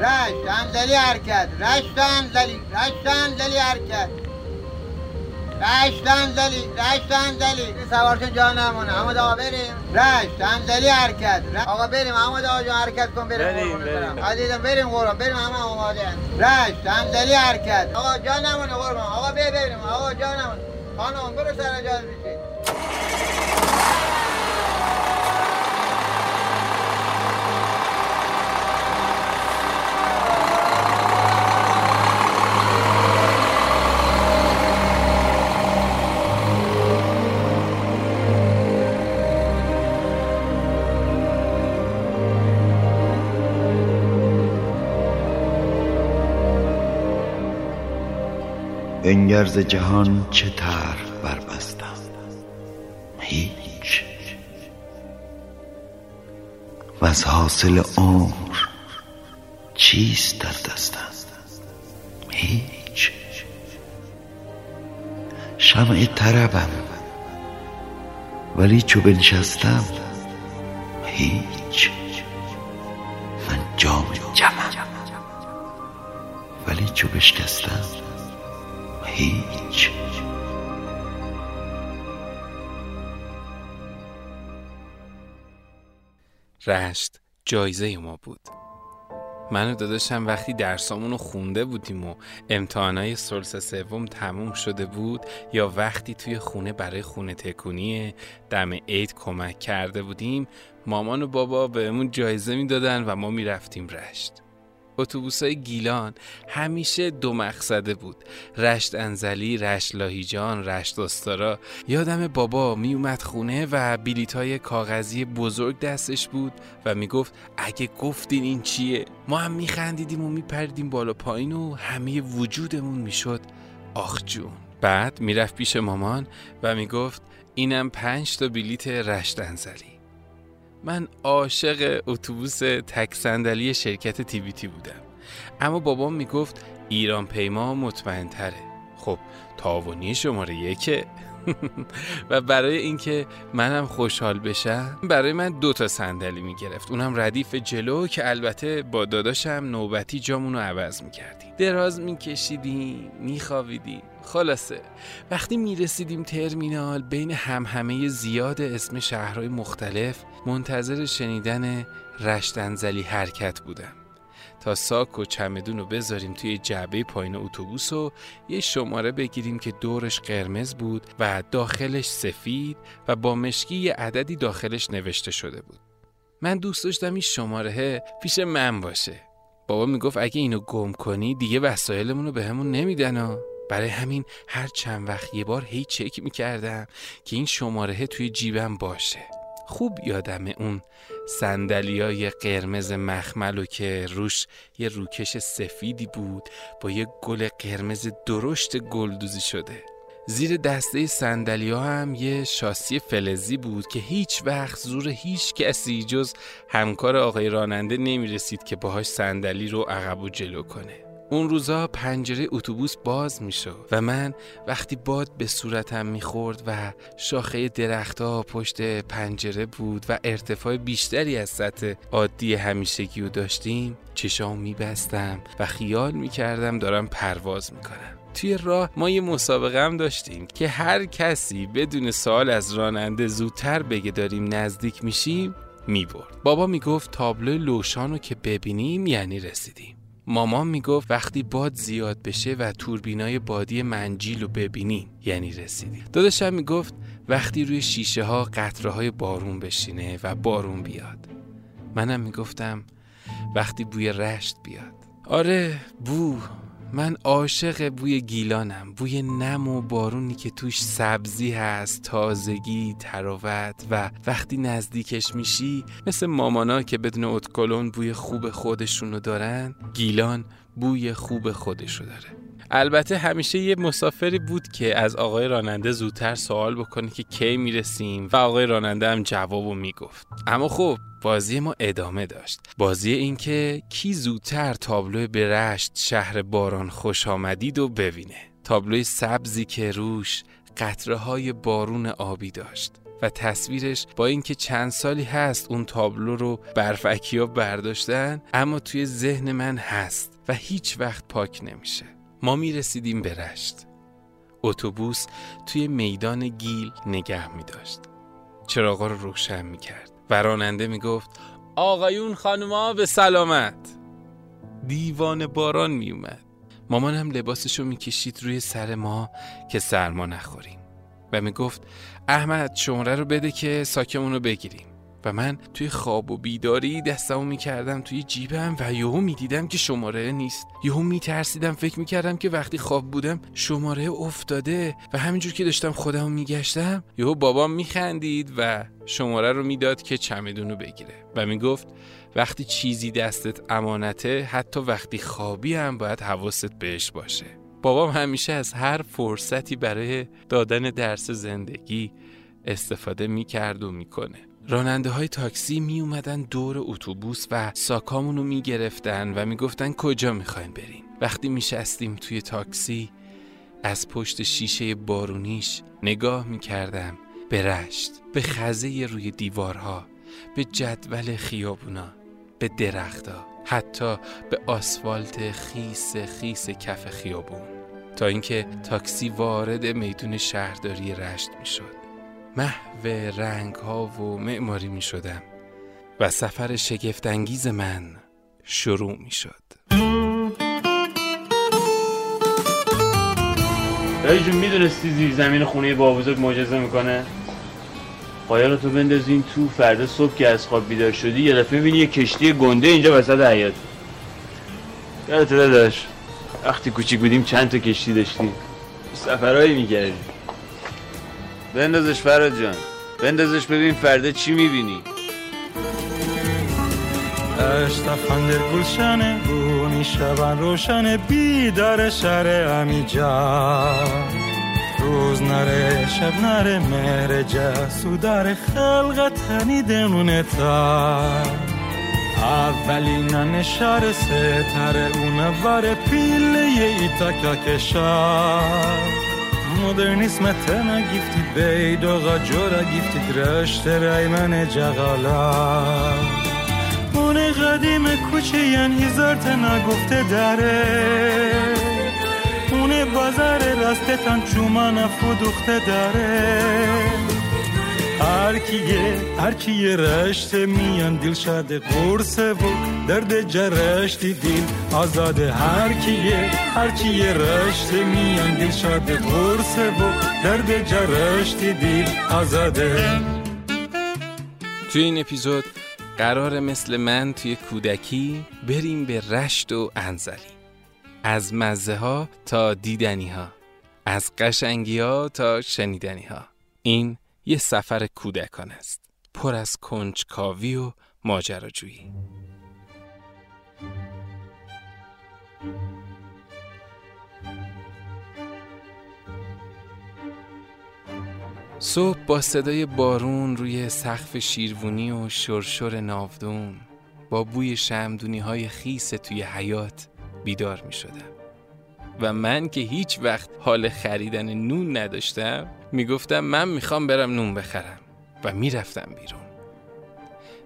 رشت انزلی حرکت. رشت انزلی رشت انزلی حرکت. رشت انزلی رشت انزلی سوارشون جا نمونه. اما آقا بریم. رشت انزلی حرکت. آقا بریم. اما آقا جا حرکت کن. بریم. بریم، بریم. عزیزم بریم قربان بریم همه آماده رشت انزلی حرکت. آقا جا نمونه قربان آقا بریم. آقا جا نمونه. خانم برو سر جا بشید بنگر ز جهان چه طرح بربستم؟ هیچ. و از حاصل عمر چیست در دستم؟ هیچ. شمع طربم ولی چو بنشستم هیچ. من جام جمم ولی چو بشکستم هیچ. رشت جایزه ما بود. من و داداشم وقتی درسامون رو خونده بودیم و امتحانای سلس سوم تموم شده بود یا وقتی توی خونه برای خونه تکونی دم عید کمک کرده بودیم مامان و بابا بهمون جایزه می‌دادن و ما می‌رفتیم رشت. اتوبوسای گیلان همیشه دو مقصده بود. رشت انزلی، رشت لاهیجان، رشت استارا. یادم بابا میومد خونه و بیلیت های کاغذی بزرگ دستش بود و می‌گفت اگه گفتین این چیه؟ ما هم میخندیدیم و میپردیم بالا پایین و همه وجودمون می‌شد. آخ جون. بعد می‌رفت پیش مامان و می‌گفت اینم پنج تا بلیت رشت انزلی. من عاشق اتوبوس تک صندلی شرکت تیویتی بودم. اما بابام می‌گفت ایران پیما مطمئن تره خب تاوانی شماره یکه و برای اینکه منم خوشحال بشم برای من دو تا صندلی می‌گرفت. اونم ردیف جلو که البته با داداشم نوبتی جامونو عوض می‌کردیم. دراز میکشیدیم میخوابیدیم. خلاصه. وقتی می‌رسیدیم ترمینال بین همهمه زیاد اسم شهرهای مختلف منتظر شنیدن رشتنزلی حرکت بودم تا ساک و چمدون رو بذاریم توی جعبه پایین اتوبوس و یه شماره بگیریم که دورش قرمز بود و داخلش سفید و با مشکی یه عددی داخلش نوشته شده بود. من دوست داشتم این شماره پیش من باشه. بابا می‌گفت اگه اینو گم کنی دیگه وسایلمون رو بهمون نمیدن ها. برای همین هر چند وقت یه بار هی چک می‌کردم که این شماره توی جیبم باشه. خوب یادمه اون سندلیای قرمز مخمل و که روش یه روکش سفیدی بود با یه گل قرمز درشت گلدوزی شده. زیر دسته سندلیا هم یه شاسی فلزی بود که هیچ وقت زور هیچ کسی جز همکار آقای راننده نمی‌رسید که باهاش صندلی رو عقب و جلو کنه. اون روزا پنجره اتوبوس باز می‌شد و من وقتی باد به صورتم می‌خورد و شاخه درختها پشت پنجره بود و ارتفاع بیشتری از سطح عادی همیشگی رو داشتیم چشام میبستم و خیال می‌کردم دارم پرواز می‌کنم. توی راه ما یه مسابقه هم داشتیم که هر کسی بدون سوال از راننده زودتر بگه داریم نزدیک میشیم می‌برد. بابا می‌گفت تابلو لوشان رو که ببینیم یعنی رسیدیم. مامان می‌گفت وقتی باد زیاد بشه و توربینای بادی منجیل رو ببینیم یعنی رسیدیم داداشم می‌گفت وقتی روی شیشه ها قطره های بارون بشینه و بارون بیاد. منم می‌گفتم وقتی بوی رشت بیاد. آره بو. من عاشق بوی گیلانم بوی نم و بارونی که توش سبزی هست تازگی تراوت و وقتی نزدیکش میشی مثل مامانا که بدون اتکلون بوی خوب خودشونو دارن گیلان بوی خوب خودشو داره. البته همیشه یه مسافری بود که از آقای راننده زودتر سوال بکنه که کی می‌رسیم و آقای راننده هم جوابو می‌گفت. اما خب بازی ما ادامه داشت. بازی این که کی زودتر تابلو به رشت شهر باران خوش آمدید و ببینه. تابلوی سبزی که روش قطره های بارون آبی داشت و تصویرش با اینکه چند سالی هست اون تابلو رو برفکی ها برداشتن اما توی ذهن من هست و هیچ وقت پاک نمیشه. ما می رسیدیم به رشت. اتوبوس توی میدان گیل نگه می داشت چراغا رو روشن می کرد و راننده می گفت آقایون خانوما به سلامت. دیوان باران می اومد مامانم لباسشو می‌کشید روی سر ما که سرما نخوریم. و می‌گفت احمد شماره رو بده که ساکمون رو بگیریم. و من توی خواب و بیداری دستمو می‌کردم توی جیبم و یهو می‌دیدم که شماره نیست. یهو میترسیدم فکر می‌کردم که وقتی خواب بودم شماره افتاده و همینجور که داشتم خودمو میگشتم یهو بابام میخندید و شماره رو می‌داد که چمدون رو بگیره و می‌گفت وقتی چیزی دستت امانته حتی وقتی خوابی هم باید حواست بهش باشه. بابام همیشه از هر فرصتی برای دادن درس زندگی استفاده می‌کرد و می‌کنه. راننده های تاکسی می اومدن دور اتوبوس و ساکامون رو می گرفتن و می گفتن کجا می خواین بریم. وقتی می شستیم توی تاکسی از پشت شیشه بارونیش نگاه می کردم به رشت به خزه روی دیوارها به جدول خیابونا به درختا حتی به آسفالت خیس خیس کف خیابون. تا اینکه تاکسی وارد میدون شهرداری رشت می شد محو رنگ ها و معماری می شدم و سفر شگفتانگیز من شروع می شد دایی جون می‌دونستی زیر زمین خونه با بزرگ معجزه می‌کنه؟ تو بندازین تو فردا صبح که از خواب بیدار شدی یه دفعه ببینی یه کشتی گنده اینجا وسط حیات یادت داشت وقتی کوچیک بودیم چند تا کشتی داشتیم. سفرهایی می‌کردیم. بندازش فراد جان. بندازش ببین فردا چی می‌بینی. اشتفن در گلشن بونی شبن روشن بیدار شهر امیجا روز نره شب نره مهر جسو در خلقت دنونه تا. اولین نشار ستاره اون بار پیله ایتاکا کشار مدرنیسم تنا گیفتی بید آقا جورا گیفتی درشت ریمن جغالا. اون قدیم کوچه ین هزار تنا گفته داره اون بازار راستتان چومان فدوخته داره هر کیه هر کیه رشت میان دل شده قرصه و درد جرشتی دل آزاده هر کیه هر کیه رشت میان دل شده قرصه و درد جرشتی دل آزاده توی این اپیزود قرار مثل من توی کودکی بریم به رشت و انزلی. از مزه ها تا دیدنی ها از قشنگی ها تا شنیدنی ها این یه سفر کودکان است. پر از کنجکاوی و ماجراجویی. صبح با صدای بارون روی سقف شیروونی و شرشر ناودون با بوی شمدونی های خیس توی حیات بیدار می شدم و من که هیچ وقت حال خریدن نون نداشتم می‌گفتم من می‌خوام برم نون بخرم و می‌رفتم بیرون.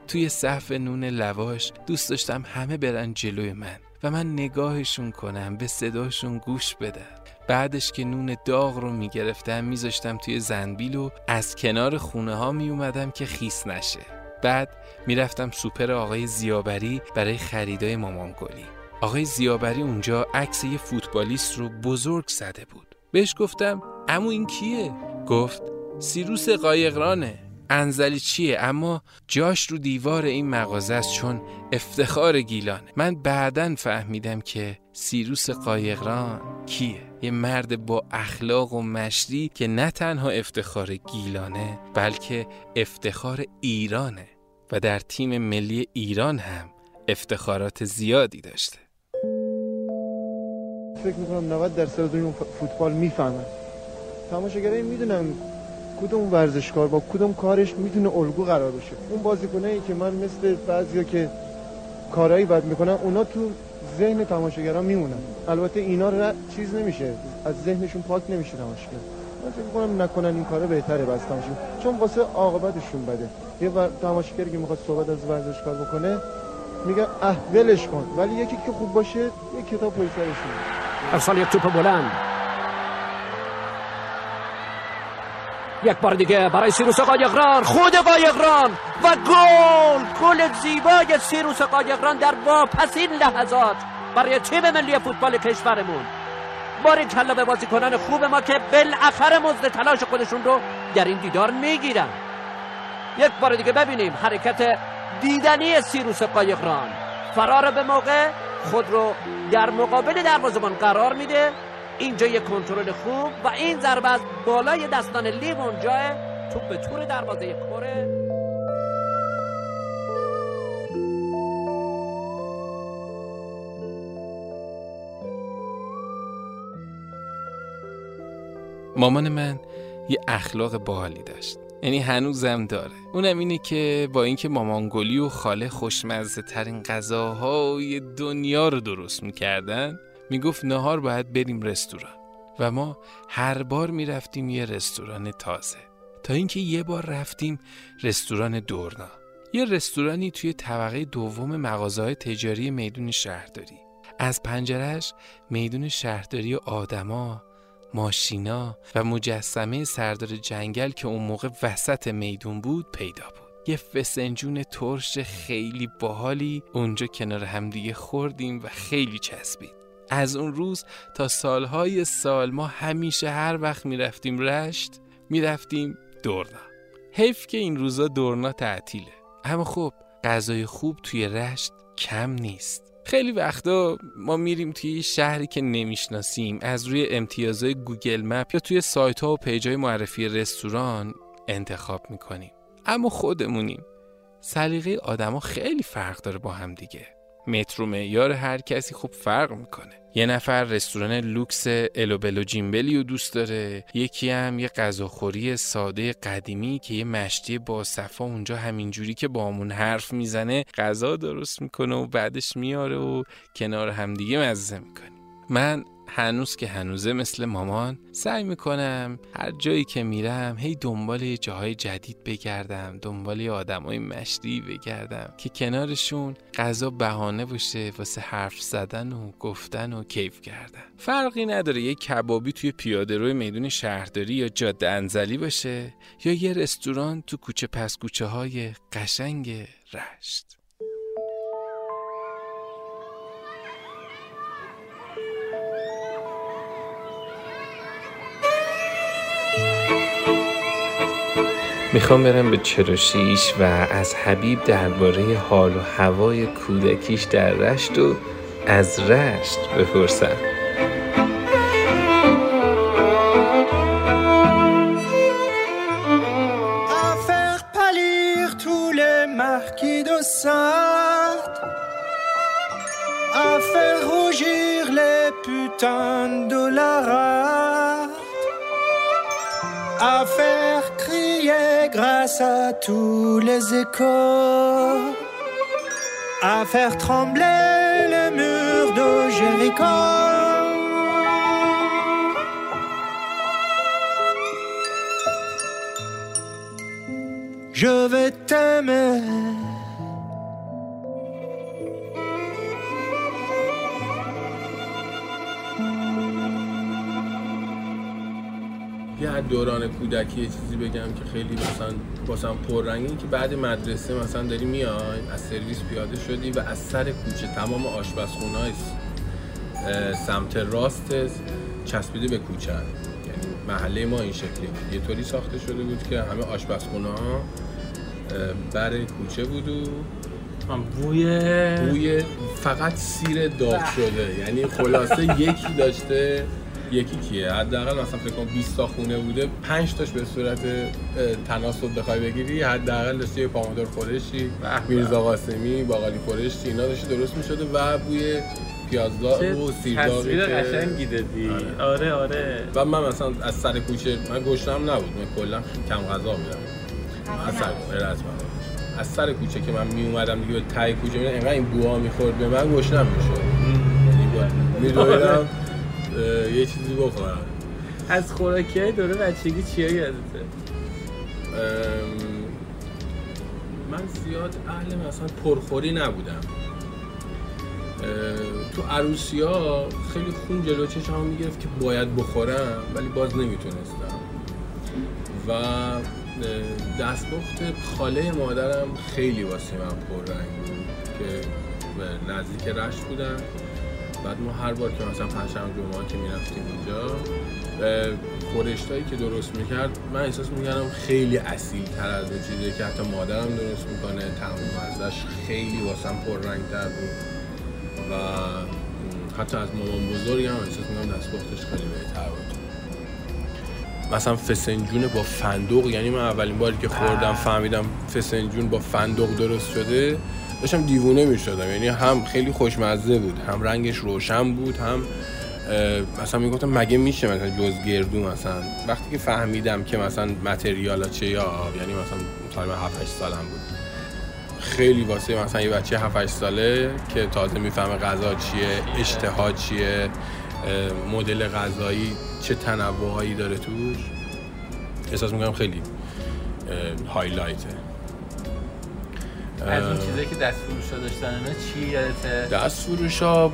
توی صف نون لواش دوست داشتم همه برن جلوی من و من نگاهشون کنم به صداشون گوش بدم. بعدش که نون داغ رو می‌گرفتم میذاشتم توی زنبیل و از کنار خونه ها میومدم که خیس نشه. بعد می‌رفتم سوپر آقای زیابری برای خریدای مامان گلی. آقای زیابری اونجا عکس یه فوتبالیست رو بزرگ زده بود. بهش گفتم امو این کیه؟ گفت سیروس قایقرانه انزلی چیه؟ اما جاش رو دیوار این مغازه است چون افتخار گیلانه. من بعدا فهمیدم که سیروس قایقران کیه؟ یه مرد با اخلاق و مشری که نه تنها افتخار گیلانه بلکه افتخار ایرانه و در تیم ملی ایران هم افتخارات زیادی داشته. فکر می‌کنم 90 درصد دنیا فوتبال می‌فهمن. تماشاگرای می‌دونن کدوم ورزشکار با کدوم کارش می‌تونه الگو قرار بشه اون بازیکنه ای که من مثل بعضیا که کارهایی بد می‌کنن اونا تو ذهن تماشاگران میمونن. البته اینا را چیز نمیشه. از ذهنشون پاک نمیشه تماشاگر. من فکر کنم نکنن این کارو بهتره بس تماشا چون واسه عاقبتشون بده. یه. تماشاگری که می‌خواد صحبت از ورزشکار بکنه میگه اه ولش کن. ولی یکی که خوب باشه یه کتاب پای ارسال یک توپ بلند. یک بار دیگه برای سیروس قایقران خود قایقران و گل. گل زیبای سیروس قایقران در واپسین لحظات برای تیم ملی فوتبال کشورمون. باری کلا به بازیکنان خوب ما که بالاخره مزد تلاش خودشون رو در این دیدار می‌گیرن. یک بار دیگه ببینیم حرکت دیدنی سیروس قایقران فرار به موقع خود رو در مقابل دروازه‌بان قرار میده. اینجا یه کنترل خوب و این ضربه از بالای دستان لیوان جای توپ به تور دروازه کره. مامان من یه اخلاق باحالی داشت. یعنی هنوزم داره. اونم اینه که با اینکه مامانگلی و خاله خوشمزه ترین غذاهای دنیا رو درست می‌کردن می‌گفت نهار باید بریم رستوران و ما هر بار می‌رفتیم یه رستوران تازه. تا اینکه یه بار رفتیم رستوران دورنا. یه رستورانی توی طبقه دوم مغازه‌های تجاری میدون شهرداری. از پنجرش میدون شهرداری و آدما ماشینا و مجسمه سردار جنگل که اون موقع وسط میدون بود پیدا بود. یه فسنجون ترش خیلی باحالی اونجا کنار همدیگه خوردیم و خیلی چسبید. از اون روز تا سالهای سال ما همیشه هر وقت می‌رفتیم رشت می‌رفتیم دورنا. حیف که این روزا دورنا تعطیله. اما خب غذای خوب توی رشت کم نیست. خیلی وقتا ما میریم توی شهری که نمی‌شناسیم از روی امتیازهای Google Map یا توی سایت ها و page های معرفی رستوران انتخاب می‌کنیم. اما خودمونیم. سلیقه آدما خیلی فرق داره با هم دیگه. متر و معیار هر کسی خوب فرق می‌کنه. یه نفر رستوران لوکس الوبلو جیمبلی رو دوست داره یکی هم یه غذاخوری ساده قدیمی که یه مشتی با صفا اونجا همینجوری که با همون حرف می‌زنه غذا درست می‌کنه و بعدش میاره و کنار همدیگه مزه می‌کنه. من هنوز که هنوزه مثل مامان سعی می‌کنم هر جایی که میرم هی دنبال یه جاهای جدید بگردم دنبال یه آدمای مشتی بگردم که کنارشون غذا بهانه باشه واسه حرف زدن و گفتن و کیف کردن. فرقی نداره یه کبابی توی پیاده روی میدون شهرداری یا جاده انزلی باشه یا یه رستوران تو کوچه پس کوچه های قشنگ رشت. می‌خوام برم به چروشیش و از حبیب درباره حال و هوای کودکیش در رشت و از رشت بپرسم. de Sade, à faire grâce à tous les échos, à faire trembler le mur de Jéricho. Je vais t'aimer یه از دوران کودکی یه چیزی بگم که خیلی مثلا واسم پررنگی که بعد مدرسه مثلا داری میای از سرویس پیاده شدی و از سر کوچه تمام آشپزخونه های سمت راست چسبیده به کوچه. یعنی محله ما این شکلی یه طوری ساخته شده بود که همه آشپزخونه ها بر کوچه بود و بوی بوی فقط سیر داغ شده یعنی خلاصه یکی داشته یکی کیه؟ حداقل مثلا فکر کنم 20 تا خونه بوده 5 تاش به صورت تناسب بخوای بگیری. حداقل داشته یه پامادور خورشی میرزا قاسمی باقالی خورشی اینا داشته درست می‌شده. و بوی پیازداغ و سیرداغی تصویر که قشنگی دادی آره. آره آره. و من مثلا از سر کوچه من گشتم نبود. من کلا کم غذا بودم از سر از من. از سر کوچه که من می اومدم دیگه به ته کوچه میدم اینقدر این بوها می‌خورد به من گشنم می‌شد. یعنی میدویدم. یه چیزی بخورم. از خوراکی های دوره بچگی چیا یادته؟ من زیاد اهل مثلا پرخوری نبودم. تو عروسی ها خیلی خون جلو چشم می‌گرفت که باید بخورم ولی باز نمی‌تونستم. و اه، دستپخت خاله مادرم خیلی واسه من پررنگ بود که نزدیک رشت بودم بعد ما هر بار که مثلا پنجشنبه جمعه که می‌رفتیم اونجا خورشتایی که درست می‌کرد من احساس می‌کردم خیلی اصیل تر از اون چیزی که حتی مادرم درست می‌کنه. تمام ازش خیلی واسم پررنگ تر بود. و حتی از مامان بزرگم احساس می‌کنم دستپختش خیلی بهتر بود. مثلا فسنجون با فندق یعنی من اولین باری که خوردم فهمیدم فسنجون با فندق درست شده. داشتم دیوونه می‌شدم. یعنی هم خیلی خوشمزه بود هم رنگش روشن بود هم مثلا می‌گفتم مگه میشه مثلا جز گردو مثلا؟ وقتی که فهمیدم که مثلا متریالا چه یا آب یعنی مثلا تقریبا 7 8 سالم بود. خیلی واسه مثلا یه بچه 7 8 ساله که تازه می‌فهمه غذا چیه اشتها چیه مدل غذایی چه تنوعهایی داره توش. احساس می‌کنم خیلی هایلایته از اون اه، چیزایی که دست فروشا داشتن اینا چی یادته؟ دست فروش ها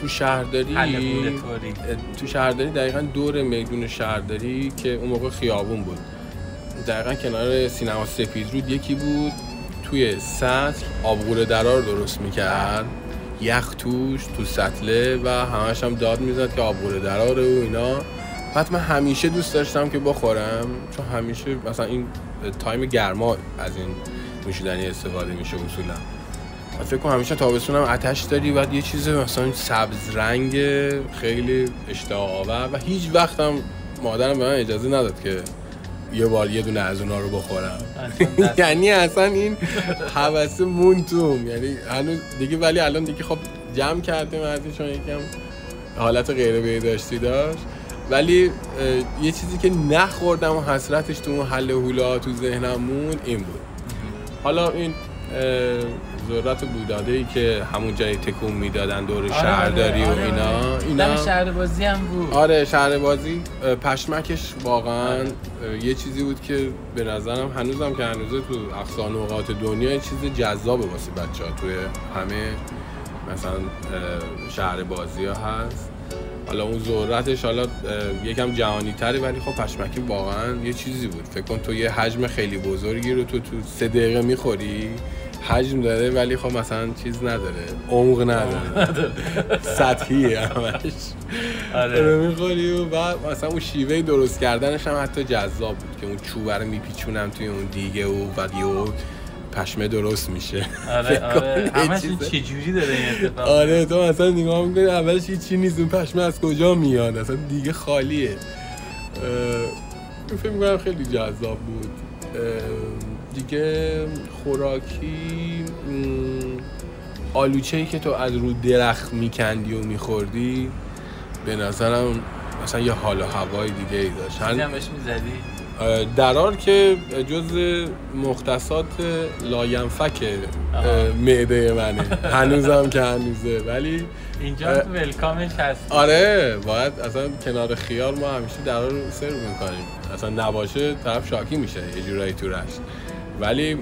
تو شهرداری. تو شهرداری دقیقا دور میدون شهرداری که اون موقع خیابون بود. دقیقا کنار سینما سپید رود یکی بود توی سطل آبگور درا رو درست می‌کرد. یخ توش تو سطله و همش هم داد می‌زد که آبگور درا رو و اینا. بعد من همیشه دوست داشتم که بخورم چون همیشه مثلا این تایم گرما از این نوشیدنی استفاده میشه اصولا. فکر کنم همیشه تابستون هم آتش داری بعد یه چیز مثلا سبز رنگ خیلی اشتها آور و هیچ وقت هم مادرم به من اجازه نداد که یه بار یه دونه از اونا رو بخورم. یعنی اصلا این حوثه مونتوم یعنی هنوز دیگه ولی الان دیگه خب جمع کردیم ازش چون یکم حالت غیر بهداشتی داشت. ولی یه چیزی که نخوردم و حسرتش تو اون حل هولا تو ذهنم موند این بود. حالا این ذرت بوداده ای که همون جای تکون می‌دادن دور آره، شهرداری آره، و آره، اینا آره. اینا شهر بازی هم بود. آره شهر بازی پشمکش واقعا اه، یه چیزی بود که به نظرم هنوزم که هنوزه تو اقصا نقاط دنیا یه چیز جذابه واسه بچه ها توی همه مثلا شهر بازی ها هست. حالا اون ذرتش حالا یکم جهانی تره ولی خب پشمکی واقعا یه چیزی بود. فکر کن تو یه حجم خیلی بزرگی رو تو تو سه دقیقه می‌خوری حجم داره ولی خب مثلا چیز نداره عمق نداره. سطحیه همش. آره. می‌خوری و بعد مثلا اون شیوه درست کردنش هم حتی جذاب بود که اون چوبه رو میپیچونم توی اون دیگه و بعد یهو پشمه درست میشه. آره آره. همش چه جوری داره این اتفاق آره تو مثلا نگاه می‌کنی اولش هیچی نیست. اون پشمه از کجا میاد؟ اصلا دیگه خالیه. اه، فکر می‌کنم خیلی جذاب بود. دیگه خوراکی آلوچه ای که تو از رو درخت میکندی و میخوردی به نظرم مثلا یه حال و هوای دیگه ای داشت هر- می‌زدی؟ دلار که جز مختصات لاینفک. معده منه. هنوزم که هنوزه. ولی اینجا welcome ش هست. آره باید اصلا کنار خیار ما همیشه دلار رو سرو می‌کنیم. اصلا نباشه طرف شاکی میشه یه جورایی تو رشت ولی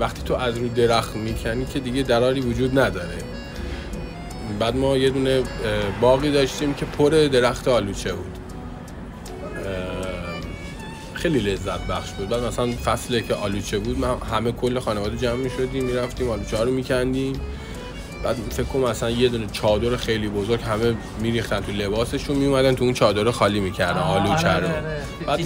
وقتی تو از رو درخت می‌کنی که دیگه دراری وجود نداره. بعد ما یه دونه باقی داشتیم که پر درخت آلوچه بود. خیلی لذت بخش بود بعد مثلا فصله که آلوچه بود ما همه کل خانواده جمع می‌شدیم می‌رفتیم آلوچه ها رو میکندیم بعد فکر کنم مثلا یه دونه چادر خیلی بزرگ همه میریختن تو لباسشون میومدن تو اون چادر خالی می‌کردن آه، آلوچه آره، رو آره. بعد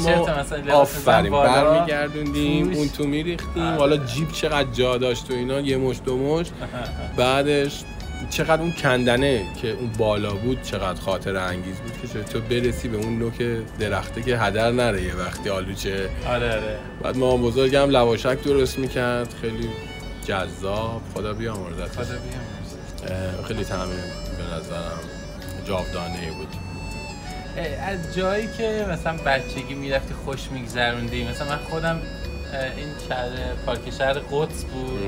ما آفرین برمیگردوندیم. اون تو میریختیم آره. حالا جیب چقدر جا داشت و اینا یه مش دو مش بعدش چقدر اون کندنه که اون بالا بود چقدر خاطر انگیز بود که تو برسی به اون نوک درخته که هدر نره یه وقتی آلوچه. آره آره. بعد ما بزرگم لواشک درست می‌کرد. خیلی جذاب. خدا بیامرزتش خدا. اه، خیلی تعمیم به نظرم جاودانه بود. از جایی که مثلا بچگی می‌رفتی خوش میگذروندی مثلا من خودم این شهر پارک شهر قدس بود.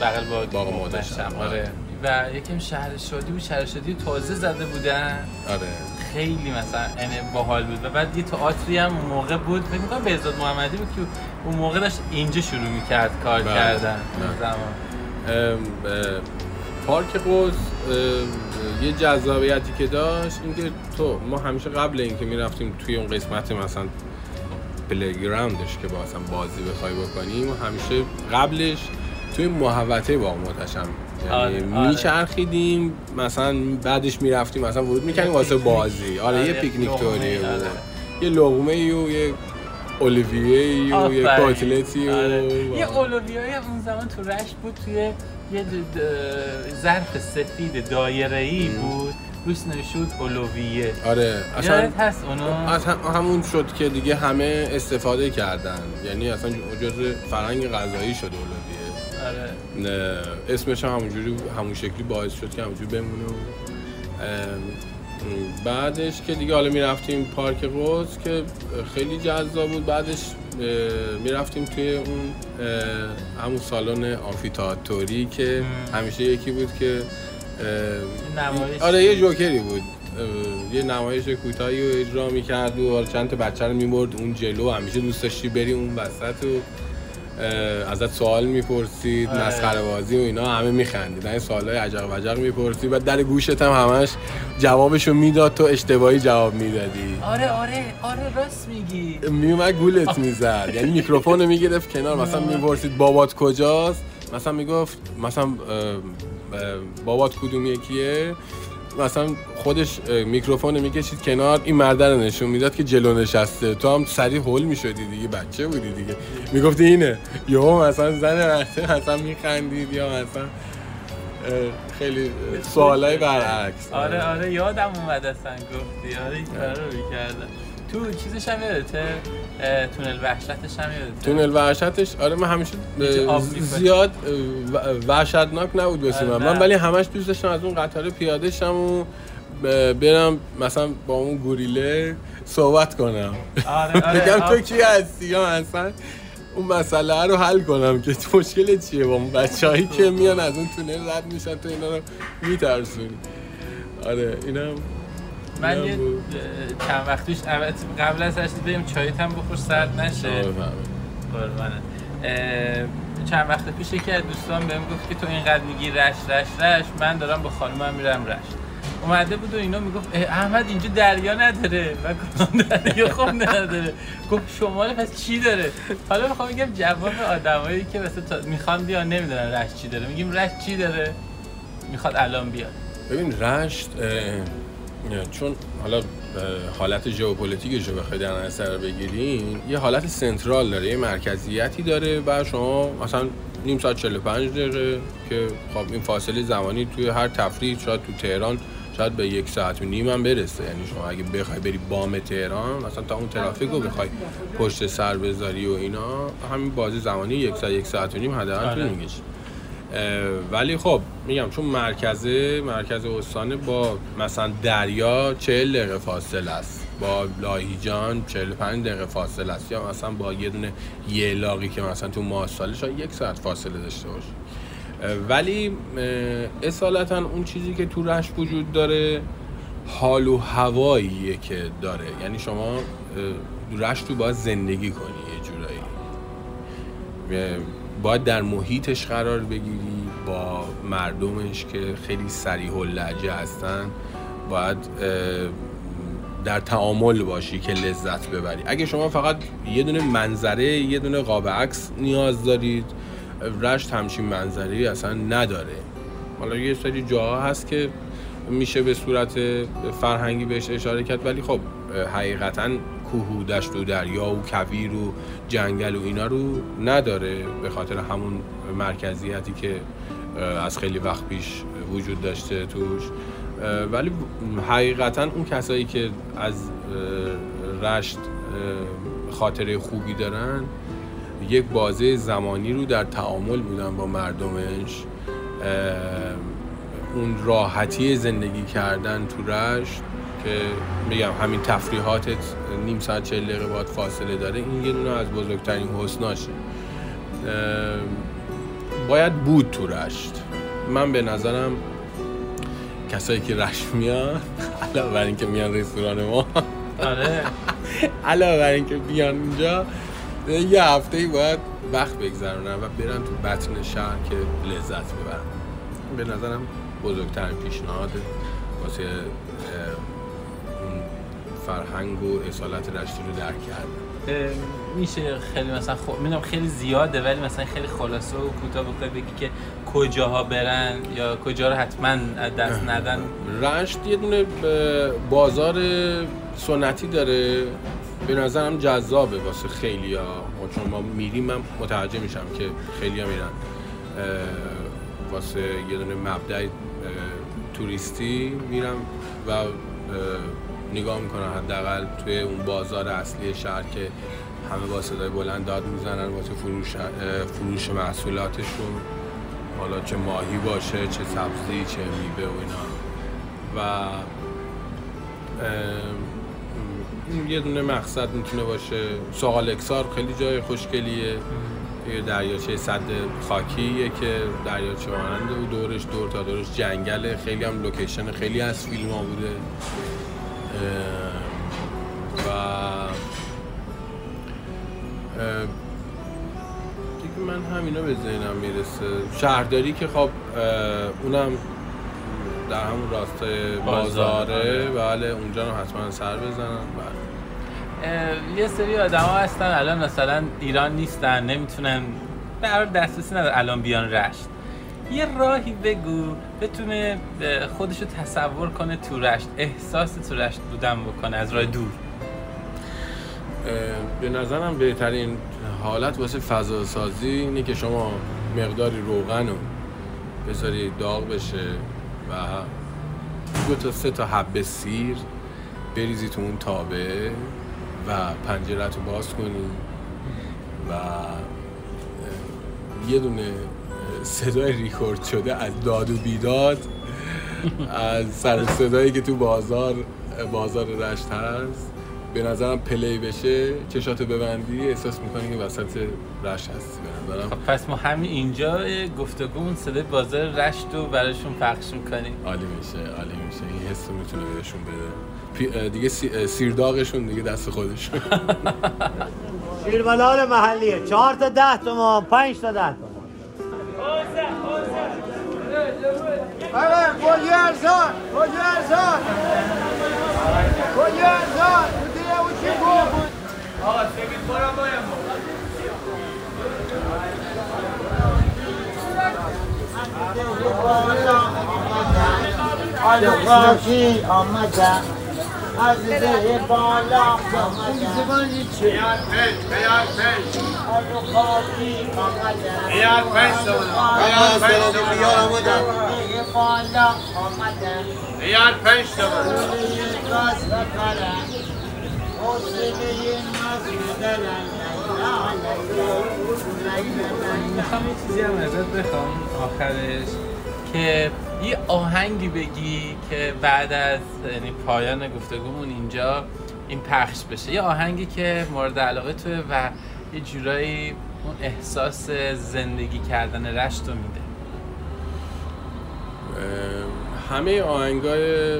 بغل با باغ مدشم مدشم، آره. و یکم شهر شادی بود. شهر شادی تازه زده بودن. آره. خیلی مثلا یعنی باحال بود. و بعد یه تئاتری هم اون موقع بود. فکر می‌کنم بهزاد محمدی بود که اون موقع داشت اینجا شروع می‌کرد کار بله، کردن. بله. زمان. ام، پارک قدس اه، یه جذابیتی که داشت اینکه تو ما همیشه قبل اینکه می‌رفتیم توی اون قسمت مثلا playground ش که با مثلا بازی بخوای بکنیم و همیشه قبلش توی محوطه باغ محتشم آره، یعنی آره. میچرخیدیم مثلا بعدش می‌رفتیم مثلا ورود می‌کنیم واسه بازی. آره یه آره، پیکنیک طوری بود. آره. یه لقمه و یه اولیویه و یه. کاتلتی و آره. یه اولویای اون زمان تو رشت بود توی یه ظرف سفید دایره ای بود. روش نشود اولویه آره. اصلا هست اونو از هم- همون شد که دیگه همه استفاده کردن. یعنی اصلا جز فرهنگ غذایی شد اولویه آره. اسمش هم همونجوری همون شکلی باعث شد که همونجوری بمونه بعدش که دیگه حالا می‌رفتیم پارک قدس که خیلی جذاب بود. بعدش می‌رفتیم توی اون همون سالن آمفیتئاتری که همیشه یکی بود که نمایش. آره یه جوکری بود. یه نمایش کوتاهی رو اجرا می‌کرد و چند تا بچه رو می‌برد اون جلو. همیشه دوست داشتی بری اون وسط و ازت سوال می‌پرسید آره. مسخره بازی و اینا همه میخندیدن این سوالای عجق وجق می‌پرسید بعد در گوشت هم همش جوابشو می‌داد تو اشتباهی جواب می‌دادی. آره آره. آره راست میگی. میومد گولت می‌زد. یعنی میکروفون رو می‌گرفت کنار. مثلا می‌پرسید بابات کجاست؟ مثلا می‌گفت مثلا بابات کدوم یکیه؟ مثلا خودش میکروفون رو می‌کشید کنار این مرده رو نشون می‌داد که جلو نشسته. تو هم سریع هول می‌شدی دیگه بچه بودی دیگه. می‌گفتی اینه. یهو مثلا زن رفته مثلا میخندید یا مثلا خیلی سوالای برعکس. آره آره یادم اومد اصلا گفتی. آره این کارا رو می‌کردم. تو چیزش هم یادته؟ تونل وحشتش هم تونل وحشتش آره من همیشه. زیاد وحشتناک نبود واسه آره، من نه. من ولی همش دوست داشتم از اون قطار پیاده شم و برم مثلا با اون گوریله صحبت کنم آره آره بگم تو. کی هستی یا مثلا اون مسئله رو حل کنم که مشکل چیه با اون بچه هایی که میان از اون تونل رد میشن تو اینا رو میترسونی آره اینم من یه چند وقت پیش البته قبل از چیز بریم چایت هم بخور سرد نشه. آره، قربانه. اه، چند وقت پیش یکی از دوستان بهم گفت که تو اینقدر میگی رش رش رش من دارم با خانومم میرم رش. اومده بود و اینا می‌گفت احمد اینجا دریا نداره. و گفتم دریا خب نداره. گفت شمال پس چی داره؟ حالا می‌خوام بگم جواب آدمایی که مثلا می‌خوان بیان نمی‌دونن رش چی داره. میگیم رش چی داره؟ می‌خواد الان بیاد. ببین رشت چون حالا حالت ژئوپلیتیکش رو بخوای در نظر بگیرین یه حالت central داره یه مرکزیتی داره و شما مثلا نیم ساعت 45 دقیقه که خب این فاصله زمانی توی هر تفریح شاید تو تهران شاید به یک ساعت و نیم هم برسه یعنی شما اگه بخوای بری بام تهران مثلا تا اون ترافیک رو بخوای پشت سر بذاری و اینا همین بازه زمانی یک ساعت یک ساعت و نیم حداقل آره. طول می‌کشه اه، ولی خب میگم چون مرکزه مرکز استانه با مثلا دریا 40 دقیقه فاصله است. با لاهیجان 45 دقیقه فاصله است. یا مثلا با یه دونه یلاقی که مثلا تو ماهساله شاید یک ساعت فاصله داشته باشه. ولی اصالتا اون چیزی که تو رشت وجود داره حال و هواییه که داره. یعنی شما رشت رو باید زندگی کنی یه جورایی. باید در محیطش قرار بگیری با مردمش که خیلی سریح لحجه هستن باید در تعامل باشی که لذت ببری. اگه شما فقط یه دونه منظره یه دونه قاب عکس نیاز دارید رشت همچین منظره اصلا نداره. حالا یه سری جاها هست که میشه به صورت فرهنگی بهش اشاره کرد ولی خب حقیقتا کوه و دشت و دریا و کویر و جنگل و اینا رو نداره به خاطر همون مرکزیتی که از خیلی وقت پیش وجود داشته توش. ولی حقیقتا اون کسایی که از رشت خاطره خوبی دارن یک بازه زمانی رو در تعامل بودن با مردمش اون راحتی زندگی کردن تو رشت که میگم همین تفریحاتت نیم ساعت چهل دقیقه باید فاصله داره این یه دونه از بزرگترین حسناشه. باید بود تو رشت. من به نظرم کسایی که رشت میان علاوه بر اینکه میان رستوران ما. آره. علاوه بر اینکه بیان اینجا یه هفته ای باید وقت بگذرونن و برن تو بطن شهر که لذت ببرن. به نظرم بزرگترین پیشنهاد واسه فرهنگ و اصالت رشتی رو درک کردن اه، میشه خیلی مثلا خب می‌دونم خیلی زیاده ولی مثلا خیلی خلاصه و کوتاه بخوای بگی که کجاها برن یا کجا رو حتما از دست ندن. رشت یه دونه بازار سنتی داره. به نظرم جذابه واسه خیلی ها چون ما میریم من متوجه میشم که خیلی ها میرن واسه یه دونه مبدع توریستی میرم و نگاه می‌کنن حداقل توی اون بازار اصلی شهر که همه با صدای بلند داد می‌زنن واسه فروش فروش محصولاتشون حالا چه ماهی باشه چه سبزی چه میوه و اینا. و یه دونه مقصد می‌تونه باشه. ساقال اکسار خیلی جای خوشگلیه. یه دریاچه صد خاکیه که دریاچه ماننده و دورش دور تا دورش جنگله. خیلی هم لوکیشن خیلی از فیلم ها بوده. و ام، دیگه من همینا به ذهنم می‌رسه. شهرداری که خب اونم در همون راستای بازار، بازاره. آره. بله اونجا رو حتما سر بزنن. بله. یه سری آدم ها هستن الان مثلا ایران نیستن نمی‌تونن حال دسترسی نداره الان بیان رشت. یه راهی بگو بتونه خودشو تصور کنه تو رشت احساس تو رشت بودن بکنه از راه دور. به نظرم بهترین حالت واسه فضا سازی اینه که شما مقداری روغن رو بذاری داغ بشه و دو تا سه تا حبه سیر بریزی تو اون تابه و پنجرت رو باز کنی و یه دونه صدای ریکورد شده از داد و بیداد از سر صدایی که تو بازار بازار رشت هست. به نظرم پلی بشه چشاتو ببندی احساس می‌کنی که وسط رشت هستی به نظرم. خب پس ما همین اینجا گفتگومون صدای بازار رشت رو براشون پخش می‌کنیم. عالی میشه عالی میشه. این حس رو می‌تونه بهشون بده. دیگه سیرداغشون دیگه دست خودشون. شیربلال محلیه چهار تا ده تومان پنج تا ده تومان. آقا گوجه ارزان گوجه ارزان گوجه ارزان بودی او چی بود آقا خاکی آمدم از ده بالا آمدم بیار پنج بیار پنج خاکی آمدم بیار پنج بیار پنج بالا آمدم بیار پنج گاز بکرم حوصله ناز دلم می‌خوام یه چیزی هم ازت بخوام آخرش که یه آهنگی بگی که بعد از یعنی پایان گفتگومون اینجا این پخش بشه. یه آهنگی که مورد علاقه توه و یه جورایی اون احساس زندگی کردن رشت رو میده. همه آهنگای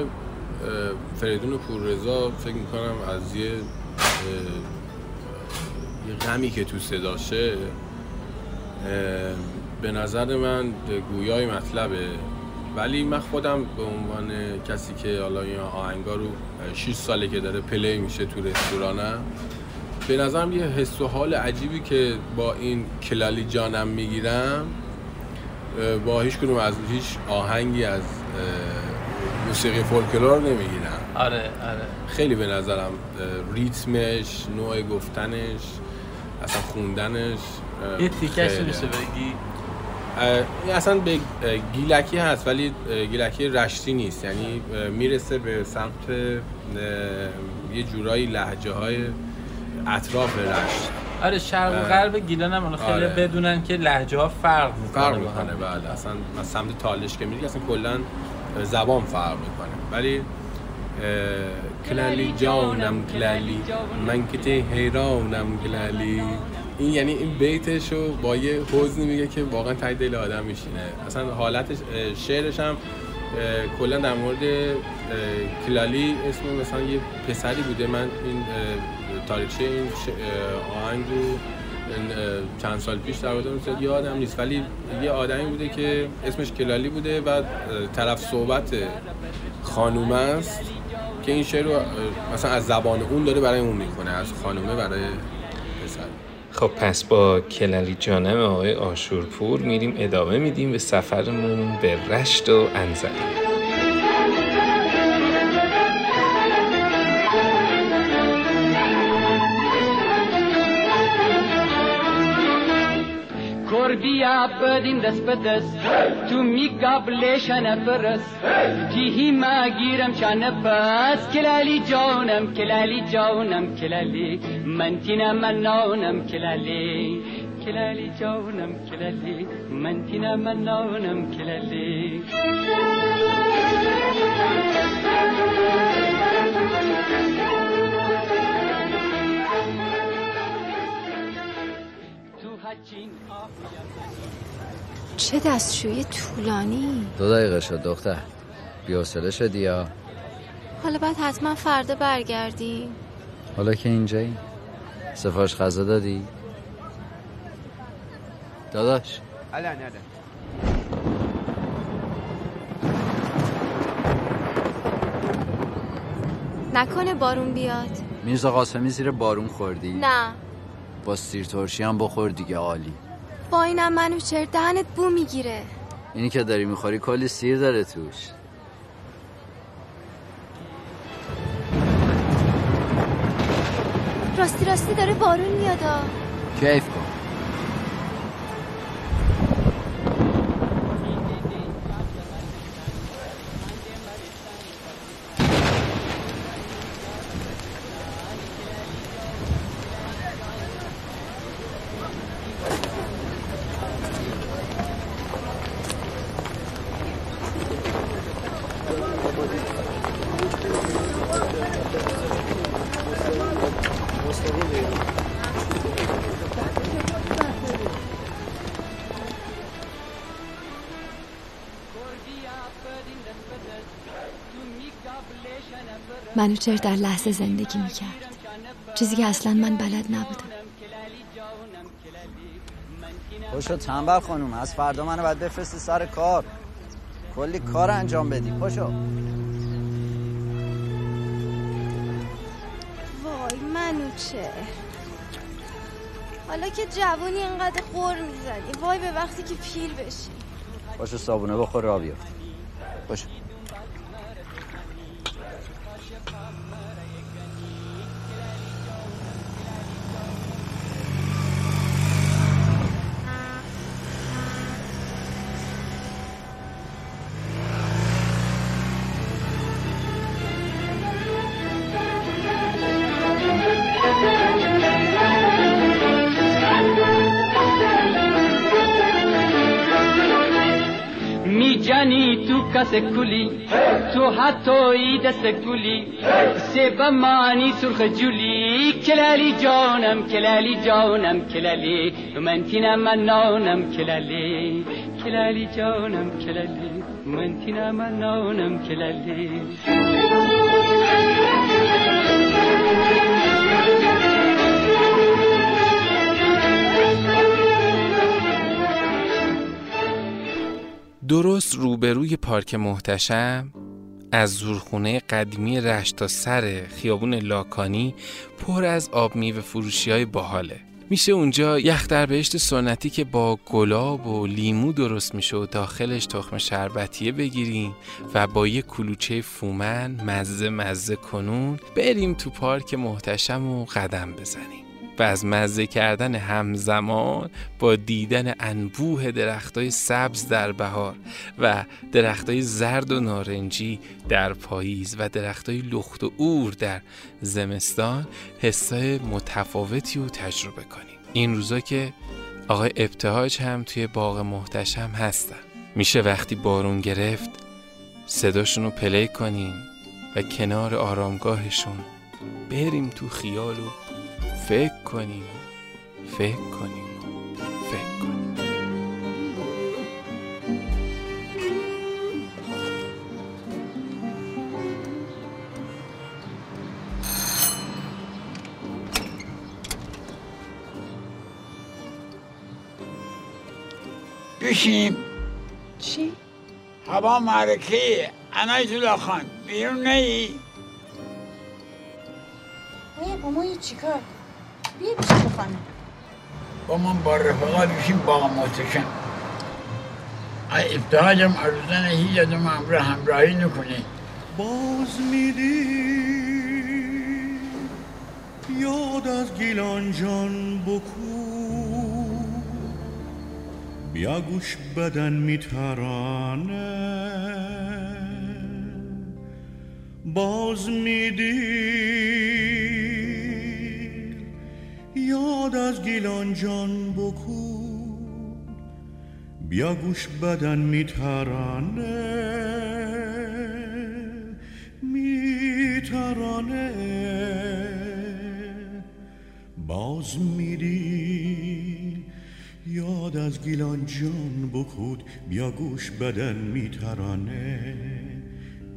فریدون پوررضا فکر می‌کنم از یه یه غمی که تو صداشه به نظر من گویای مطلبه. ولی من خودم به عنوان کسی که حالا این آهنگا رو 6 ساله که داره پلی میشه تو رستورانم به نظرم یه حس و حال عجیبی که با این کلالی جانم می‌گیرم با هیچ کدوم از هیچ آهنگی از موسیقی فولکلور نمی‌گیرم. آره آره. خیلی به نظرم ریتمش نوع گفتنش اصلا خوندنش یه تیکش. میشه بگی؟ این اصلا به گیلکی هست ولی گیلکی رشتی نیست یعنی می‌رسه به سمت یه جورایی لحجه های اطراف رشت آره شرق و. غرب گیلان هم خیلی آره. بدونن که لهجه ها فرق می‌کنه فرق. می‌کنه بله اصلا از سمت تالش که میری اصلا کلا زبان فرق می‌کنه ولی کلالی جانم کلالی من که حیرانم کلالی این یعنی این بیتش رو با یه حزنی میگه که واقعا تای دل آدم میشینه. اصلا حالتش اه، شعرش هم کلا در مورد کلالی اسم مثلا یه پسری بوده. من این تاریخچه این آهنگ رو چند سال پیش در اون یادم نیست. ولی یه آدمی بوده که اسمش کلالی بوده و طرف صحبت خانومه است که این شعر رو مثلا از زبان اون داره برای اون می‌کنه از خانومه برای خب پس با کلری جانم آقای آشورپور میریم ادامه میدیم به سفرمون به رشت و انزلی Korbia بدیم دست به دست. تو میگابلشن فرس. جیهی ما گیرم چانه پس. کلالی جانم کلالی جانم کلالی. من تینا من نانم کلالی. کلالی جانم کلالی من تینا من نانم کلالی تو هچین چه دستشویی طولانی؟ دو دقیقه شد دختر. بیاسله شدی یا؟ حالا باید حتما فردا برگردی. حالا که اینجایی؟ سفارش غذا دادی؟ داداش. الان الان نکنه بارون بیاد. میرزا قاسمی زیر بارون خوردی؟ نه. با سیر ترشی هم بخور دیگه عالی. با اینم منو چر دهنت بو می‌گیره. اینی که داری می‌خوری کلی سیر داره توش. راستی راستی داره بارون میادا کیف کن. منوچر در لحظه زندگی می‌کرد چیزی که اصلا من بلد نبودم. پاشو تنبل خانوم از فردا منو باید بفرستی سر کار. کلی کار انجام بدی. پاشو وای منوچر حالا که جوونی اینقدر خور می‌زنی. وای به وقتی که پیر بشی. پاشو صابونه بخور را بیفت پاشو میجنی تو حتی دست کلی سبا مانی سرخ جولی. کلالی جانم کلالی جانم کلالی من تینم من نانم کلالی کلالی جانم کلالی من تینم من نانم کلالی. درست روبروی پارک محتشم از زورخونه قدیمی رشت تا سر خیابون لاکانی پر از آب میوه فروشی های باحاله. میشه اونجا یخ در بهشت سنتی که با گلاب و لیمو درست میشه و داخلش تخم شربتیه بگیریم و با یه کلوچه فومن مزه مزه کنون بریم تو پارک محتشم و قدم بزنیم. از مزه کردن همزمان با دیدن انبوه درختای سبز در بهار و درختای زرد و نارنجی در پاییز و درختای لخت و اور در زمستان حسای متفاوتی رو تجربه کنیم. این روزا که آقای ابتهاج هم توی باغ محتشم هستن. میشه وقتی بارون گرفت صداشون رو پلی کنیم و کنار آرامگاهشون بریم تو خیال و فکر کنیم. فکر کنیم. فکر کنیم. بشیم چی؟ هوا انا انایتولا خان. بیرون نیی؟ نه با ما چیکار بیا بشین تو خانه با من با رفقا بشیم با موتشن ای ابتحاجم عروضن هیچ ادام همراه همراهی نکنه باز میدی. یاد از گیلان جان بکو. بیا گوش بدن میترانه. باز میدی. یاد از گیلان جان بکو بیا گوش بدن میترانه میترانه. باز میری یاد از گیلان جان بکود بیا گوش بدن میترانه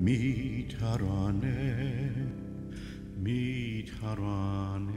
میترانه میترانه.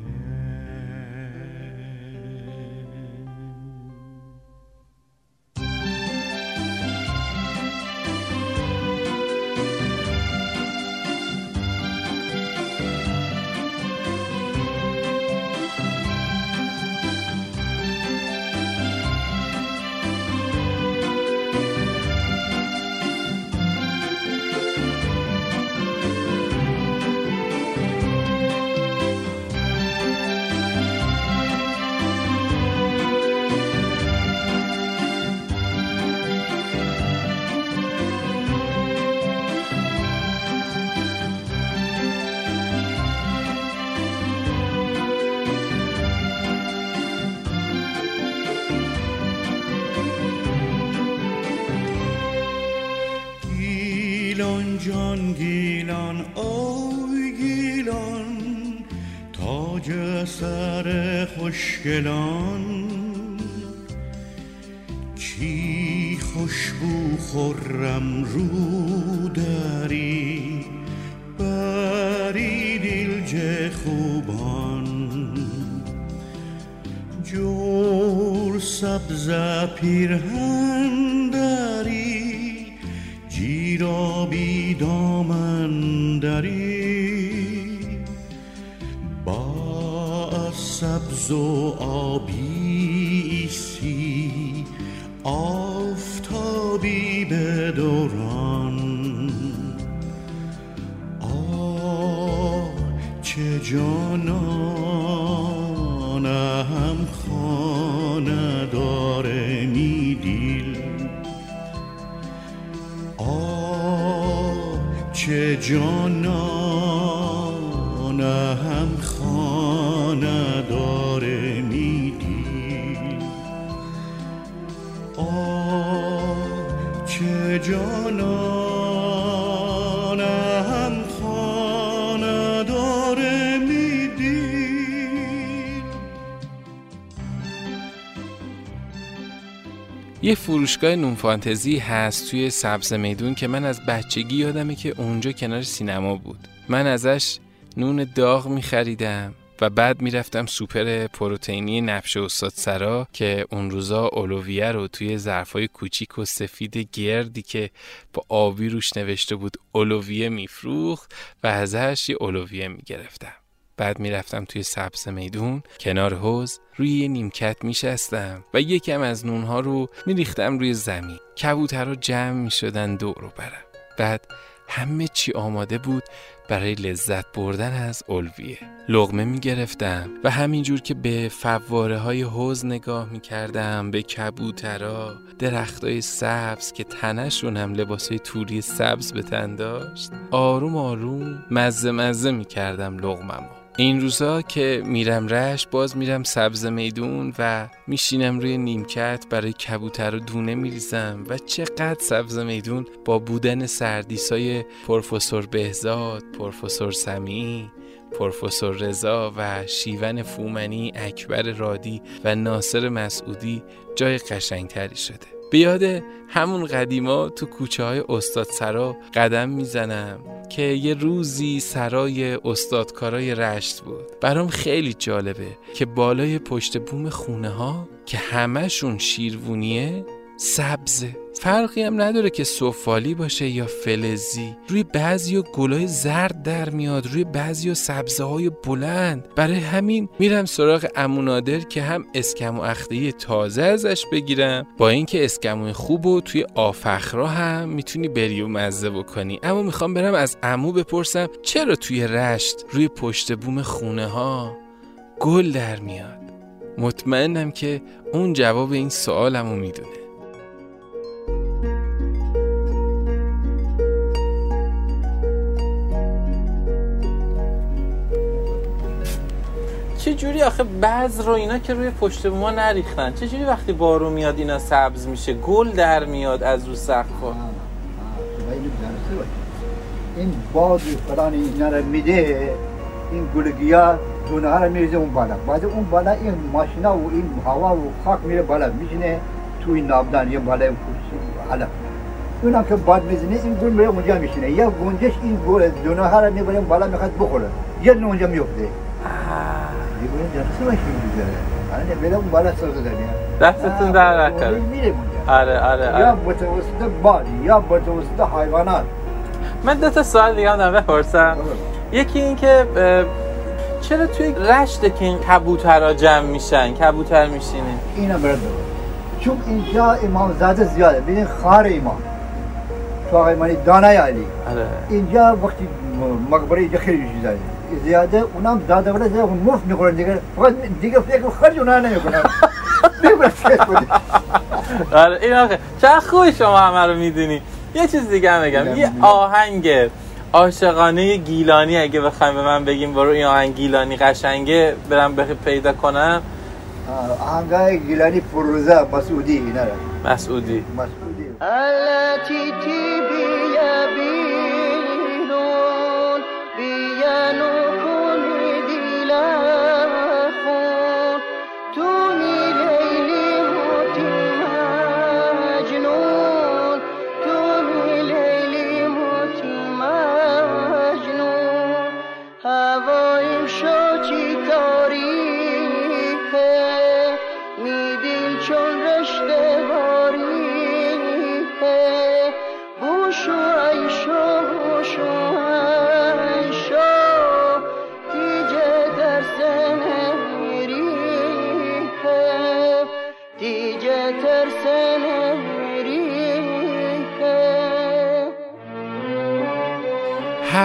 فروشگاه نون فانتزی هست توی سبز میدون که من از بچگی یادمه که اونجا کنار سینما بود. من ازش نون داغ می خریدم و بعد می‌رفتم سوپر پروتئینی نفش استاد سرا که اون روزا اولویه رو توی ظرفای کوچیک و سفید گردی که با آبی روش نوشته بود اولویه میفروخت و ازش یه اولویه می‌گرفتم. بعد می‌رفتم توی سبز میدون کنار حوز روی نیمکت میشستم و یکم از نونها رو میریختم روی زمین. کبوترها جمع می‌شدن دور و برم. بعد همه چی آماده بود برای لذت بردن از الویه. لغمه می گرفتم و همینجور که به فواره های حوز نگاه می کردم به کبوترا درختای سبز که تنشون هم لباس های توری سبز به تن داشت آروم آروم مزه مزه می کردم لغممو این روزا که میرم رش باز میرم سبز میدون و میشینم روی نیمکت برای کبوتر و دونه میریزم. و چقدر سبز میدون با بودن سردیسای پروفسور بهزاد، پروفسور سمی، پروفسور رضا و شیون فومنی، اکبر رادی و ناصر مسعودی جای قشنگتری شده. به همون قدیما تو کوچه های استاد سرا قدم می‌زنم که یه روزی سرای استادکارای رشت بود. برام خیلی جالبه که بالای پشت بوم خونه ها که همهشون شیروونیه سبزه فرقی هم نداره که سفالی باشه یا فلزی. روی بعضی و گلای زرد در میاد. روی بعضی و سبزه های بلند. برای همین میرم سراغ امونادر که هم اسکم و اخته تازه ازش بگیرم. با اینکه اسکموی خوب و توی آفخرا هم می‌تونی بری و مزه بکنی. اما می‌خوام برم از امو بپرسم چرا توی رشت روی پشت بوم خونه ها گل در میاد؟ مطمئنم که اون جواب این سوالمو می‌دونه. چه جوری آخه بعض رو اینا که روی پشت ما نریختن؟ چه جوری وقتی بارون میاد اینا سبز میشه گل در میاد از رو سقفا این باد فلان اینا رو میده این گلگیا دونه ها رو میریزه اون بالا. بعد اون بالا این ماشینا و این هوا و خاک میره بالا میشینه تو این نابدان یه بالا حالا. اونم که باد می‌زنه این گل میره اونجا میشینه. یا گنجش این گل دونه ها رو می‌بره بالا می‌خواد بخوره. یه اونجا میفته. آره دستتون در نکنه. اونجا. آره آره یا آره متوسط باد یا متوسط حیوانات. من دو تا سوال دیگه هم بپرسم. یکی این که چرا توی رشته که این کبوترها جمع میشن کبوتر میشینه؟ اینا برد چون اینجا امام زاده زیاده. ببین خار امام. تو آقای دانه علی. آره. اینجا وقتی مقبره اینجا خیلی زیاده زیاده اونم زاده ولی زیاده اون مفت می‌خورن دیگه. فقط دیگه فکر خرج اونا نمی‌کنن آره این آخه چقدر خوبی شما همه رو می‌دونی. یه چیز دیگه هم بگم. یه آهنگ عاشقانه گیلانی اگه بخوایم به من بگیم برو این آهنگ گیلانی قشنگه برم بخ پیدا کنم. آهنگای گیلانی فروزه مسعودی اینا مسعودی. مسعودی. التي تبي love.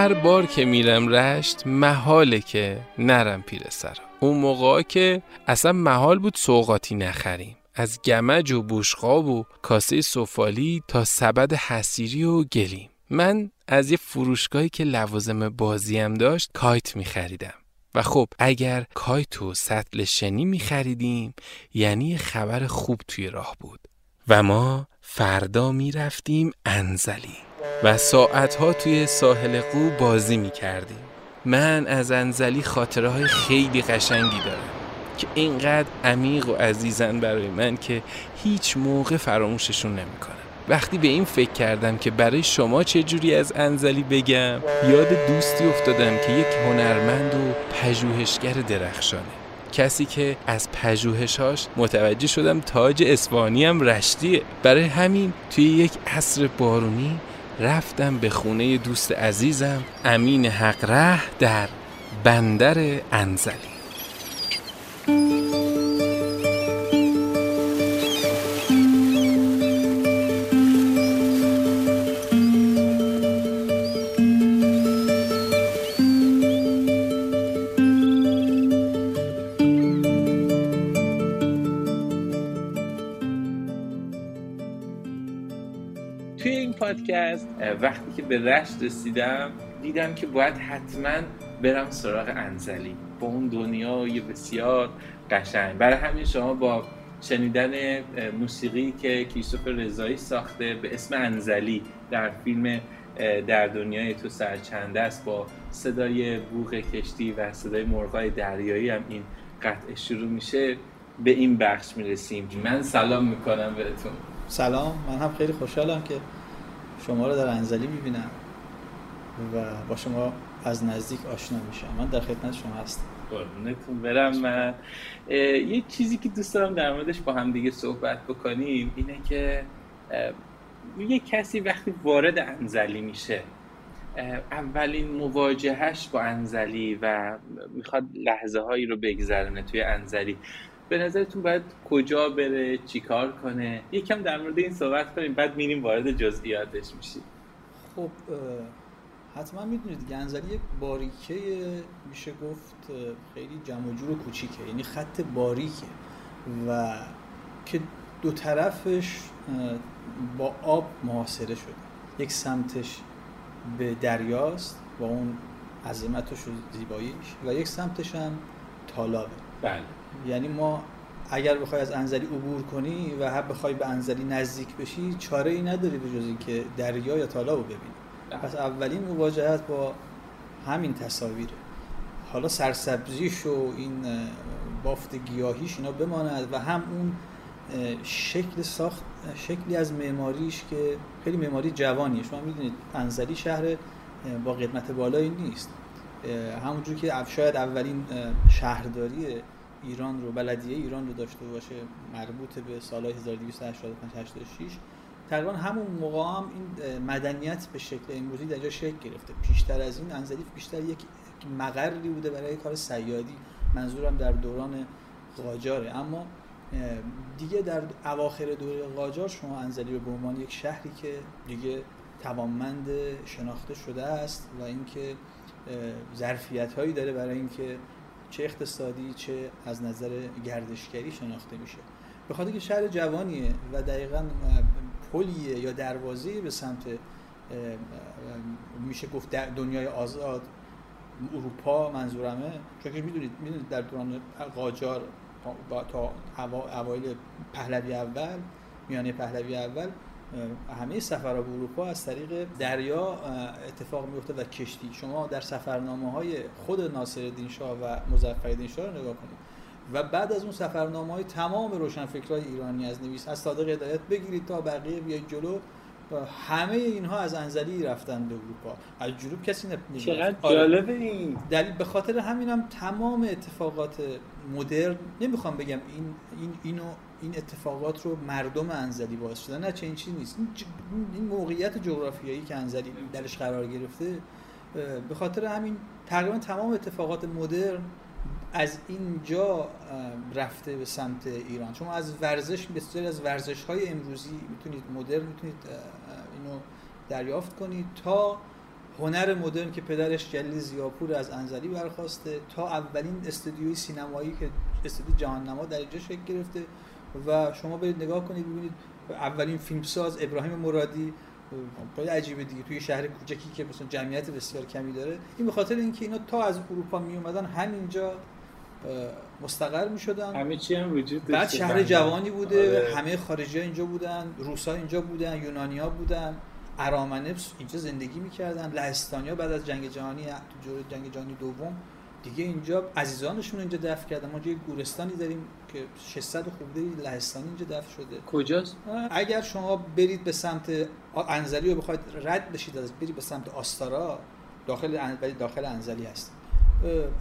هر بار که میرم رشت محاله که نرم پیر سر. اون موقع که اصلا محال بود سوقاتی نخریم. از گمج و بوشقاب و کاسه سفالی تا سبد حسیری و گلیم. من از یه فروشگاهی که لوازم بازیم داشت کایت میخریدم. و خب اگر کایت و سطل شنی میخریدیم یعنی خبر خوب توی راه بود. و ما فردا می‌رفتیم انزلی. و ساعتها توی ساحل قو بازی می کردیم. من از انزلی خاطره های خیلی قشنگی دارم که اینقدر عمیق و عزیزن برای من که هیچ موقع فراموششون نمی کنم. وقتی به این فکر کردم که برای شما چه جوری از انزلی بگم یاد دوستی افتادم که یک هنرمند و پژوهشگر درخشانه کسی که از پژوهشاش متوجه شدم تاج اسفانی هم رشتیه برای همین توی یک عصر بارونی رفتم به خونه دوست عزیزم امین حقره در بندر انزلی. به رشت رسیدم دیدم که باید حتما برم سراغ انزلی. با اون دنیای بسیار قشنگ. برای همین شما با شنیدن موسیقی که کیسوف رضایی ساخته به اسم انزلی در فیلم در دنیای تو سرچنده است با صدای بوق کشتی و صدای مرغای دریایی هم این قطعه شروع میشه به این بخش می‌رسیم. من سلام می‌کنم بهتون. سلام. من هم خیلی خوشحالم که شما رو در انزلی می‌بینم و با شما از نزدیک آشنا میشم. من در خدمت شما هستم. قربونتون برم من. یه چیزی که دوست دارم در موردش با هم دیگه صحبت بکنیم اینه که یه کسی وقتی وارد انزلی میشه اولین مواجهش با انزلی و می‌خواد لحظه هایی رو بگذرونه توی انزلی. به نظرتون باید کجا بره؟ چیکار کنه؟ یکم در مورد این صحبت کنیم بعد میریم وارد جزئیاتش میشیم. خب حتما می‌دونید گنزلی یک باریکه میشه گفت خیلی جمع و جور و کوچیکه. یعنی خط باریکه و که دو طرفش با آب محاصره شده. یک سمتش به دریاست با اون عظمتش و زیباییش و یک سمتش هم تالابه. بله. یعنی ما اگر بخوای از انزلی عبور کنی و هم بخوای به انزلی نزدیک بشی چاره ای نداری به جز اینکه دریا یا تالاب رو ببینی. پس اولین مواجهت با همین تصاویره. حالا سرسبزیش و این بافت گیاهیش اینا بماند و هم اون شکل ساخت شکلی از معماریش که خیلی معماری جوانیه. شما می‌دونید انزلی شهر با قدمت بالایی نیست. همونجور که شاید اولین اه، شهرداری ایران رو بلدیه ایران رو داشته باشه مربوط به سالهای 1285 86 تقریبا همون موقع هم این مدنیت به شکل امروزی در جا شکل گرفته. پیشتر از این انزلی بیشتر یک مقری بوده برای کار سیادی. منظورم در دوران قاجاره. اما دیگه در اواخر دوره قاجار شما انزلی به عنوان یک شهری که دیگه توانمند شناخته شده است و اینکه ظرفیت هایی داره برای اینکه چه اقتصادی چه از نظر گردشگری شناخته میشه. به خاطر که شهر جوانیه و دقیقا پلیه یا دروازه به سمت میشه گفت دنیای آزاد اروپا منظورمه. چون که می‌دونید می‌دونید در دوران قاجار تا- اوایل پهلوی اول میانه پهلوی اول همه سفرها به اروپا از طریق دریا اتفاق میفته و کشتی. شما در سفرنامه های خود ناصرالدین شاه و مظفرالدین شاه رو نگاه کنید. و بعد از اون سفرنامه های تمام روشنفکرای ایرانی از نویس از صادق هدایت بگیرید تا بقیه بیاید جلو. همه اینها از انزلی رفتن به اروپا. از جنوب کسی نمیاد چقدر جالبه این. دلیل به خاطر همینم تمام اتفاقات مدرن نمی‌خوام بگم این این اینو این اتفاقات رو مردم انزلی باعث شدن. نه چه این چیزی نیست. این, ج- این موقعیت جغرافیایی که انزلی درش قرار گرفته به خاطر همین تقریبا تمام اتفاقات مدرن از اینجا رفته به سمت ایران. شما از ورزش بسیاری از ورزش های امروزی می‌تونید مدرن می‌تونید اینو دریافت کنید تا هنر مدرن که پدرش جلیل زیاپور از انزلی برخواسته تا اولین استودیوی سینمایی که استودیو جهان نما در اینجا شکل گرفته. و شما برید نگاه کنید ببینید اولین فیلمساز ابراهیم مرادی خیلی عجیبه دیگه توی شهر کوچکی که مثلا جمعیت بسیار کمی داره این به خاطر اینکه اینا تا از اروپا می اومدن همینجا مستقر می شدن همه چی هم وجود بعد. شهر. جوانی بوده آره. همه خارجی ها اینجا بودن روسا اینجا بودن یونانیا بودن ارامنه اینجا زندگی می‌کردن لهستانیا بعد از جنگ جهانی جنگ جهانی دوم دیگه اینجا عزیزانشون رو اینجا دفن کردن. ما یه گورستانی داریم که 600 خورده لهستانی اینجا دفن شده. کجاست؟ اگر شما برید به سمت انزلی و بخواید رد بشید از برید به سمت آستارا داخل داخل انزلی هست.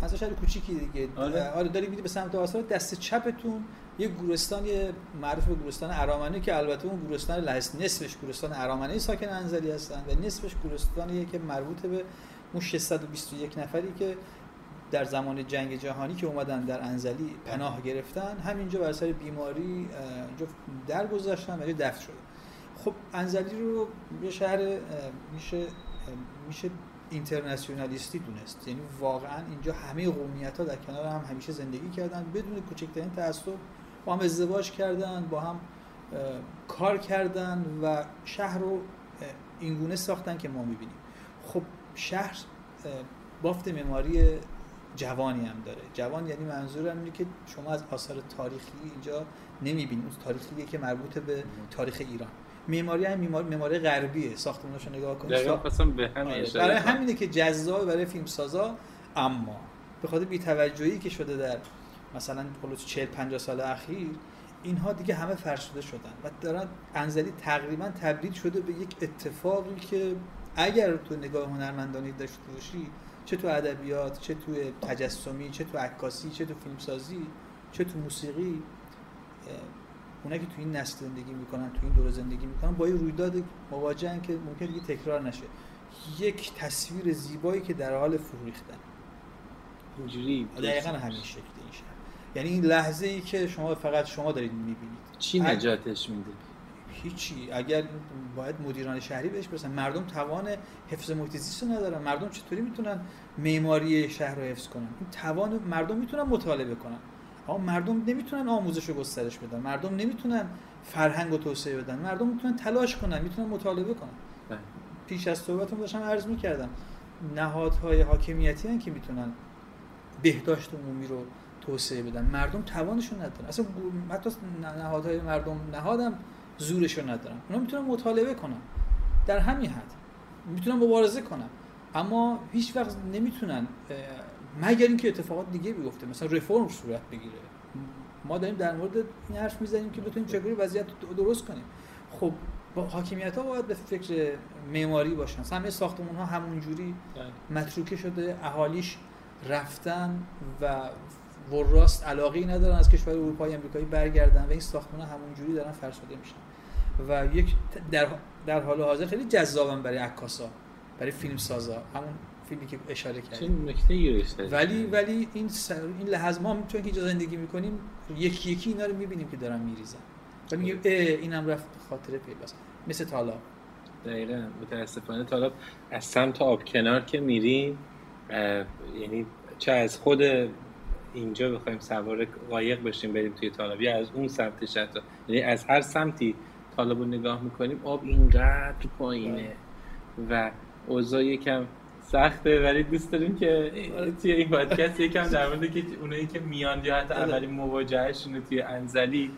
از شهر کوچیکی دیگه. آره. آره داری میری به سمت آستارا. دست چپتون یه گورستانی معروف به گورستان ارامنه که البته اون گورستان لهست. نصفش گورستان ارامنه ساکن انزلی هستن و نصفش گورستانیه که مربوط به اون 621 نفری که در زمان جنگ جهانی که اومدن در انزلی پناه گرفتن همینجا بر اثر بیماری اینجا درگذشتن و دفن شده. خب انزلی رو یه شهر میشه میشه اینترنشنالیستی دونست. یعنی واقعا اینجا همه قومیت ها در کنار هم همیشه زندگی کردن. بدون کوچکترین تعصب با هم ازدواج کردن با هم کار کردن و شهر رو اینگونه ساختن که ما می‌بینیم. خب شهر بافت معماری جوانی هم داره. جوان یعنی منظورم اینه که شما از آثار تاریخی اینجا نمی‌بینید اون تاریخیه که مربوط به تاریخ ایران. معماری هم معماری غربیه. ساختموناشو نگاه کنید به همین آره، برای. همینه که جذاب برای فیلمسازا اما به خاطر بی‌توجهی که شده در مثلا پلوس 40 50 سال اخیر اینها دیگه همه فرسوده شدن و دارن انزلی تقریبا تبدیل شده به یک اتفاقی که اگر تو نگاه هنرمندانی داشته باشی چه تو ادبیات چه تو تجسمی چه تو عکاسی چه تو فیلمسازی چه تو موسیقی اونایی که تو این نسل زندگی می‌کنن تو این دوره زندگی می‌کنن با یه رویداد مواجهن که ممکن دیگه تکرار نشه. یک تصویر زیبایی که در حال فرو ریختن اینجوری دقیقا همین شکل این شهر. یعنی این لحظه ای که شما فقط شما دارید می‌بینید. چی نجاتش میده؟ هیچی. اگر باید مدیران شهری بهش برسن. مردم توان حفظ محیط زیست رو ندارن. مردم چطوری می‌تونن معماری شهر رو حفظ کنن؟ این توان مردم می‌تونن مطالبه کنن اما مردم نمی‌تونن آموزش رو گسترش بدن. مردم نمی‌تونن فرهنگ رو توسعه بدن. مردم می‌تونن تلاش کنن. می‌تونن مطالبه کنن بله. پیش از صحبتون داشتم عرض می‌کردم. نهادهای حاکمیتی هن که می‌تونن بهداشت عمومی رو توسعه بدن. مردم توانشون ندارن. اصلا حتی نهادهای مردم نهادم. زورشون ندارن اونا می‌تونن مطالبه کنن. در همین حد. می‌تونن مبارزه کنن. اما هیچ وقت نمی‌تونن مگر اینکه اتفاقات دیگه بیفته. مثلا رفرم صورت بگیره. ما داریم در مورد این حرف می‌زنیم که بتونیم چگونه وضعیت رو درست کنیم. خب با حاکمیت ها باید به فکر معماری باشن. همه ساختمون ها همونجوری متروکه شده اهالیش رفتن و وراست علاقه ندارن از کشور اروپایی امریکایی برگردن و این ساختمان همونجوری دارن فرسوده میشن. و یک در, در حال حاضر خیلی جذابن برای عکاسا برای فیلم سازا همون فیلمی که اشاره کردیم. ولی ولی این سر این لحظه ما چون که اینجا زندگی می‌کنیم یکی یکی اینا رو می‌بینیم که دارن میریزن. و میگیم اه اینم رفت به خاطر پیلاس مثل تالا. دقیقا متاسفانه تا حالا از سمت آب کنار که میریم یعنی چه از خود اینجا بخوایم سوار قایق بشیم بریم توی تالاب. یا از اون سمتش حتی یعنی از هر سمتی تالاب رو نگاه می‌کنیم آب اینقدر پایینه و اوضاع یکم سخته. ولی دوست داریم که توی این پادکست یکم در مورد که اونایی که میان یا حتی اولین مواجههشون توی انزلی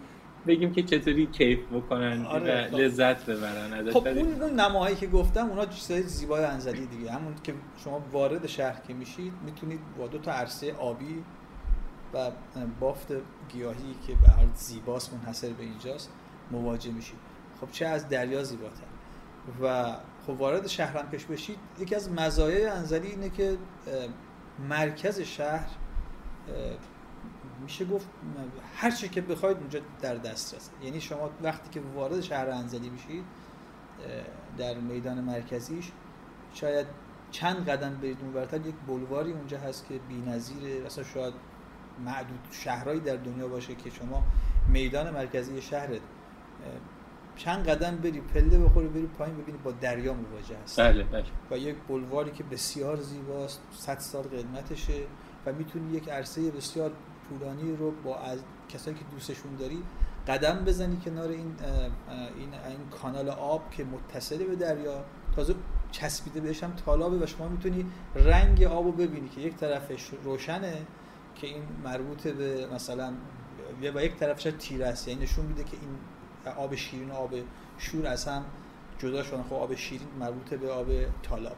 بگیم که چطوری کیف بکنن آره، و خب. لذت ببرن. خب اون نماهایی که گفتم اونا چیزای زیبای انزلی دیگه. همون که شما وارد شهر که میشید می‌تونید با دو تا عرصه آبی و بافت گیاهی که به هر زیباست منحصر به اینجاست مواجه میشید خب چه از دریا زیباتر. و خب وارد شهر هم کش بشید یکی از مزایای انزلی اینه که مرکز شهر میشه گفت هر چی که بخواید اونجا در دسترسه یعنی شما وقتی که وارد شهر انزلی میشید در میدان مرکزیش شاید چند قدم برید اونورتر یک بلواری اونجا هست که بی‌نظیره. اصلا شاید معدود شهرهایی در دنیا باشه که شما میدان مرکزی شهرت چند قدم بری پله بخوری بری پایین ببینی با دریا مواجه هست بله بله. و یک بلواری که بسیار زیباست 100 سال قدمتشه و می‌تونی یک عرصه بسیار طولانی رو با از کسایی که دوستشون داری قدم بزنی کنار این این این کانال آب که متصل به دریا تازه چسبیده بهش هم تالابه و شما می‌تونی رنگ آب رو ببینی که یک طرفش روشنه که این مربوط به مثلا یا با یک طرفش تیره است. یعنی نشون میده که این آب شیرین و آب شور از هم جدا شدن. خب آب شیرین مربوط به آب تالاب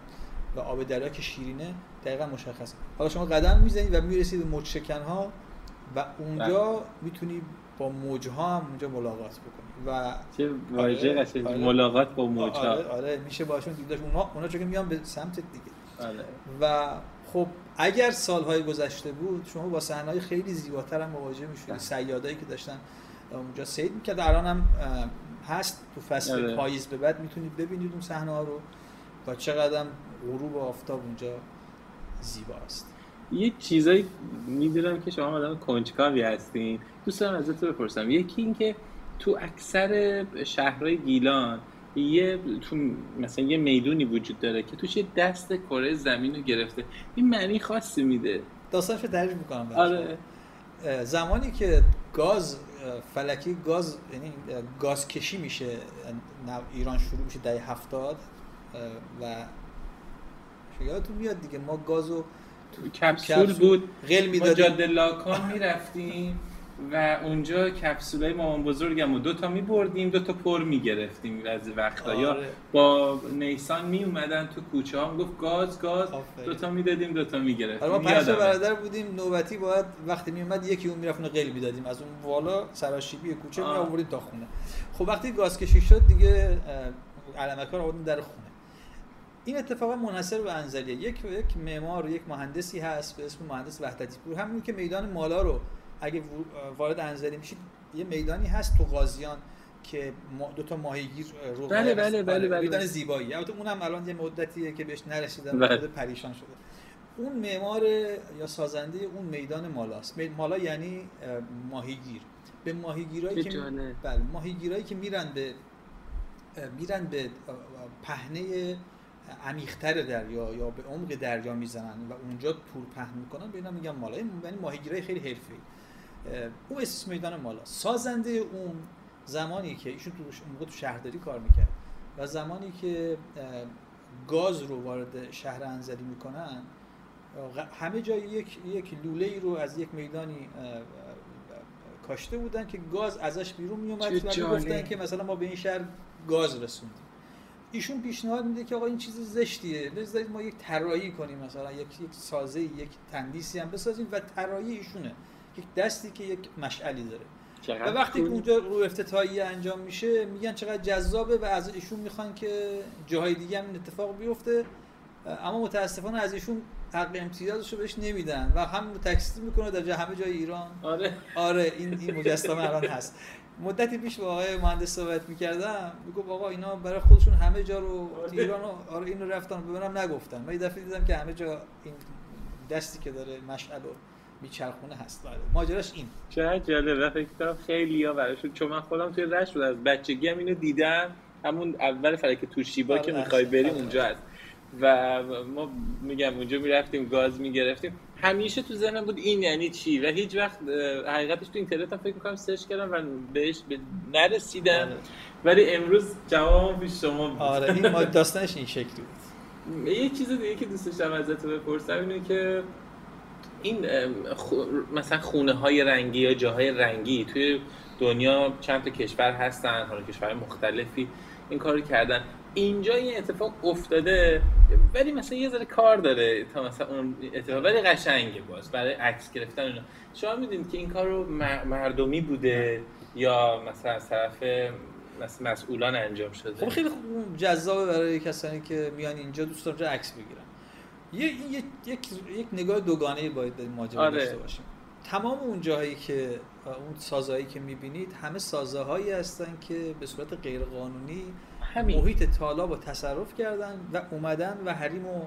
و آب دریا که شیرینه دقیقا مشخصه. حالا شما قدم می‌زنید و می‌رسید به موج شکن ها و اونجا می‌تونی با موج ها هم اونجا ملاقات بکنی. و چه واژه آره، آره. ملاقات با موج‌ها. آره, آره میشه باشون دیداش. اونها اونا چون میان به سمت دیگه. آره. و خب اگر سالهای گذشته بود شما با صحنه‌های خیلی زیباتر هم مواجه می‌شدید سیادایی که داشتن اونجا سید می‌کرد. الان هم هست تو فصل آره. پاییز به بعد می‌تونید ببینید اون صحنه ها رو و چقدر غروب آفتاب اونجا زیباست. یه چیزایی می‌دونم که شما آدم کنجکاوی هستین. دوست دارم ازت بپرسم. یکی این که تو اکثر شهرهای گیلان یه تو مثلا یه می‌دونی وجود داره که توش یه دست کره زمین رو گرفته. این معنی خاصی میده. داستانش رو تعریف می‌کنم آره. زمانی که گاز فلکی گاز یعنی گاز کشی میشه ایران شروع میشه دهه هفتاد و یادتون میاد دیگه ما گازو تو کپسول بود. غل ما می‌دادیم. جاده لاکان می‌رفتیم. و اونجا کپسولای مامان بزرگم و دوتا میبردیم دوتا پر می‌گرفتیم از وقتا یا آره. با نیسان میومدن تو کوچه هم گفت گاز گاز. دوتا می‌دادیم دوتا می‌گرفتیم. آره ما پنج تا. برادر بودیم نوبتی باید وقتی میومد یکی اون می‌رفت اونو قل می‌دادیم. از اون بالا سراشیبی کوچه می. آوردیم تا خونه. خب وقتی گاز کشی شد دیگه علمکار آوردیم در خونه. این اتفاقا منحصر به انزلیه. یک یک معمار یک مهندسی هست به اسم مهندس وحدتی پور همون که میدان مالا رو اگه وارد انزلی میشید یه میدانی هست تو قاضیان که دو تا ماهیگیر رو بله بله بله بله. میدان زیبایی. البته اونم الان یه مدتیه که بهش نرسیدن بله. پریشان شده. اون معمار یا سازنده اون میدان مالاست. مالا یعنی ماهیگیر. به ماهیگیرایی که بله ماهیگیرایی که میرن به میرن به پهنه عمیق‌تر دریا یا به عمق دریا می‌زنن و اونجا تور پهن می‌کنن به اینا میگن مالا. یعنی ماهیگیرای خیلی حرفه‌ای. اون اسم میدان مالا. سازنده اون زمانی که ایشون تو موقع تو شهرداری کار می‌کرد و زمانی که گاز رو وارد شهر انزلی می‌کنن همه جای یک یک لوله ای رو از یک میدانی کاشته بودن که گاز ازش بیرون میومد و گفتن که مثلا ما به این شهر گاز رسوندیم. ایشون پیشنهاد میده که آقا این چیز زشتیه. بذارید ما یک طراحی کنیم مثلا یک یک سازه یک تندیسی هم بسازیم و طراحی ایشونه. یک دستی که یک مشعلی داره. و وقتی که اونجا رو افتتاحیه انجام میشه میگن چقدر جذابه و از ایشون می‌خوان که جاهای دیگه هم این اتفاق بیفته. اما متاسفانه از ایشون حق امتیازش رو بهش نمیدن و هم رو تکثیر می‌کنه در همه جای ایران. آره. آره این این مجسمه الان هست. مدتی پیش با آقای مهندس صحبت می‌کردم می‌گفت آقا اینا برای خودشون همه جا رو ایران رو آره اینو رفتن ببینم نگفتن. من یه دفعه دیدم که همه جا این دستی که داره مشعل و میچرخونه هست. بله. ماجراش این. چه جالب. فکر کنم خیلی ها براشون چون من خودم توی رشت بود از بچگی هم اینو دیدم. همون اول فلک توشیبا که می‌خوای بریم اونجا هست. و ما میگم اونجا می‌رفتیم گاز می‌گرفتیم. همیشه تو ذهنم بود این یعنی چی؟ و هیچ وقت حقیقتش تو اینترنت هم فکر می‌کنم سرچ کردم و بهش نرسیدم. ولی امروز جوابم پیش شما بود. آره این ما داستانش این شکلی بود. یه چیز دیگه که دوست داشتم ازت بپرسم اینه که این مثلا خونه های رنگی یا جاهای رنگی توی دنیا چند تا کشور هستن حالا کشور مختلفی این کارو کردن. اینجا این اتفاق افتاده ولی مثلا یه ذره کار داره تا مثلا اون اتفاق ولی قشنگه باز برای عکس گرفتن اینا. شما می‌دونید که این کار رو مردمی بوده یا مثلا از طرف مثلا مسئولان انجام شده؟ خب خیلی خوب جذابه برای کسانی که میان اینجا دوست دارن عکس بگیرن یه یک یک نگاه دوگانه باید به ماجرا آره. داشته باشیم. تمام اون جاهایی که اون سازهایی که می‌بینید همه سازه هایی هستن که به صورت غیر قانونی همین. محیط تالاب رو تصرف کردن و اومدن و حریم و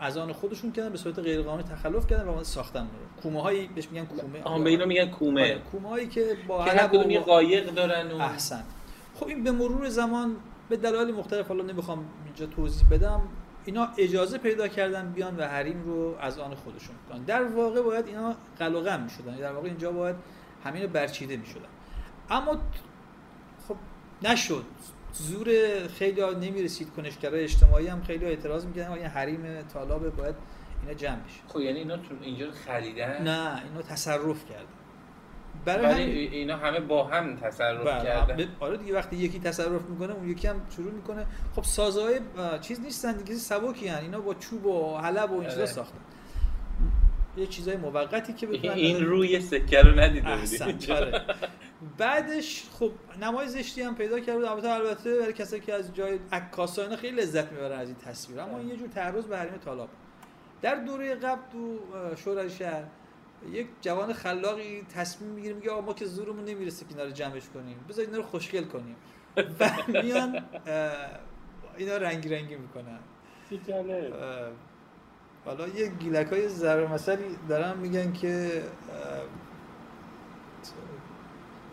از آن خودشون کردن به صورت غیر قانونی تخلف کردن و ساختن رو. کومه هایی بهش میگن کومه. آها به اینا میگن کومه. آره، کومه هایی که با که هر کدوم قایق دارن و احسن. خب این به مرور زمان به دلایل مختلف حالا نمی‌خوام اینجا توضیح بدم. اینا اجازه پیدا کردن بیان و حریم رو از آن خودشون کنن. در واقع باید اینا قلقم می‌شدن. در واقع اینجا باید همین رو برچیده می‌شدن. اما خب نشد. زور خیلی ها نمی‌رسید کنشگرای اجتماعی هم خیلی ها اعتراض می‌کردن این حریم طالب باید اینا جمع بشه. خب یعنی اینا تو اینجا خریدن؟ نه اینا تصرف کردن. برای هم... اینا همه با هم تصرف بله. کردن آره دیگه وقتی یکی تصرف می‌کنه اون یکی هم شروع می‌کنه. خب سازهای چیز نیستن دیگه سبکی هن. اینا با چوب و حلب و این چیزا ساختن. یه چیزای موقتی که بتونن این روی سکه رو ندیده بودیم آره. بعدش خب نمای زشتی هم پیدا کرد البته البته برای کسایی که از جای عکاسا خیلی لذت می‌برن از این تصویر. اما این یه جور تعرض به حریم طالاب در دوره قبل تو شورای شهر یک جوان خلاقی تصمیم می‌گیره میگه ما که زورمون نمی‌رسه که اینا رو جمعش کنیم. بذار اینا رو خوشگل کنیم. و میان اینا رنگی رنگی می‌کنن. حالا یه گیلک های ضرر مثلی دارن میگن که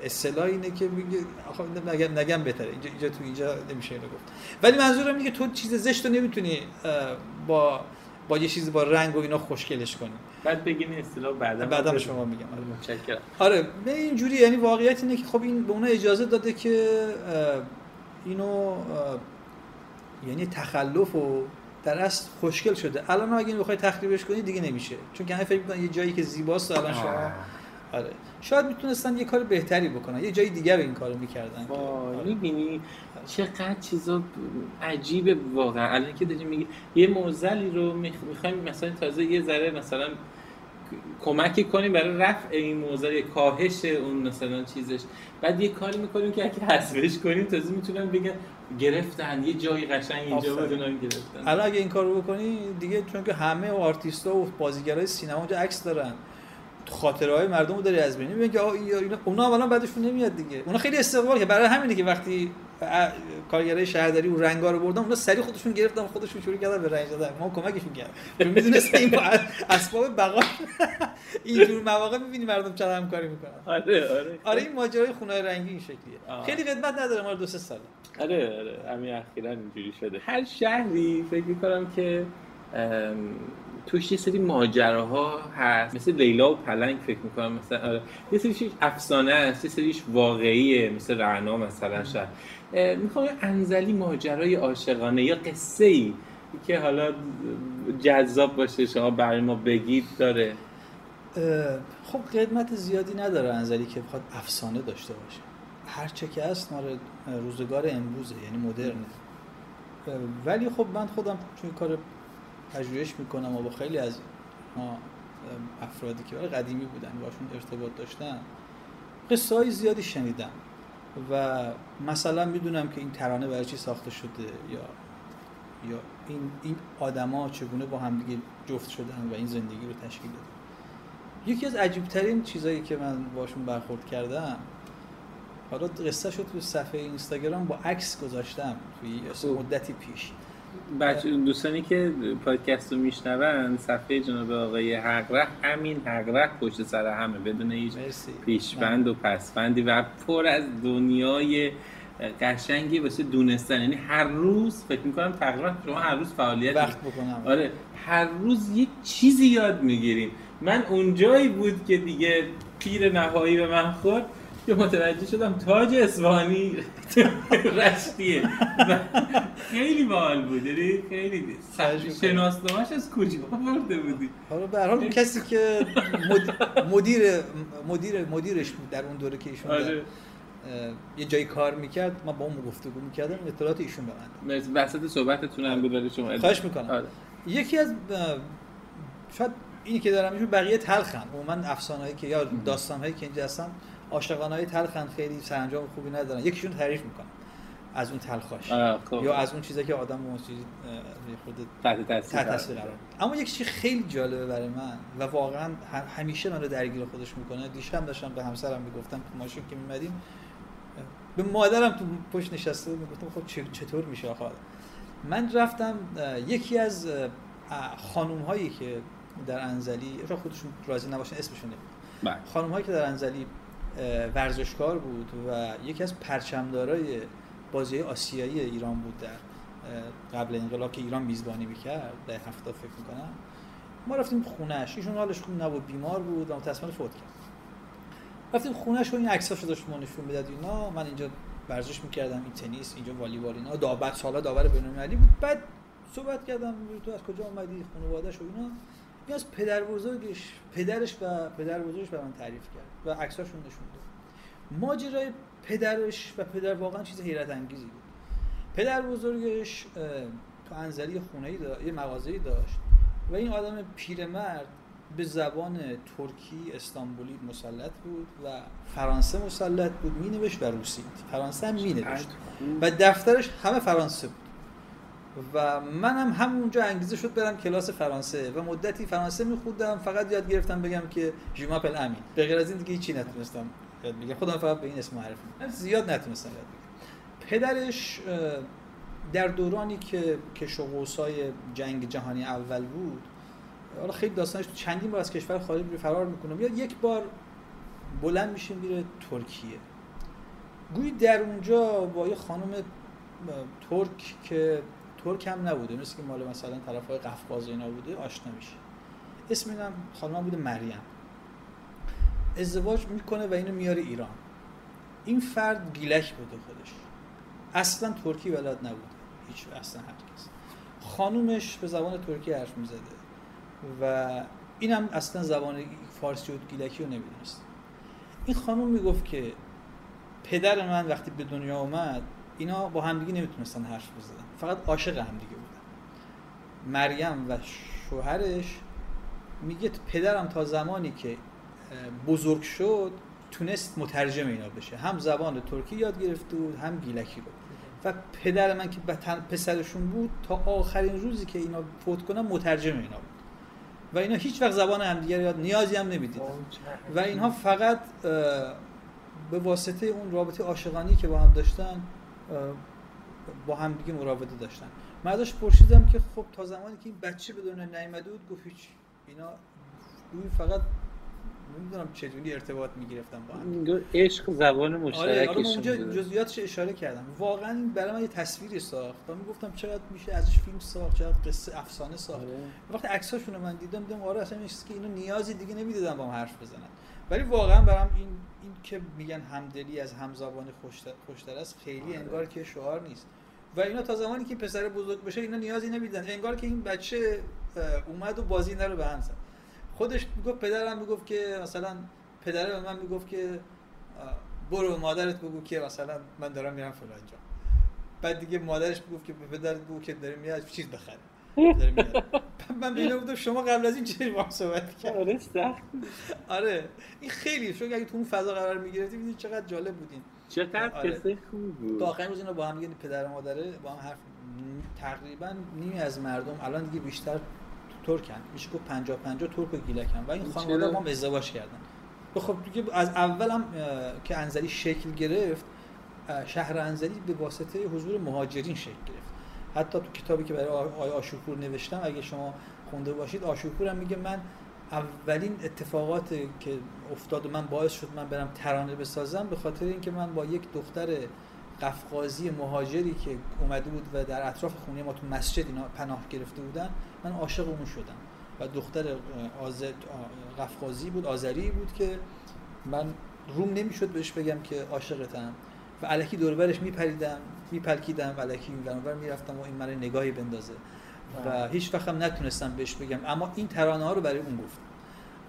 اصطلاح اینه که میگه آخه نگم نگم بهتره. اینجا اینجا تو اینجا نمیشه اینو گفت. ولی منظورم اینه که تو چیز زشت رو نمی‌تونی با با یه چیزی با رنگ و اینا خوشگلش کنی. بعد بگین اصطلاح بعدا بعدا به شما میگم. آره. متشکرم. آره به اینجوری یعنی واقعیت اینه که خب این به اونها اجازه داده که اینو یعنی تخلف و در اصل خوشگل شده. الان اگه اینو بخوای تخریبش کنی دیگه نمیشه. چون که همه فکر می‌کنن یه جایی که زیباست الان شما آره. شاید می‌تونستن یه کار بهتری بکنن. یه جای دیگر این کارو می‌کردن آره. می‌بینی؟ چقدر چیزا عجیبه واقعا. الان که داریم میگی یه موزلی رو می‌خوایم مثلا تازه یه ذره مثلا کمکی کنیم برای رفع این یا کاهش اون مثلا چیزش. بعد یه کاری می‌کنیم که اگه حذفش کنیم تازه می‌تونن بگن گرفتن یه جایی قشنگ اینجا اونم گرفتن. الان اگه این کار رو بکنی دیگه چون که همه آرتیستا و بازیگرای سینما اونجا عکس دارن. خاطره های مردم رو داری از بین می‌بینی که اینا اونا اولا بعدشون نمیاد دیگه. اونا خیلی استقبال که برای همینه که وقتی کارگرای شهرداری و رنگا رو بردن اونا سری خودشون گرفتن خودشون شروع کردن به رنگ دادن ما کمکشون کردیم. می‌دونست این با اسباب بقا اینجور مواقع می‌بینی مردم چقدر همکاری می‌کنن. آره آره. آره این ماجرای خونه رنگی این شکلیه. آه. خیلی قدمت نداره ما دو سه ساله آره آره. همین اخیرا اینجوری شده. هر شهری فکر می‌کنم که توش یه سری ماجراها هست. مثل لیلا و پلنگ فکر می‌کنم مثلا آره. یه سریش افسانه است یه سریش واقعیه مثل رعنا مثلا شهر می‌خوام انزلی ماجرای عاشقانه یا قصه ای که حالا جذاب باشه شما برای ما بگید داره. خب قدمت زیادی نداره انزلی که بخواد افسانه داشته باشه. هر چه که هست مال روزگار امروزه یعنی مدرنه. ولی خب من خودم چون کار پژوهش می‌کنم و با خیلی از اه، افرادی که قدیمی بودن باشون ارتباط داشتن قصه های زیادی شنیدم و مثلا می‌دونم که این ترانه برای چی ساخته شده یا یا این این آدما چگونه با همدیگه جفت شدن و این زندگی رو تشکیل دادن. یکی از عجیبترین چیزایی که من باشون برخورد کردم حالا قصه شد تو صفحه اینستاگرام با عکس گذاشتم توی یه مدتی پیش. بچه دوستانی که پادکست رو میشنون صفحه جناب آقای حقره همین حقره پشت سر همه بدون هیچ پیشبند و پسفندی و پر از دنیای قشنگی واسه دونستن. یعنی هر روز فکر می‌کنم تقریبا شما هر روز فعالیت وقت بکنم. آره هر روز یک چیزی یاد می‌گیریم. من اونجایی بود که دیگه پیر نهایی به من خورد. که متوجه شدم تاج اصفهانی رشتیه. خیلی باحال بود. یعنی خیلی شناسنامه‌اش از کجا برده بودی؟ حالا به هر حال کسی که مد- مدیر مدیر مدیرش بود در اون دوره که ایشون آره. یه جایی کار می‌کرد. من با اون گفتگو می‌کردم. اطلاعات ایشون به من وسط صحبتتون هم بود شما. ادامه. خواهش می‌کنم. آره. یکی از شاید اینی که دارم بقیه تلخن عموما افسانه‌ای که یا داستان‌هایی که اینجا هستن عاشقانه‌های تلخن خیلی سرانجام خوبی ندارن. یکیشون تعریف می‌کنم. از اون تلخاش. خب. یا از اون چیزایی که آدم موسیقی خود تحت تاثیر قرار. اما یک چیز خیلی جالبه برای من و واقعا همیشه من رو درگیر خودش می‌کنه. دیشب داشتم به همسرم می‌گفتم تو ماشین که میمدیم به مادرم تو پشت نشسته بود می‌گفتم خب چطور میشه آخه؟ من رفتم یکی از خانوم هایی که در انزلی شاید خودشون راضی نباشن اسمشون نمی‌دونم. بله. خانم هایی که در انزلی ورزشکار بود و یکی از پرچمدارای بازی آسیایی ایران بود در قبل انقلاب که ایران میزبانی می‌کرد در هفته فکر می‌کنم. ما رفتیم خونهش ایشون حالش خوب نبود بیمار بود و متاسفانه فوت کرد. رفتیم خونهش و این عکساشو داشت ما نشون می‌داد. اینا من اینجا ورزش می‌کردم این تنیس اینجا والیبال اینا. داور سالا داور بین‌المللی بود. بعد صحبت کردم تو از کجا اومدی؟ خانواده‌اش و اینا. این از پدر بزرگش پدرش و پدر بزرگش من تعریف کرد و عکساشون نشون داد. ماجرای پدرش و پدر واقعا چیز حیرت انگیزی بود. پدر بزرگش تو انزلی خونه ای یه مغازه‌ای داشت و این آدم پیرمرد به زبان ترکی استانبولی مسلط بود و فرانسه مسلط بود. می نوشت و روسی. فرانسه هم می نوشت و دفترش همه فرانسه بود. و منم همونجا انگیزه شد برم کلاس فرانسه و مدتی فرانسه میخوندم فقط یاد گرفتم بگم که جیماپل امین به غیر از این دیگه هیچی نتونستم یاد بگم. خودم فقط به این اسم معرفی. زیاد نتونستم یاد بگم. پدرش در دورانی که کش و قوسای جنگ جهانی اول بود حالا خیلی داستانش چندین بار از کشور خارج فرار می‌کنه. یا یک بار بلند میشه میره ترکیه. گویی در اونجا با یه خانم ترک که ترک هم نبوده. مثل که مال مثلا طرف های قفقاز اینا بوده آشنا میشه. اسم اینم خانم بوده مریم. ازدواج می‌کنه و اینو میاره ایران. این فرد گیلک بوده خودش. اصلا ترکی بلد نبوده هیچ اصلا هرگز خانومش به زبان ترکی حرف می‌زده. و اینم اصلا زبان فارسی و گیلکی رو نمی‌دونست. این خانوم می‌گفت که پدر من وقتی به دنیا اومد اینا با همدیگه نمی‌تونستن حرف بزنن. فقط عاشق همدیگه بودن. مریم و شوهرش میگه پدرم تا زمانی که بزرگ شد تونست مترجم اینا بشه. هم زبان ترکی یاد گرفته بود هم گیلکی رو. و پدر من که پسرشون بود تا آخرین روزی که اینا فوت کنن مترجم اینا بود. و اینا هیچ وقت زبان همدیگه رو یاد نیازی هم نمی‌دیدن. و اینها فقط به واسطه اون رابطه عاشقانی که با هم داشتن با هم دیگه مراوده داشتن. من ازش پرسیدم که خب تا زمانی که این بچه به دنیا نیامده بود گفت هیچ اینا گویی فقط نمی‌دونم چجوری ارتباط می‌گرفتم با هم. عشق زبان آره آره من مشترکشون اونجا. جزئیاتش اشاره کردم. واقعا برای من یه تصویری ساخت. و می‌گفتم چقدر میشه ازش فیلم ساخت چقدر قصه افسانه ساخت. وقتی عکساشون رو من دیدم دیدم آره اصلا چیزی که اینو نیازی دیگه نمی‌دادن با هم حرف بزنن. ولی واقعا برام این این که میگن همدلی از همزبانی خوشتر, خوشتر است خیلی انگار که شعار نیست. و اینا تا زمانی که پسر بزرگ بشه اینا نیازی نمیدن. انگار که این بچه اومد و بازی اینا رو به هم زد. خودش می‌گفت پدرم می‌گفت که مثلا پدره به من می‌گفت که برو به مادرت بگو که مثلا من دارم میرم فلان جا. بعد دیگه مادرش می‌گفت که به پدرت بگو که داره میاد چیز بخره. من به اینا گفتم شما قبل از این چه با صحبت کردید آره سخت آره. این خیلی شو اگه تو اون فضا قرار می‌گرفتی چقدر جالب بودین چقدر آره. قصه خوب بود. تا آخرین روز اینا با هم دیگه پدر و مادره با هم حرف تقریبا نیمی از مردم الان دیگه بیشتر ترکن. میشه گفت 50 50 ترک و گیلکن. و این خانواده؟ با هم ازدواج کردن. و خب دیگه از اول هم که انزلی شکل گرفت شهر انزلی به واسطه حضور مهاجرین شکل گرفت. حتی تو کتابی که برای آقای آشوپور نوشتم اگه شما خونده باشید آشوپور هم میگه من اولین اتفاقات که افتاد و من باعث شد من برم ترانه بسازم به خاطر اینکه من با یک دختر قفقازی مهاجری که اومده بود و در اطراف خونه ما تو مسجد اینا پناه گرفته بودن من عاشق اون شدم. و دختر آز... قفقازی بود آذری بود که من روم نمی‌شد بهش بگم که عاشقتم. و الکی دوربرش میپریدم میپلکیدم و ور اون ور می‌رفتم و این من نگاهی بندازه. و هیچ وقت هم نتونستم بهش بگم اما این ترانه ها رو برای اون گفتم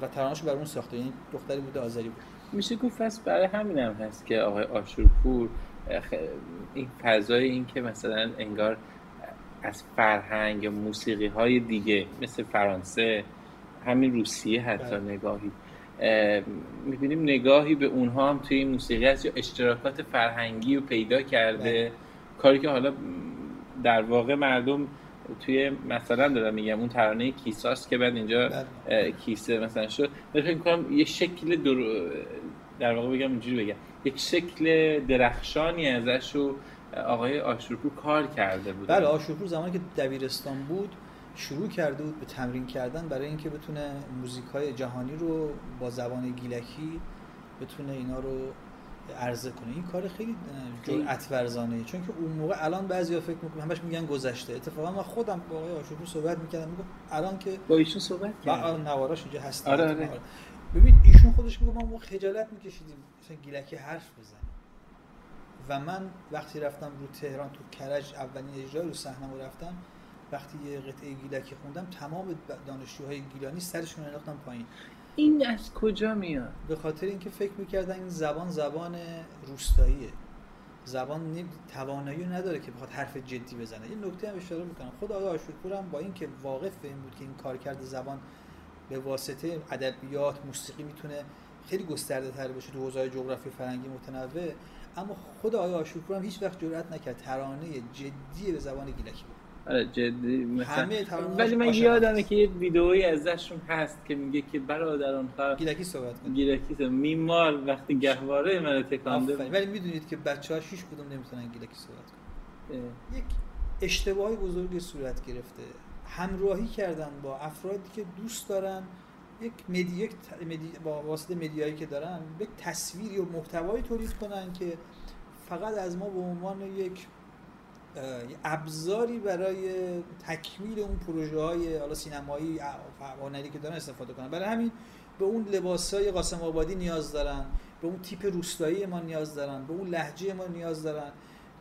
و ترانه‌اشو برای اون ساخته. یعنی دختری بوده آذری بود. میشه گفت پس برای همین هم هست که آقای آشورپور این فضای این که مثلا انگار از فرهنگ یا موسیقی های دیگه مثل فرانسه همین روسیه حتی نگاهی می‌بینیم نگاهی به اونها هم توی این موسیقی هست یا اشتراکات فرهنگی رو پیدا کرده. کاری که حالا در واقع مردم توی مثلا دارم میگم اون ترانه کیساست که بعد اینجا اه، کیسه مثلا شد. فکر می‌کنم یه شکل در... در واقع بگم اینجوری بگم. یک شکل درخشانی ازش رو آقای آشورپور کار کرده بود. بله آشورپور زمانی که دبیرستان بود شروع کرده بود به تمرین کردن برای اینکه بتونه موزیک های جهانی رو با زبان گیلکی بتونه اینا رو عرضه کنه. این کار خیلی جرأت ورزانه چون که اون موقع الان بعضیا فکر می‌کنن همش میگن گذشته. اتفاقا من خودم با آقای آشورپور صحبت می‌کردم میگم الان که با ایشون صحبت و کردی؟ آره، نواراش اینجا هست آره، آره. ببین ایشون خودش میگه ما خجالت میکشیدیم مثلا گیلکی حرف بزنیم. و من وقتی رفتم رو تهران تو کرج اولین اجرای رو صحنه رفتم وقتی یه قطعه گیلکی خوندم تمام دانشجوهای گیلانی سرشون رو انداختن پایین. این از کجا میاد؟ به خاطر اینکه فکر می‌کردن این زبان زبان روستاییه. زبان نمی- توانایی نداره که بخواد حرف جدی بزنه. یه نکته هم اشاره می‌کنم. خود آقای آشورپور هم با اینکه واقف به این بود که این کارکرد زبان به واسطه ادبیات موسیقی می‌تونه خیلی گسترده تر بشه تو حوزه‌های جغرافی فرهنگی متنوع اما خود آقای آشورپور هم هیچ وقت جرئت نکرد ترانه جدی به زبان گیلکی جدی مثلا. همه ولی من یادمه که یه ویدئویی ازشون هست که میگه که برادران خواهر گیلکی صحبت کنه. گیلکی صحبت- میمال وقتی گهواره منو آفرین. ولی می‌دونید که بچه ها هیچ کدوم نمی‌تونن گیلکی صحبت کنن. یک اشتباهی بزرگی صورت گرفته. همراهی کردن با افرادی که دوست دارن. یک مدی یک ت- مدی با واسطه مدیایی که دارن یک تصویری و محتوایی تولید کنن که فقط از ما به عنوان یک ابزاری برای تکمیل اون پروژه های حالا سینمایی هنری که دارن استفاده کنن. برای همین به اون لباس های قاسم آبادی نیاز دارن به اون تیپ روستایی ما نیاز دارن به اون لحجه ما نیاز دارن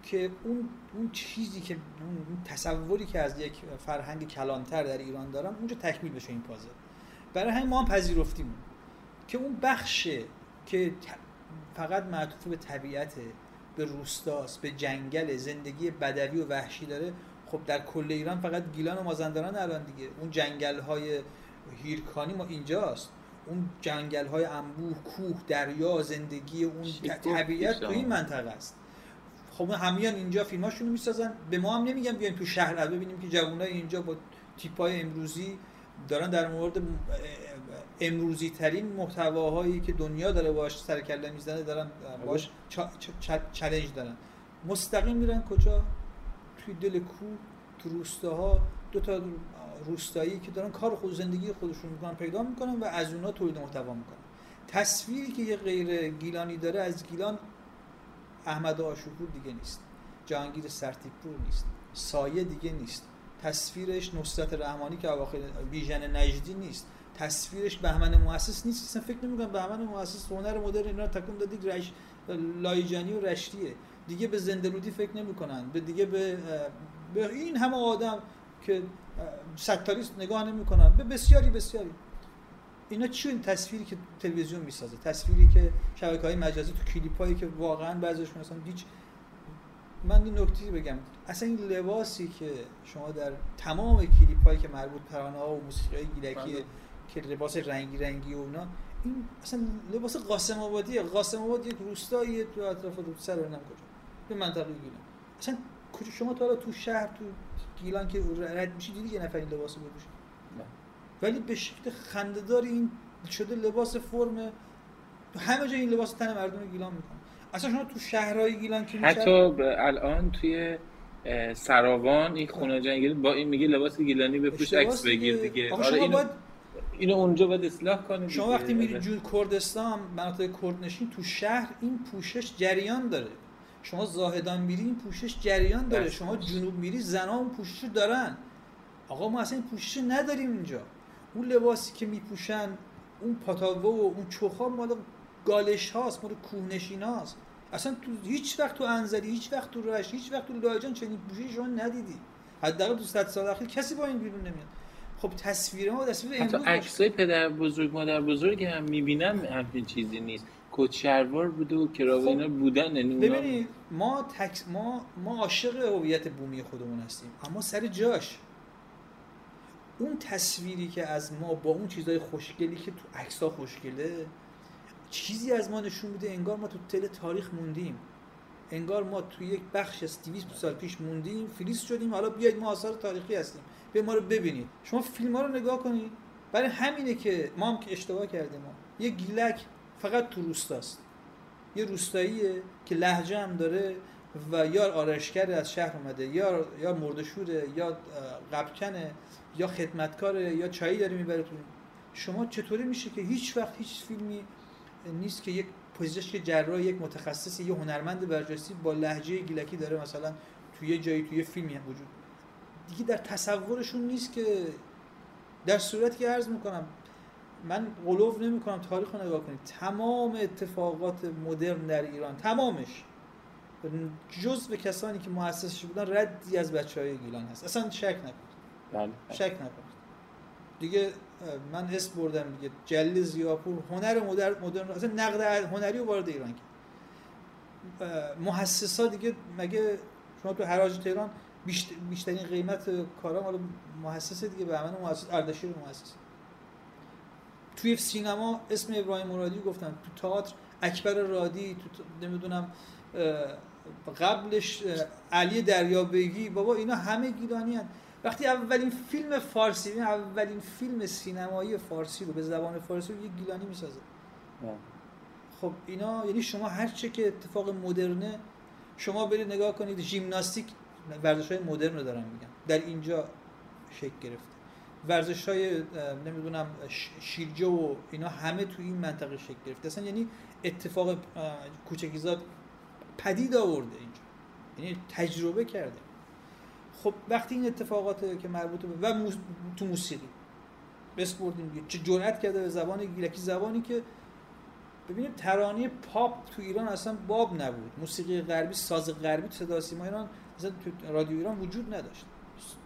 که اون اون چیزی که اون تصوری که از یک فرهنگ کلانتر در ایران دارن اونجا تکمیل بشه این پازل. برای همین ما هم پذیرفتیم که اون بخشه که فقط معطوف به طبیعت به روستاست به جنگل زندگی بدوی و وحشی داره. خب در کل ایران فقط گیلان و مازندران الان دیگه. اون جنگل های هیرکانی ما اینجاست. اون جنگل های انبوه کوه دریا زندگی اون طبیعت تو این منطقه است. خب همیان اینجا فیلماشونو می‌سازن. به ما هم نمیگن بیاین تو شهر ببینیم که جوانای اینجا با تیپای امروزی دارن در مورد امروزی ترین محتواهایی که دنیا داره باش سر کله می‌زنه دارن باش چا- چالش دارن. مستقیم میرن کجا؟ توی دل کوه تو روستاها. دو تا روستایی که دارن کار خود زندگی خودشون می‌کنن پیدا می‌کنن و از اونها تولید محتوا می‌کنن. تصویری که یه غیر گیلانی داره از گیلان احمد آشوپور دیگه نیست. جهانگیر سرتیپور نیست. سایه دیگه نیست. تصویرش نصرت رحمانی که اواخر بیژن نجدی نیست. تصویرش بهمن مؤسس نیست. اصلا فکر نمی‌کنم بهمن مؤسس هنر مدرن اینا تکون دادی رش... لایجانی و رشتیه. دیگه به زندلودی فکر نمی‌کنن. به دیگه به به این همه آدم که ستاریست نگاه نمی‌کنن. به بسیاری بسیاری. اینا چی این تصویری که تلویزیون می‌سازه؟ تصویری که شبکه های مجازی تو کلیپ هایی که واقعا بعضیشون اصلا هیچ من این نکته بگم. اصلا این لباسی که شما در تمام کلیپ هایی که مربوط ترانه ها و موسیقی گیلکی بله. که لباس رنگی رنگی و اونا این اصلا لباس قاسم آبادیه. قاسم آباد یک روستاییه تو اطراف رو سر کجا به منطقه گیلان اصلا کجا شما تا حالا تو شهر تو گیلان که رد میشی دیدی یه نفر این لباسو بپوشه ولی به شکل خنده‌دار این شده لباس فرم همه جا این لباس تن مردم گیلان می‌کنه اصلا شما تو شهرهای گیلان که حتی الان توی سراوان این خونه جنگلی با این میگه لباس گیلانی بپوش عکس بگیر دیگه. آره اینو, باید- اینو اونجا باید اصلاح کنید شما. وقتی میری آره. جو کردستان مناطق کردنشین تو شهر این پوشش جریان داره. شما زاهدان میری این پوشش جریان داره. شما جنوب میری زنا اون پوشش رو دارن. آقا ما اصلا این پوشش نداریم اینجا. اون لباسی که میپوشن اون پاتاوه و اون چوخا مال گالش هاست مال کوهنشین هاست. اصلا تو هیچ وقت تو انزلی هیچ وقت تو رشت هیچ وقت تو لاجان چنین پوششی شما ندیدی. حداقل تو 100 سال اخیر کسی با این بیرون نمیاد. خب تصویر ما تصویر امروز. عکسای پدر بزرگ مادر بزرگ هم می‌بینم همچین چیزی نیست. کت شلوار بوده و کراو خب، اینا بودن یعنی ببینید ما تکس ما ما عاشق هویت بومی خودمون هستیم اما سر جاش اون تصویری که از ما با اون چیزای خوشگلی که تو عکس ها خوشگله چیزی از ما نشون میده انگار ما تو تل تاریخ موندیم. انگار ما تو یک بخش از 200 سال پیش موندیم فریز شدیم حالا بیاید ما آثار تاریخی هستیم. به ما رو ببینید. شما فیلم ها رو نگاه کنید. برای همینه که ما هم که اشتباه کردیم. ما یه گیلک فقط تو روستاست. یه روستاییه که لهجه هم داره و یا آرشگر از شهر اومده یا یا مردشوره یا قبکنه یا خدمتکاره یا چایی داره می‌بره تو شما چطوری میشه که هیچ وقت هیچ فیلمی نیست که یک پزشک جراح یک متخصص یه هنرمند برجسته با لهجه گیلکی داره مثلا توی یه جایی توی یه هم وجود دیگه در تصورشون نیست که در صورتی که عرض می‌کنم من قلوف نمی کنم تاریخ رو نگاه کنید. تمام اتفاقات مدرن در ایران تمامش جز به کسانی که مؤسسش بودن ردی از بچه های گیلان هست. اصلا شک نکنید. بله. شک نکنید. دیگه من اسم بردم دیگه جلیل زیاپور هنر مدرن مدرن اصلا نقد هنری رو وارد ایران کرد. اه، مؤسسا دیگه مگه شما تو حراج تهران بیشت- بیشترین قیمت کارا مال مؤسسه دیگه به من مؤسس اردشیر مؤسسه. توی سینما اسم ابراهیم مرادی رو گفتم تو تئاتر اکبر رادی تو نمی‌دونم قبلش علی دریابگی بابا اینا همه گیلانی هن. وقتی اولین فیلم فارسی ببین اولین فیلم سینمایی فارسی رو به زبان فارسی رو یه گیلانی می‌سازه. خب اینا یعنی شما هر چه که اتفاق مدرنه شما برید نگاه کنید ژیمناستیک ورزش های مدرن رو دارم میگم. در اینجا شکل گرفته. ورزش های نمی‌دونم شیرجه و اینا همه تو این منطقه شکل گرفته. اصلا یعنی اتفاق کوچکیزاد پدید آورده اینجا. یعنی تجربه کرده. خب وقتی این اتفاقات که مربوط به و موس... تو موسیقی. بس بردیم دیگه. چه جرأت کرده به زبان گیلکی زبانی که ببینید ترانه پاپ تو ایران اصلا باب نبود. موسیقی غربی ساز غربی تو صدا سیما ایران اصلا تو رادیو ایران وجود نداشت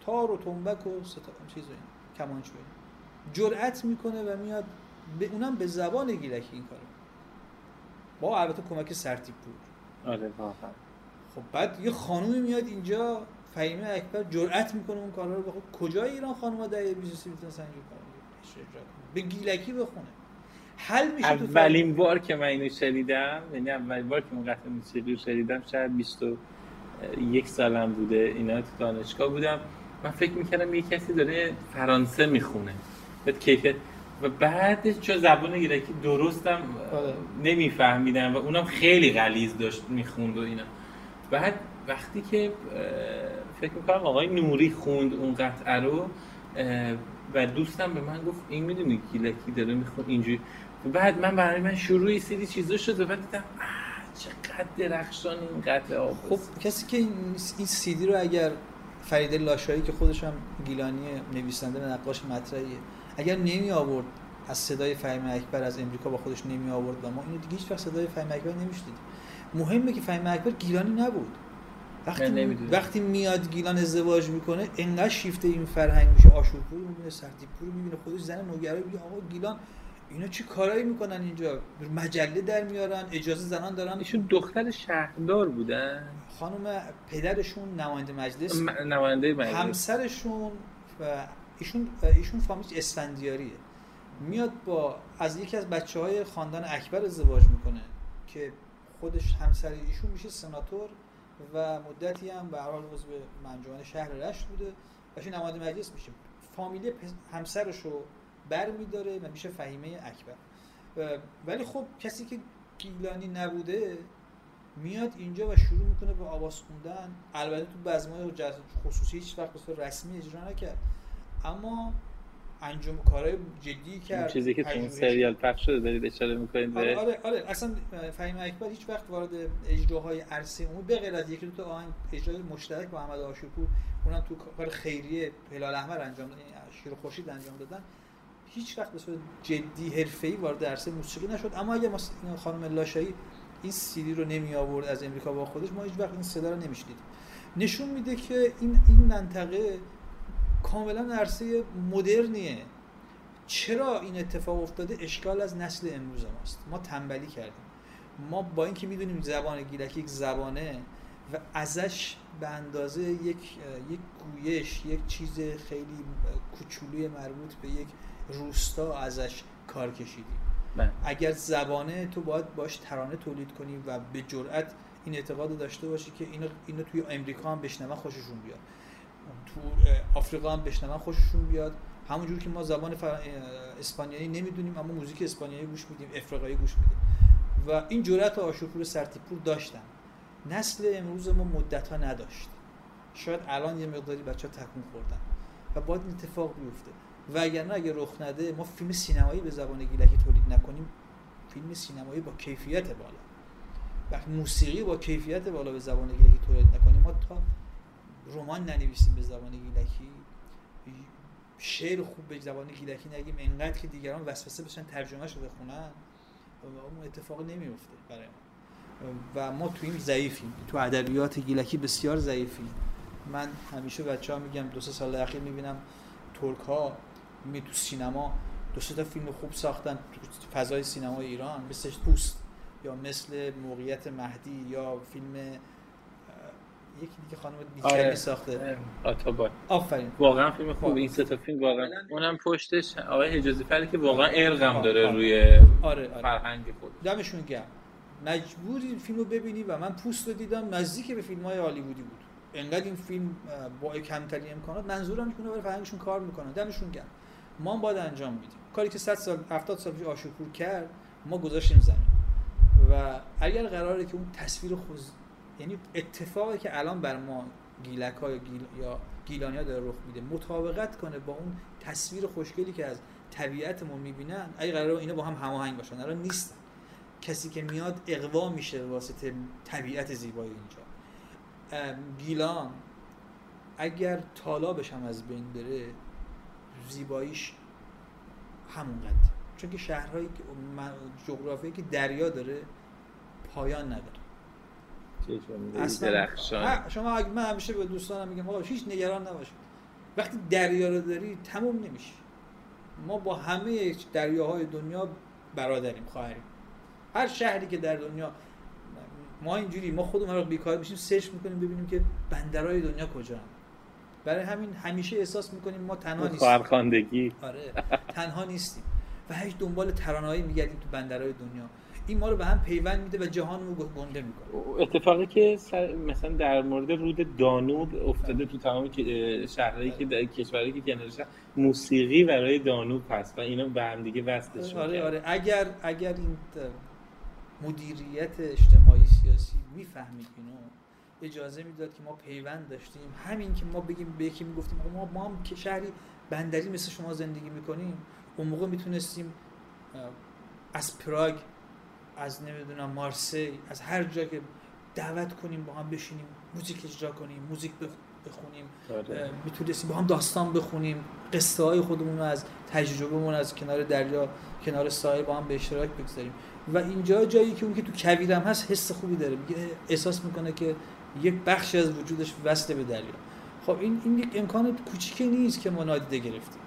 تار و تنبک و ستا چیز این کمانچ. جرأت می‌کنه و میاد به اونم به زبان گیلکی این کارو. با البته کمک سرتیپ بود آره خب بعد یه خانومی میاد اینجا فهیمه اکبر جرأت می‌کنه اون کارا رو بخواد. کجای ایران خانوما دهه 20 می‌تونن کنه؟ به گیلکی بخونه. حل میشه تو اولین بار که من اینو شنیدم یعنی اولین بار که اون قطعه موسیقی رو شنیدم شاید 21 سالم بوده اینا تو دانشگاه بودم. من فکر می‌کردم یه کسی داره فرانسه می‌خونه. بعد کیفیت و بعد چون زبان گیلکی درستم آره. نمیفهمیدم و اونم خیلی غلیظ داشت می‌خوند و اینا. بعد وقتی که فکر می‌کنم آقای نوری خوند اون قطعه رو و دوستم به من گفت این می‌دونی گیلکی داره می‌خوند اینجوری؟ بعد من برای من شروع یه سری چیزا شد و بعد دیدم چقدر درخشان این قطعه ها خب کسی که این این سیدی رو اگر فرید لاشایی که خودش هم گیلانی نویسنده و نقاش مطرحیه اگر نمی آورد از صدای فهیم اکبر از امریکا با خودش نمی آورد و ما اینو دیگه هیچ وقت صدای فهیم اکبر نمیشنیدیم. مهمه که فهیم اکبر گیلانی نبود. وقتی. وقتی میاد گیلان ازدواج می‌کنه انقدر شیفته این فرهنگ میشه. آشورپور می‌بینه سرتیپور رو می‌بینه خودش زن نوگرایی میگه آقا گیلان اینا چی کارایی می‌کنن اینجا؟ مجله در میارن اجازه زنان دارن. ایشون دختر شهردار بودن. خانم پدرشون نماینده مجلس م- نماینده مجلس. همسرشون و ایشون ایشون فامیل اسفندیاریه. میاد با از یکی از بچه های خاندان اکبر ازدواج می‌کنه که خودش همسر ایشون میشه سناتور و مدتی هم به هر حال عضو منجمن شهر رشت بوده. و نماینده مجلس میشه. فامیلی همسرش رو بر میداره و میشه فهیمه اکبر. ولی خب کسی که گیلانی نبوده میاد اینجا و شروع می‌کنه به آواز خوندن. البته تو بزمای خصوصی هیچ وقت به صورت رسمی اجرا نکرد. اما انجام کارهای جدی اون کرد. چیزی که تو این سریال پخش شده دارید اشاره می‌کنید آره آره آره. اصلا فهیم اکبر هیچ وقت وارد اجراهای عرصه عمومی به غیر از یکی دو تا آهنگ اجرای مشترک با احمد آشوپور اونم تو کار خیریه هلال احمر انجام دادن شیر و خورشید انجام دادن. هیچ وقت به صورت جدی حرفه‌ای وارد عرصه موسیقی نشد. اما اگه ما خانم لاشایی این سیدی رو نمی آورد از امریکا با خودش ما هیچ وقت این صدا رو نمیشنیدیم. نشون میده که این این منطقه کاملا عرصه مدرنیه. چرا این اتفاق افتاده؟ اشکال از نسل امروز ماست. ما تنبلی کردیم. ما با اینکه می‌دونیم زبان گیلکی یک زبانه و ازش به اندازه یک یک گویش یک چیز خیلی کوچولوی مربوط به یک روستا ازش کار کشیدیم بله. اگر زبانه تو باید باش ترانه تولید کنی و به جرأت این اعتقاد رو داشته باشی که اینو اینو توی امریکا هم بشنون خوششون بیاد. تو آفریقا هم بشنون خوششون بیاد. همونجور که ما زبان فر... اسپانیایی نمی‌دونیم اما موزیک اسپانیایی گوش میدیم افریقایی گوش میدیم. و این جرأت آشوپور سرتیپور داشتن. نسل امروز ما مدت ها نداشت. شاید الان یه مقداری بچه ها تکون خوردن. و باید این اتفاق بیفته. و اگر نه اگر رخ نده ما فیلم سینمایی به زبان گیلکی تولید نکنیم فیلم سینمایی با کیفیت بالا. وقتی موسیقی با کیفیت بالا به زبان گیلکی تولید نکنیم ما تا رمان ننویسیم به زبان گیلکی. شعر خوب به زبان گیلکی نگیم انقدر که دیگران وسوسه بشن ترجمهش رو بخونن اون اتفاق نمیفته برای ما. و ما تو این ضعیفیم. تو ادبیات گیلکی بسیار ضعیفیم. من همیشه بچه ها میگم دو سه سال اخیر می‌بینم ترک ها می تو سینما دو سه تا فیلم خوب ساختن. تو فضای سینما ایران مثل پوست یا مثل موقعیت مهدی یا فیلم یکی دیگه خانم بیکری آره. ساخته. آتابان. آفرین. واقعا فیلم خوب این سه تا فیلم واقعا اونم پشتش آقای حجازی فری که واقعا ارقم آره، داره آره. روی آره آره. فرهنگ خود دمشون گرم. مجبوری این فیلم رو ببینی و من پوست رو دیدم نزدیک به فیلم های هالیوودی بود. انقدر این فیلم با کمترین امکانات منظورم که برای فرهنگشون کار می‌کنن. دمشون گرم. ما باید انجام بدیم کاری که 100 سال 70 سال پیش آشوپور کرد ما گذاشتیم زمین. و اگر قراره که اون تصویر خود یعنی اتفاقی که الان بر ما گیلک ها یا, گیل... یا گیلانی ها داره رخ میده مطابقت کنه با اون تصویر خوشگلی که از طبیعتمون می‌بینن اگه قراره اینا با هم هماهنگ باشن الان نیستن. کسی که میاد اقوا میشه واسطه طبیعت زیبای اینجا. گیلان اگر تالابش هم از بین بره زیباییش همونقدر. چون که شهرهایی که جغرافیایی که دریا داره پایان نداره. درخشان. ها، شما اگه من همیشه به دوستانم میگم آقا هیچ نگران نباشید وقتی دریا رو داری تموم نمیشه ما با همه دریاهای دنیا برادریم خواهریم. هر شهری که در دنیا ما اینجوری ما خودمون رو بیکار میشیم سرچ می‌کنیم ببینیم که بندرهای دنیا کجا برای همین همیشه احساس می‌کنیم ما تنها نیستیم. خواهرخواندگی آره تنها نیستیم. و هیچ دنبال ترانه‌ای میگردیم تو بندرهای دنیا. این ما رو به هم پیوند میده و جهان رو گنده می‌کنه. اتفاقی که سر- مثلا در مورد رود دانوب افتاده تو تمام شهرهایی که در کشورهایی که کنارش موسیقی برای دانوب هست و اینا به هم دیگه وصلش آره می‌کنن. آره اگر اگر این مدیریت اجتماعی سیاسی می‌فهمید اینو اجازه می‌داد که ما پیوند داشتیم. همین که ما بگیم به یکی می‌گفتیم ما ما هم که شهری بندری مثل شما زندگی می‌کنیم اون موقع می‌تونستیم از پراگ از نمی‌دونم مارسی از هر جا که دعوت کنیم با هم بشینیم موزیک اجرا کنیم موزیک بخ- بخونیم آره. می‌تونستیم با هم داستان بخونیم. قصه های خودمون رو از تجربهمون از کنار دریا کنار ساحل با هم به اشتراک بگذاریم. و اینجا جایی که اون که تو کویرم هست حس خوبی داره. میگه احساس می‌کنه که یک بخشی از وجودش وصله به دریا. خب این این یک امکان کوچیکی نیست که ما نادیده گرفتیم.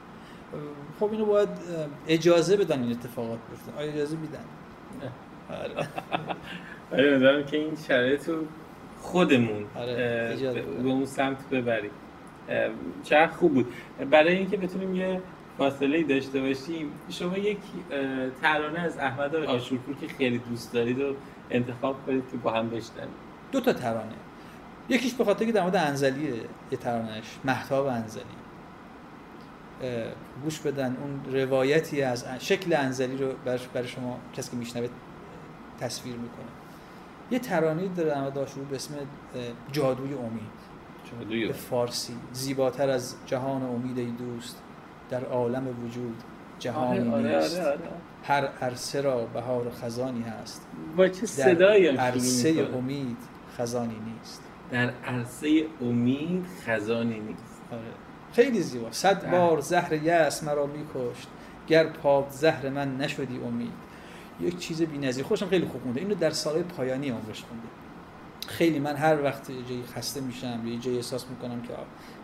خب اینو باید اجازه بدن این اتفاقات بیفته. آیا اجازه میدن؟ آره. آره دارم که این شرایط رو خودمون آره، به اون سمت ببریم. چقدر خوب بود. برای اینکه بتونیم یه فاصله ای داشته باشیم شما یک ترانه از احمد آشورپور که خیلی دوست دارید و انتخاب کنید که با هم بشنویم. دو تا ترانه. یکیش به خاطر که در مورد انزلیه یه ترانهش محتاب انزلی. گوش بدن اون روایتی از شکل انزلی رو برای برای شما کسی که میشنوه تصویر می‌کنه. یه ترانه داره احمد آشور به اسم جادوی امید. جادوی به فارسی زیباتر از جهان امید ای دوست در عالم وجود جهانی آره، آره، نیست. آره، آره. هر عرصه را بهار و خزانی هست. با چه در صدایی عرصه می‌کنه. امید خزانی نیست. در عرصه امید خزانی نیست. آره. خیلی زیبا. صد بار زهر یأس مرا میکشت. گر پاک زهر من نشدی امید. یک چیز بی‌نظیر. خوشم خیلی خوب مونده. اینو در سالهای پایانی عمرش خونده خیلی من هر وقت یه جایی خسته میشم یه جایی احساس می‌کنم که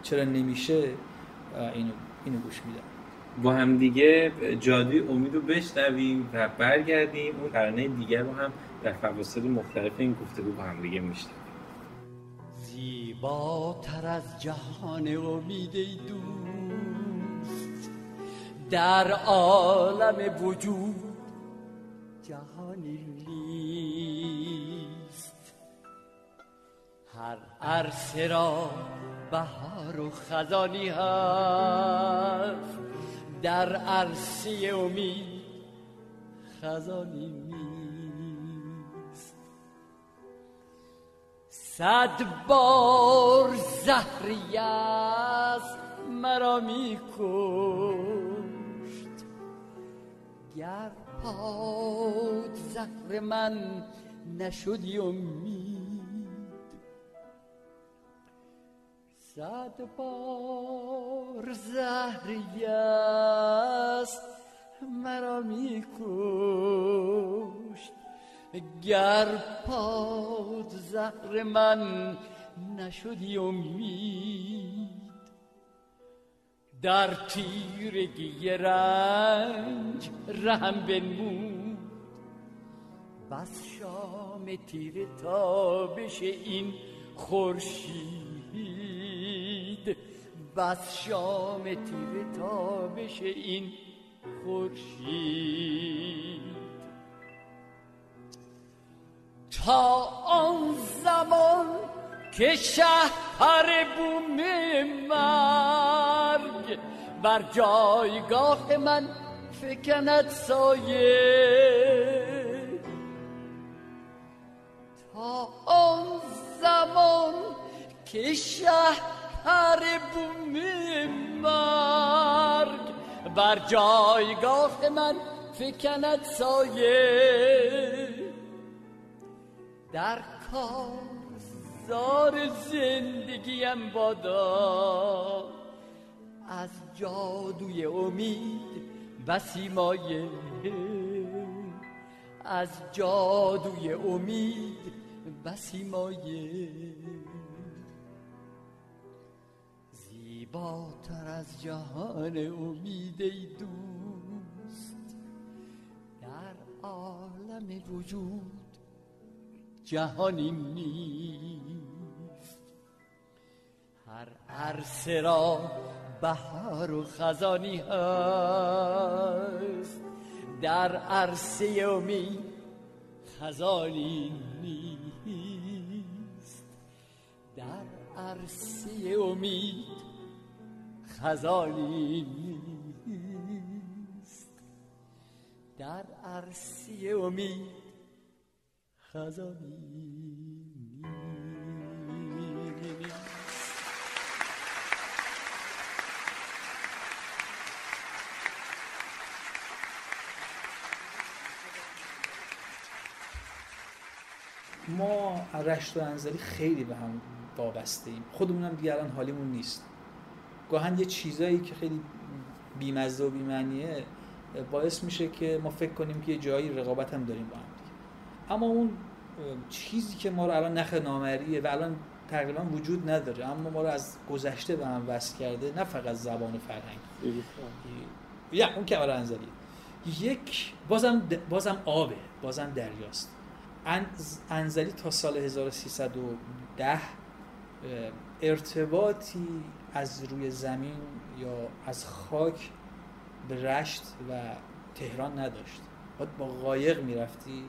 چرا نمیشه اینو اینو گوش میدم. با هم دیگه جادوی امید رو بشنویم و برگردیم. اون ترانه دیگر رو هم در فواصل مختلف این گفتگو با هم دیگه میشنویم. زیباتر از جهان امید دوست. در عالم وجود جهانی نیست. هر عرصه را بهار و خزانی هست. در عرصه امید خزانی صد بار زهری است مرا می کشت گر پاد زهر من نشدی امید. صد بار زهری است مرا می کشت گر پاد زهر من نشدی امید در تیرگی رنج رحم بنمود. بس شام تیر تابش این خورشید بس شام تیر تابش این خورشید. تا آن زمان که شهر بوم مرگ بر جایگاه من فکند سایه. تا آن زمان که شهر بوم مرگ بر جایگاه من فکند سایه. در کارزار زندگیم بادا. از جادوی امید بسی مایه از جادوی امید بسی مایه زیباتر از جهان امید ای دوست. در عالم وجود جهانی نیست. هر عرصه را بهار و خزانی هست. در عرصه امید خزانی نیست. در عرصه امید خزانی نیست. در عرصه امید ما رشت و انزلی خیلی به هم وابسته ایم خودمونم دیگه الان حالیمون نیست. گاهن یه چیزایی که خیلی بیمزه و بیمعنیه باعث میشه که ما فکر کنیم که یه جایی رقابت هم داریم با هم دیگه. اما اون چیزی که ما رو الان نخ نامریه و الان تقریبا وجود نداره اما ما رو از گذشته به هم وصل کرده نه فقط زبان و فرهنگ. یا اون کمر انزلی. یک بازم بازم آبه بازم دریاست. انزلی تا سال 1310 ارتباطی از روی زمین یا از خاک به رشت و تهران نداشت. با قایق می‌رفتی.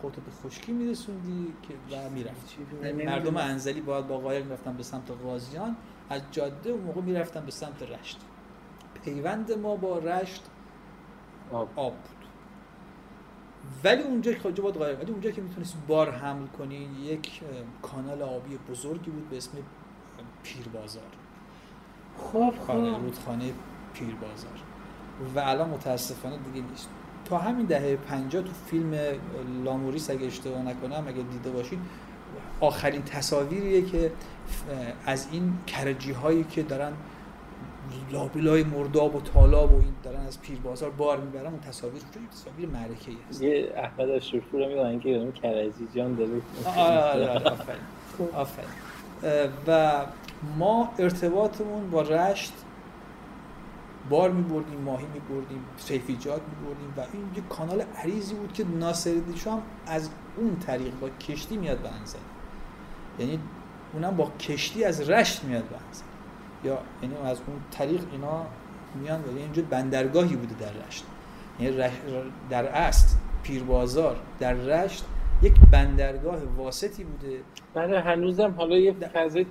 خودتو به خشکی میرسوندی که و می‌رفتی. مردم انزلی باید با قایق می‌رفتن به سمت غازیان از جاده اون موقع می‌رفتن به سمت رشت. پیوند ما با رشت آب, آب بود. ولی اونجا که خواهد باید قایق ولی اونجا که می‌تونست بار حمل کنی یک کانال آبی بزرگی بود به اسم پیر بازار خب خب. رودخانه پیر بازار و الان متاسفانه دیگه نیست. تا همین دهه 50 تو فیلم لاموریس اگه اشتباه نکنم اگه دیده باشید آخرین تصاویریه که از این کرجی هایی که دارن لابلای مرداب و طالاب و این دارن از پیر بازار بار می‌برن اون تصاویر چون تصاویر معرکه‌ای هست. یه احمد اشرفپور رو میگن که اون کرجی جان داره. آره آفرین. آفرین. و ما ارتباطمون با رشت بار میبردیم ماهی میبردیم سیفیجات میبردیم و این یه کانال عریضی بود که ناصرالدین شاه از اون طریق با کشتی میاد به انزلی یعنی اونم با کشتی از رشت میاد به انزلی یا یعنی از اون طریق اینا میان و اینجا بندرگاهی بوده در رشت. یعنی در اصل پیربازار در رشت یک بندرگاه واسطی بوده. بله هنوزم حالا یه فضای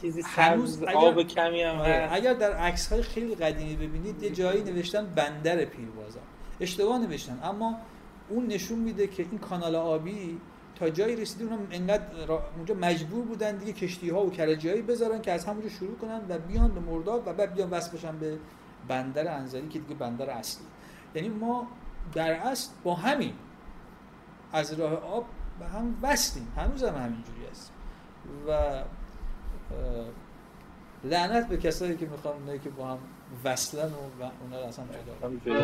چیزی هنوز آب کمی هم هست. اگر در عکس های خیلی قدیمی ببینید یه جایی نوشتن بندر پیربازار اشتباه نوشتن. اما اون نشون میده که این کانال آبی تا جایی رسیده اونم انقدر اونجا مجبور بودن دیگه کشتی ها و کرجی بذارن که از همونجا شروع کنن و بیان به مرداب و بعد بیان وصل بشن به بندر انزلی که دیگه بندر اصلی. یعنی ما در اصل با همین از راه آب به هم وصلیم. هنوز هم همینجوری است و لعنت به کسایی که می‌خوان اونایی که با هم وصلن و, و اونا رو اصلا جدا.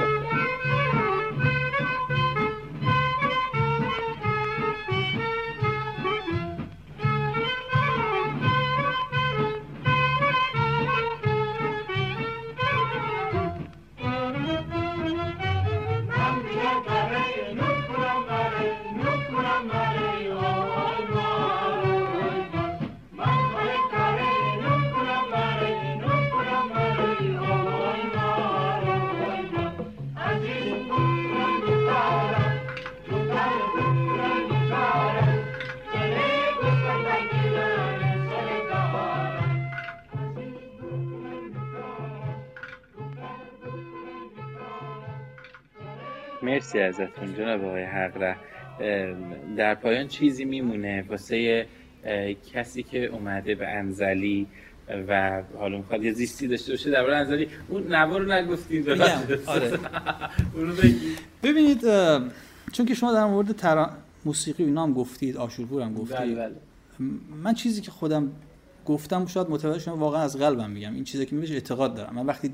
مرسی ازتون جناب آقای حقره. در پایان چیزی میمونه واسه کسی که اومده به انزلی و حالا می‌خواد یه زیستی داشته باشه در انزلی اون نوا رو نگفتید. آره. ببینید چون که شما در مورد ترا... موسیقی اینا هم گفتید آشورپور هم گفتید. بله بله. من چیزی که خودم گفتم شاید متوجه شما واقعا از قلبم میگم. این چیزی که میشه اعتقاد دارم. من وقتی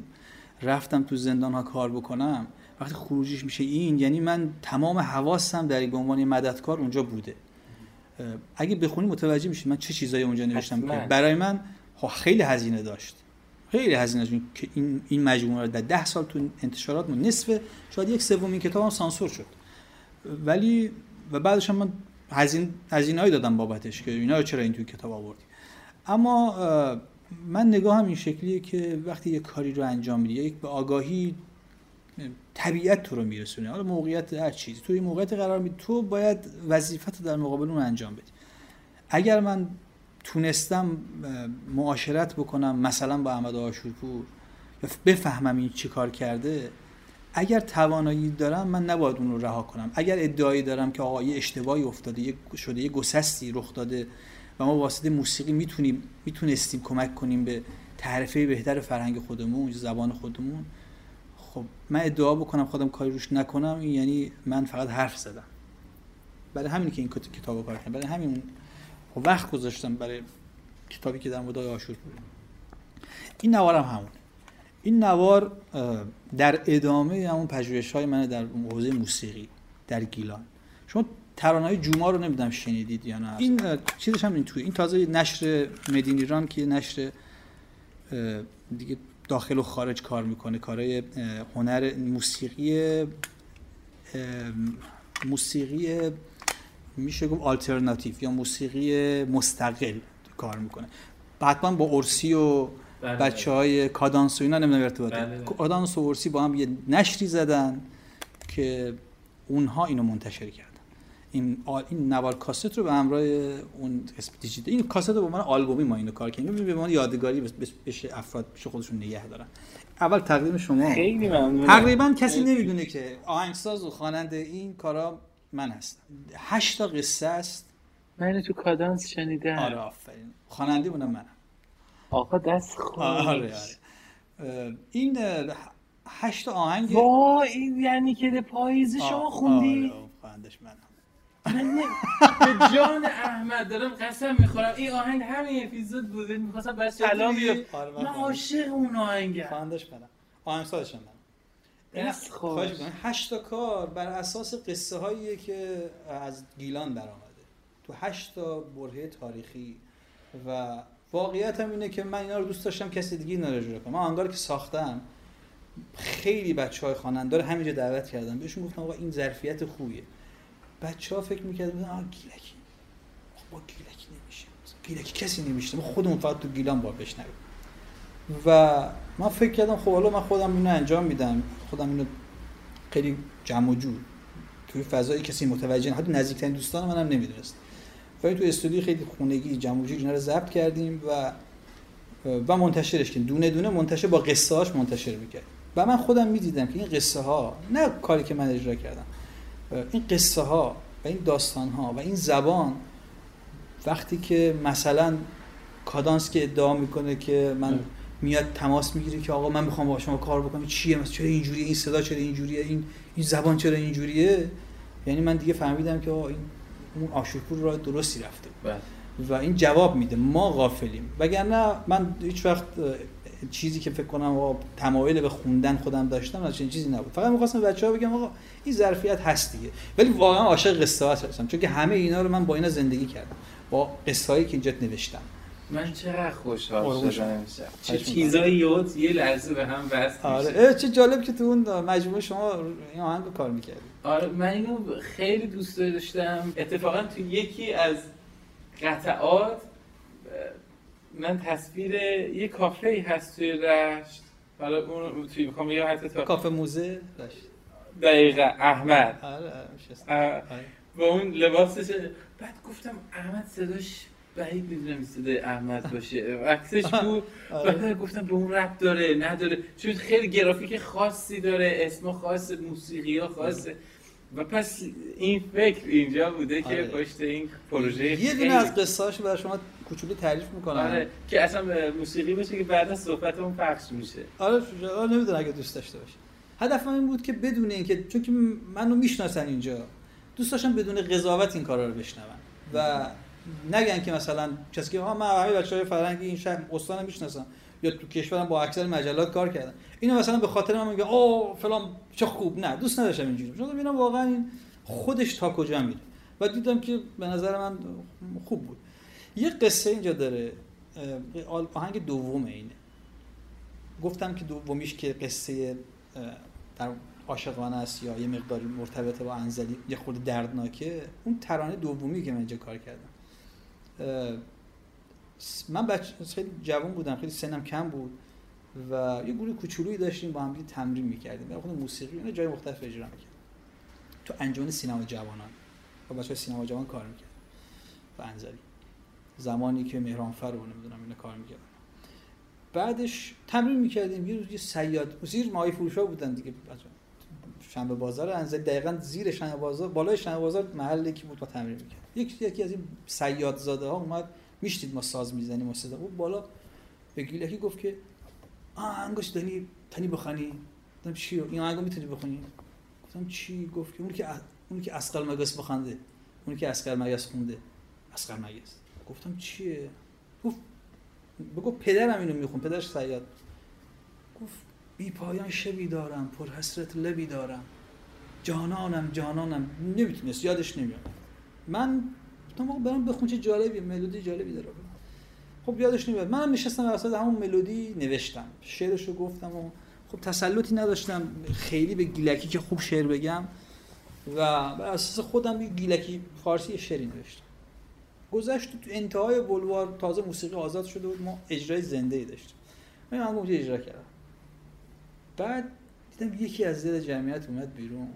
رفتم تو زندان ها کار بکنم وقتی خروجیش میشه این یعنی من تمام حواسم در به عنوان مددکار اونجا بوده. اگه بخونی متوجه میشید من چه چیزایی اونجا نوشتم که برای من خیلی هزینه داشت. خیلی هزینه داشت. که این این مجموعه رو در ده سال تو انتشارات من نصف شاید یک سوم این کتابم سانسور شد. ولی و بعدش هم من هزینه هزینه‌ای دادم بابتش که اینا رو چرا این توی کتاب آوردی. اما من نگاه هم این شکلیه که وقتی یه کاری رو انجام میدی یک به آگاهی طبیعت تو رو میرسونه. حالا موقعیت هر چیزی. تو این موقعیت قرار میدی تو باید وظیفت در مقابل اون انجام بدی. اگر من تونستم معاشرت بکنم مثلا با احمد آشورپور یا بفهمم این چی کار کرده اگر توانایی دارم من نباید اون رو رها کنم. اگر ادعایی دارم که آقا یه اشتباهی افتاده یه شده یه گسستی رخ داده و ما واسطه موسیقی می‌تونیم می‌تونستیم کمک کنیم به تعریفه بهتر فرهنگ خودمون زبان خودمون خب من ادعا بکنم خودم کاری روش نکنم این یعنی من فقط حرف زدم. برای همین که این کتاب کار کردم برای همین خب وقت گذاشتم برای کتابی که در مورد آشور بود این نوارم همون این نوار در ادامه همون پژوهش های من در حوزه موسیقی در گیلان. شما ترانه های جوما رو نمی‌دونم شنیدید یا نه. این چیزش هم این توی این تازه نشر مدین ایران که نشر دیگه داخل و خارج کار می‌کنه. کارهای هنر موسیقی موسیقی میشه گفت آلترناتیو یا موسیقی مستقل کار می‌کنه. حتما با ارسی و بچه های کادانس و اینا نمی‌دونم ارتباطه. کادانس و ارسی با هم یه نشری زدن که اونها اینو منتشر کردن. این این نوار کاست رو به همراه اون اسم دیجیتال این کاست رو به عنوان آلبومی ما اینو کار کردیم. به عنوان یادگاری بشه افراد بشه خودشون نگه دارن. اول تقدیم شما. خیلی ممنونم. تقریبا کسی نمی‌دونه که آهنگساز و خواننده این کارا من هستم. هشت تا قصه است. من تو کادانس شنیدم. آره آفرین. خواننده اونم منم. آقا دست خوش. آره آره. این هشت آهنگ وا این یعنی که پاییز شما خوندی؟ آره منم. من به جان احمد دارم قسم می‌خورم. این آهنگ همین اپیزود بوده. می‌خواستم بس سلام من عاشق اون آهنگم. خوندش منم. آهنگسازش منم. دست خوش هشت تا کار بر اساس قصه هایی که از گیلان برآمده تو هشت تا برهه تاریخی. و واقعیت هم اینه که من اینا رو دوست داشتم کسی دیگه اینا رو کنه. من آنگار که ساختم خیلی بچه های خواننده رو همینجا دعوت کردم. بهشون گفتم آقا این ظرفیت خوبیه. بچه ها فکر می‌کردن آه گیلکی. با گیلکی نمیشه. گیلکی کسی نمیشه ما خودمون فقط تو گیلان با بشنویم. و من فکر کردم خب حالا من خودم اینو انجام میدم. خودم اینو خیلی جمع و جور. توی فضایی کسی متوجه نه حتی نزدیکترین دوستان منم نمی‌دونست و تو استودیو خیلی خونگی جمع و جور اینا رو ضبط کردیم و و منتشرش کردیم. دونه دونه منتشر با قصه هاش منتشر می‌کردیم. و من خودم می‌دیدم که این قصه ها نه کاری که من اجرا کردم. این قصه ها و این داستان ها و این زبان وقتی که مثلا کادانس که ادعا می‌کنه که من میاد تماس می‌گیره که آقا من می‌خوام با شما کار بکنم چیه؟ مثلا چرا اینجوریه این صدا چرا اینجوریه؟ این این زبان چرا اینجوریه؟ یعنی من دیگه فهمیدم که آقا این اون آشورپور را درستی رفته. و این جواب میده ما غافلیم. وگرنه من هیچ وقت چیزی که فکر کنم آقا تمایل به خوندن خودم داشتم از چنین چیزی نبود. فقط می‌خواستم بچه‌ها بگم آقا این ظرفیت هست دیگه. ولی واقعا عاشق قصه هستم چون که همه اینا رو من با اینا زندگی کردم. با قصه‌هایی که اینجا نوشتم. من چقدر خوشحال شدم چه چیزایی یاد یه لحظه به هم وصل آره. چه جالب که تو اون مجموعه شما این آهنگ کار می‌کردی. آره من اینو خیلی دوست داشتم. اتفاقا تو یکی از قطعات من تصویر یه کافه ای هست توی رشت حالا اون توی می‌خوام یا حتی تا کافه موزه؟ رشت دقیقا احمد. آره آره با اون لباسش بعد گفتم احمد صداش بعید می‌دونم صدای احمد باشه. عکسش بود. بعد گفتم به اون رب داره نداره. چون خیلی گرافیک خاصی داره اسم خاص موسیقی ها خاصه و پس این فکر اینجا بوده که پشت این پروژه یه دونه از قصه‌هاشو برای شما کوچولو تعریف می‌کنم آره که اصلا موسیقی باشه که بعد از صحبتمون پخش میشه. آره آره نمی‌دونم اگه دوست داشته باشه هدف من این بود که بدون اینکه چون که منو می‌شناسن اینجا دوست داشتم بدون قضاوت این کارا رو بشنون. و نگن که مثلا کسی که ها من همه بچهای فرنگی این شهر استان می‌شناسم. یا تو کشورم با اکثر مجلات کار کردم اینو مثلا به خاطر من میگه او فلان چه خوب. نه دوست نداشتم اینجوری. چون ببینم واقعا این خودش تا کجا میره. و دیدم که به نظر من خوب بود. یه قصه اینجا داره آهنگ دوم اینه گفتم که دومیش که قصه در عاشقانه است یا یه مقداری مرتبطه با انزلی یه خود دردناکه. اون ترانه دومی که من اینجا کار کردم. من بچه خیلی جوان بودم خیلی سنم کم بود و یه گروه کوچولویی داشتیم با هم تمرین می‌کردیم. در موسیقی اینا جای مختلف اجرا می‌کردیم. تو انجمن سینما جوانان. با بچه سینما جوان کار می‌کرد و انزلی. زمانی که مهرانفر رو نمی‌دونم اینا کار می‌کردم بعدش تمرین می‌کردیم. یه روز یه سیاد زیر ماهی فروشا بودن دیگه. شنبه بازار انزلی دقیقا زیر شنبه بازار بالای شنبه بازار محلی که بود ما تمرین می‌کرد. یکی یکی از این سیاد زاده ها اومد. میشتید ما ساز می‌زنیم و صدا. اون بالا به گیلکی گفت که انگوش دنی تنی بخونی گفتم چی؟ این آهنگو می‌تونی بخونی؟ گفتم چی؟ گفت که اونی که اونی که اسقل مگس بخنده اونی که اسقل مگس خونده. اسقل مگس. گفتم چیه؟ گفت بگو پدرم اینو میخون پدرش سیاد. گفت بی پایان شبی دارم پر حسرت لبی دارم. جانانم جانانم. نمی‌تونست یادش نمیاد من گفتم آقا برام بخون چه جالبی ملودی جالبی داره. خب یادش نمیاد منم نشستم وسط همون ملودی نوشتم. شعرشو گفتم و خب تسلطی نداشتم. خیلی به گیلکی که خوب شعر بگم. و بر اساس خودم یه گیلکی فارسی شعری نوشتم. گذشت تو انتهای بلوار تازه موسیقی آزاد شده بود ما اجرای زنده ای داشتیم. من اونجا اجرا کردم. بعد دیدم یکی از دل جمعیت اومد بیرون.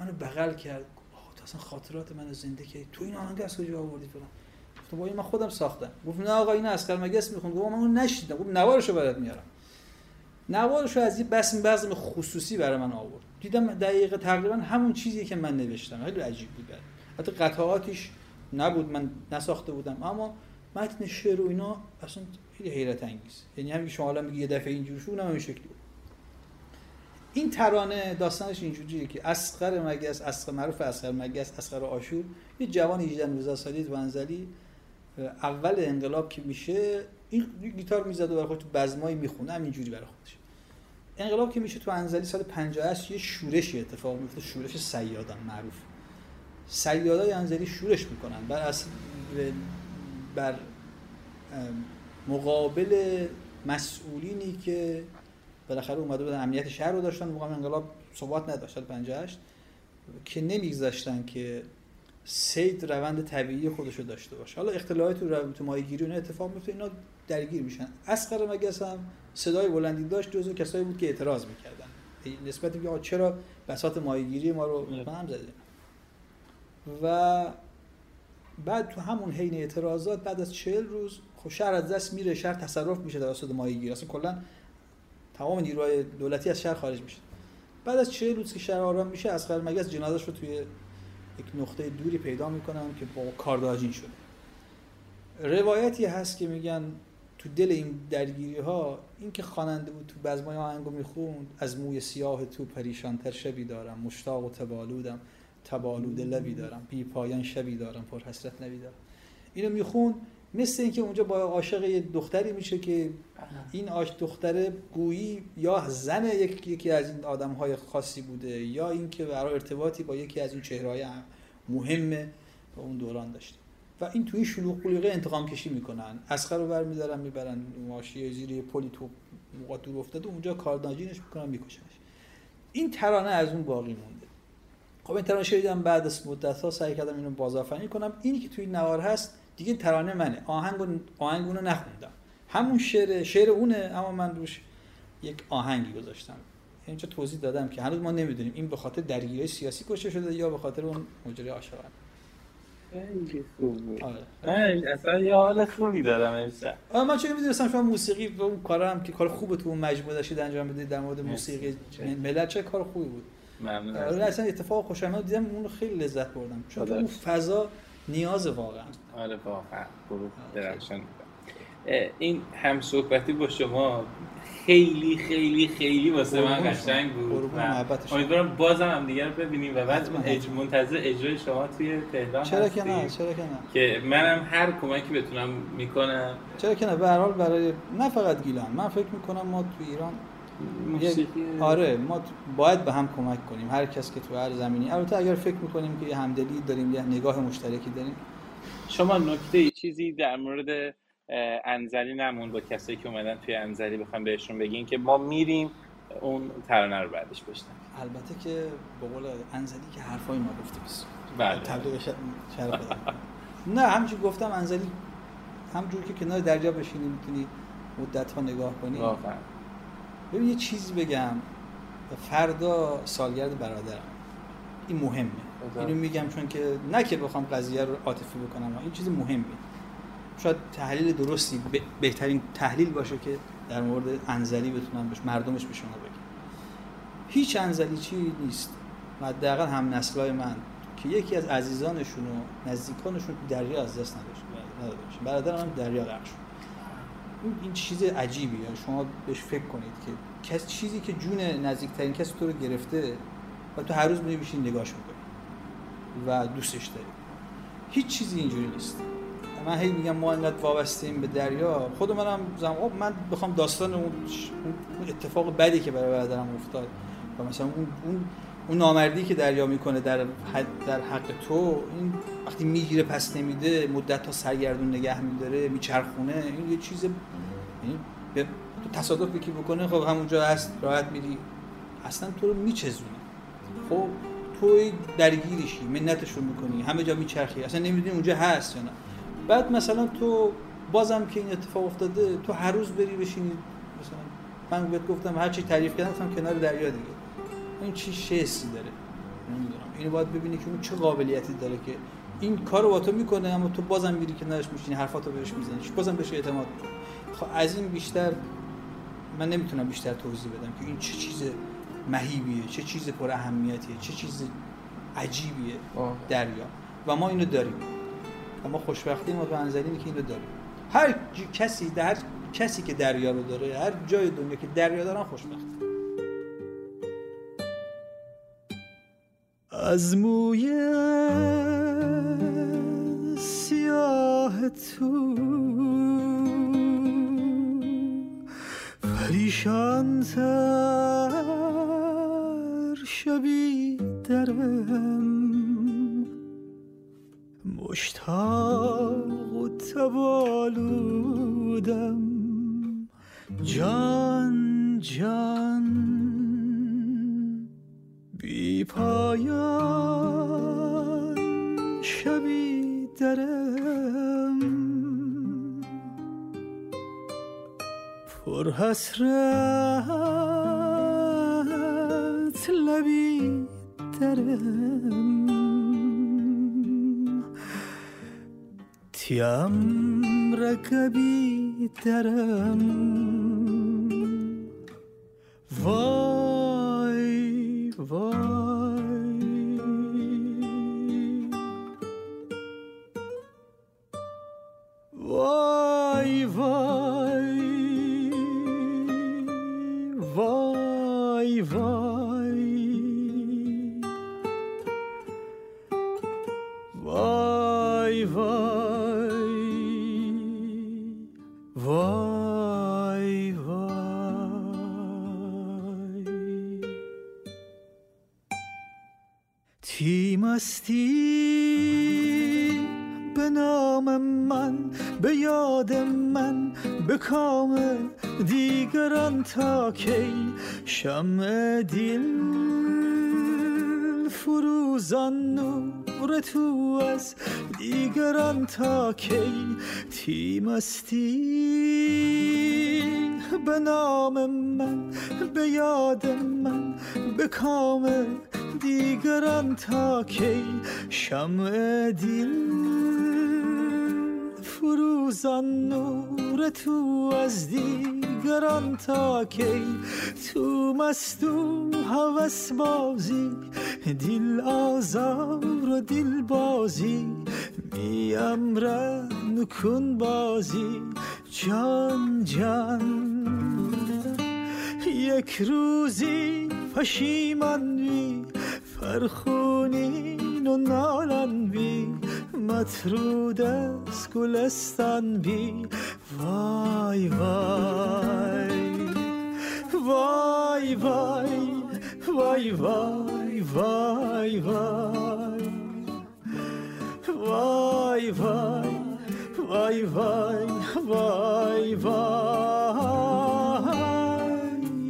منو بغل کرد. آه تو اصلا خاطرات من زنده کردی. تو این آهنگ از کجا آوردی فلان؟ گفتم با این من خودم ساختم. گفت نه آقا این اسکر مگس می‌خوند؟ گفت من اون نشیدم. گفت نوارشو برات میارم. نوارشو از یه بسم بزم خصوصی برای من آورد. دیدم دقیقه تقریبا همون چیزیه که من نوشتم. خیلی عجیب بود. حتی قطعاتش نبود من نساخته بودم. اما متن شعر و اینا اصلا خیلی حیرت انگیز. یعنی همین شما الان میگی یه دفعه اینجوری شد این شکلی بود. این ترانه داستانش اینجوریه که اسقر مگس اسقر معروف اسقر مگس اسقر آشور یه جوان 18 19 سالی تو انزلی اول انقلاب که میشه این گیتار می‌زد و برای خودش تو بزمایی می‌خونه همینجوری برای خودش. انقلاب که میشه تو انزلی سال 58 یه شورشی اتفاق میفته شورش سیادان معروف. سیادای انزلی شورش می‌کنن. بر اصل بر مقابل مسئولینی که بالاخره اومده بودن امنیت شهر رو داشتن موقع انقلاب ثبات نداشت سال 58 که نمیگذاشتن که سید روند طبیعی خودش رو داشته باشه. حالا اختلالات تو روابط ماهیگیری و اینا اتفاق میفته اینا درگیر میشن. اسقر مگس هم صدای بلندی داشت جزو کسایی بود که اعتراض می‌کردن. نسبت به چرا بساط ماهیگیری ما رو هم زدیم. و بعد تو همون حین اعتراضات بعد از چهل روز خب شهر از دست میره شهر تصرف میشه توسط ماهیگیر. اصلا کلا تمام نیروهای دولتی از شهر خارج میشه بعد از چهل روز که شهر آرام میشه اسقر مگس جنازش رو توی یک نقطه دوری پیدا می‌کنن که با کارداجین شده. روایتی هست که میگن تو دل این درگیری ها این که خواننده بود تو بزمای آهنگو می‌خوند از موی سیاه تو پریشانتر شبی دارم مشتاق و تبالودم تبالود لبی دارم بی پایان شبی دارم پر حسرت نبی دارم. اینو میخون مثل اینکه اونجا با عاشق یه دختری میشه که این آش دختره گویی یا زن یک- یکی از این آدم های خاصی بوده یا اینکه برای ارتباطی با یکی از این چهرهای مهم به اون دوران داشته. و این توی شلوغ قلوقه انتقام کشی می‌کنن. اسخر رو برمیدارن می‌برن ماشی زیر پلی تو موقع دور افتاده اونجا کارداجینش می‌کنن میکشنش. این ترانه از اون باقی مونده. خب این ترانه شنیدم بعد از مدت ها سعی کردم اینو بازآفرینی کنم. اینی که توی این نوار هست دیگه ترانه منه. آهنگ آهنگ اونو نخوندم. همون شعر شعر اونه اما من روش یک آهنگی گذاشتم. اینجا توضیح دادم که هنوز ما نمی‌دونیم این به خاطر درگیری سیاسی کشته شده یا به خاطر اون ماجرای عاشقانه آره. من اصلا یه حال خوبی دارم امشب. من چون می‌دونستم شما موسیقی و اون کارم که کار خوبه تو اون مجموعه داشتید انجام بدید در مورد موسیقی ملت چه کار خوبی بود؟ ممنون. آره اصلا اتفاق خوشایند دیدم اون رو خیلی لذت بردم. چون خدا اون فضا نیاز واقعا. آره واقعا. گروه درخشان اه، این هم صحبتی با شما خیلی خیلی خیلی واسه من قشنگ. بود. امیدوارم بازم هم دیگر ببینیم و بعد اج... منتظر اجرای شما توی تهران چرا که نه. چرا که نه. که منم هر کمکی بتونم می‌کنم. چرا که نه به هر حال برای نه فقط گیلان. من فکر می‌کنم ما تو ایران موسیقی- آره ما باید به هم کمک کنیم هر کس که تو هر زمینی. البته اگر فکر می‌کنیم که یه همدلی داریم یه نگاه مشترکی داریم. شما نکته چیزی در مورد انزلی نمون با کسایی که اومدن توی انزلی بخوام بهشون بگین که ما میریم اون ترانه رو بعدش بشنویم. البته که به قول انزلی که حرفای ما گفته بس. بله. تبلیغ شرف. نه همینجور گفتم انزلی همجور که کنار دریا بشینی می‌تونی مدت ها نگاه کنی. واقعا. ببین یه چیزی بگم. فردا سالگرد برادرم. این مهمه. اینو میگم چون که نه که بخوام قضیه رو عاطفی بکنم این چیز مهمه. شاید تحلیل درستی ب- بهترین تحلیل باشه که در مورد انزلی بتونم بهش مردمش به شما بگم. هیچ انزلی چی نیست. و حداقل هم نسلای من که یکی از عزیزانشون و نزدیکانشون دریا از دست نداشت. برادرم هم دریا غرق شد این- چیز عجیبیه. شما بهش فکر کنید که کس چیزی که جون نزدیکترین کسی تو رو گرفته و تو هر روز میری بشین نگاش می‌کنی و دوستش داری. هیچ چیزی اینجوری نیست. من هی میگم ما انقدر وابسته ایم به دریا. خود منم زم من بخوام داستان اون اتفاق بدی که برای برادرم افتاد و مثلا اون اون اون نامردی که دریا می‌کنه در در حق تو این وقتی می‌گیره پس نمیده مدت تا سرگردون نگه میداره میچرخونه این یه چیز یعنی به تو تصادف یکی بکنه خب همونجا هست راحت میری. اصلا تو رو میچزونه. خب توی درگیریشی منتشون می‌کنی همه جا میچرخی اصلا نمی‌دونی اونجا هست یا نه. بعد مثلا تو بازم که این اتفاق افتاده تو هر روز بری بشینی. مثلا من بهت گفتم هر چی تعریف کردم کنار دریا دیگه. این چی شیسی داره. نمی‌دونم. اینو باید ببینی که اون چه قابلیتی داره که این کارو با تو می‌کنه اما تو بازم میری کنارش میشینی حرفاتو بهش می‌زنی. بازم بهش اعتماد می‌کنی خب از این بیشتر من نمی‌تونم بیشتر توضیح بدم که این چه چیز مهیبیه چه چیز پر اهمیتیه چه چیز عجیبیه دریا. و ما اینو داریم. و ما خوشبختی ما به که اینو داریم. هر کسی در کسی که دریا رو داره هر جای دنیا که دریا دارن خوشبخت از موی سیاه تو. پریشان تر شبی درم مشتاق و تبالودم جان جان. بی پایان شبی درم. پر حسرت لبی درم. تیم رقبی درم. وای vai. Vai, vai. تیمستی به نام من به یاد من به کام دیگران تا کی؟ شمع دل فروزان نور تو از دیگران تا کی؟ تیمستی به نام من به یاد من به کام دیگران تا کی شمع دل فروزان نور تو از دیگران تا کی تو مستو هوس بازی دل آزار و دل بازی می امرن کن بازی جان جان. یک روزی پشیمان بی فرخونین و نالان بی مطرود از گلستان بی وای وای وای وای وای وای وای وای وای وای وای وای وای وای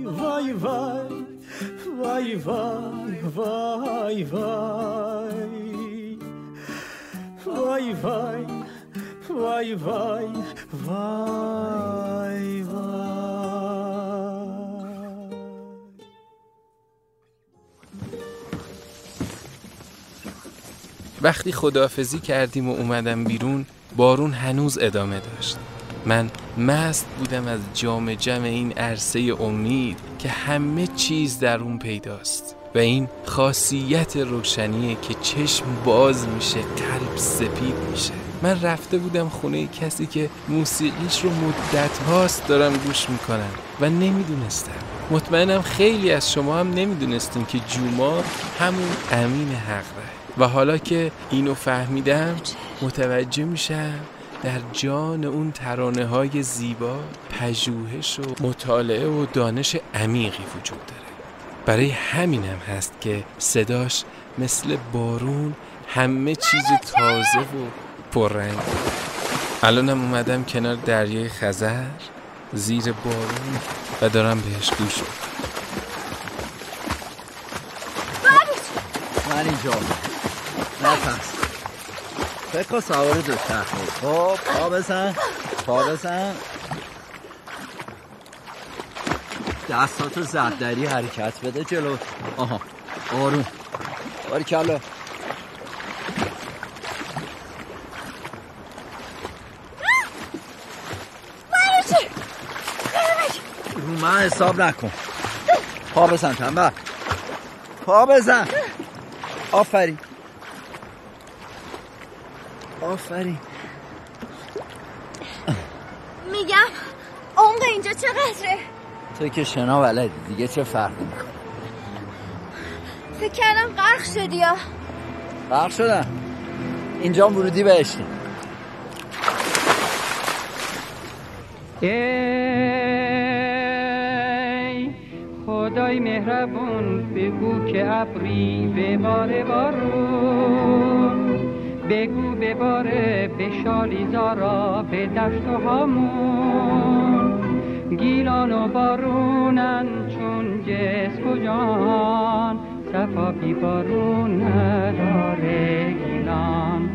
وای وای وای وای وای وای وای وای وای وای وای وقتی خداحافظی کردیم و اومدم بیرون بارون هنوز ادامه داشت. من مست بودم از جام جمع این عرصه امید که همه چیز در اون پیداست. و این خاصیت روشنیه که چشم باز میشه قلب سپید میشه. من رفته بودم خونه کسی که موسیقیش رو مدت هاست دارم گوش می‌کنم و نمی‌دونستم. مطمئنم خیلی از شما هم نمی‌دونستیم که جوما همون امین حق و حالا که اینو فهمیدم متوجه میشم در جان اون ترانه های زیبا پژوهش و مطالعه و دانش عمیقی وجود داره. برای همینم هست که صداش مثل بارون همه چیز تازه و پررنگ. الانم اومدم کنار دریای خزر زیر بارون و دارم بهش گوش من اینجا. نفس فکر سوار دو چرخه خب پا بزن. دستاتو زددری حرکت بده جلو. آها آروم. باریکلا رو من حساب نکن. پا بزن تنبه. پا بزن. آفرین. آفرین. میگم عمق اینجا چقدره؟ تو که شنا بلدی دیگه چه فرقی می‌کنه؟ فکر کردم غرق شدی یا. غرق شدم. اینجا ورودی بهشتی. ای خدای مهربون بگو که ابری به بار بارون بگو بباره به شالیزارا به دشت و هامون. گیلان و بارونن چون جسم و جان صفا بی بارون نداره گیلان.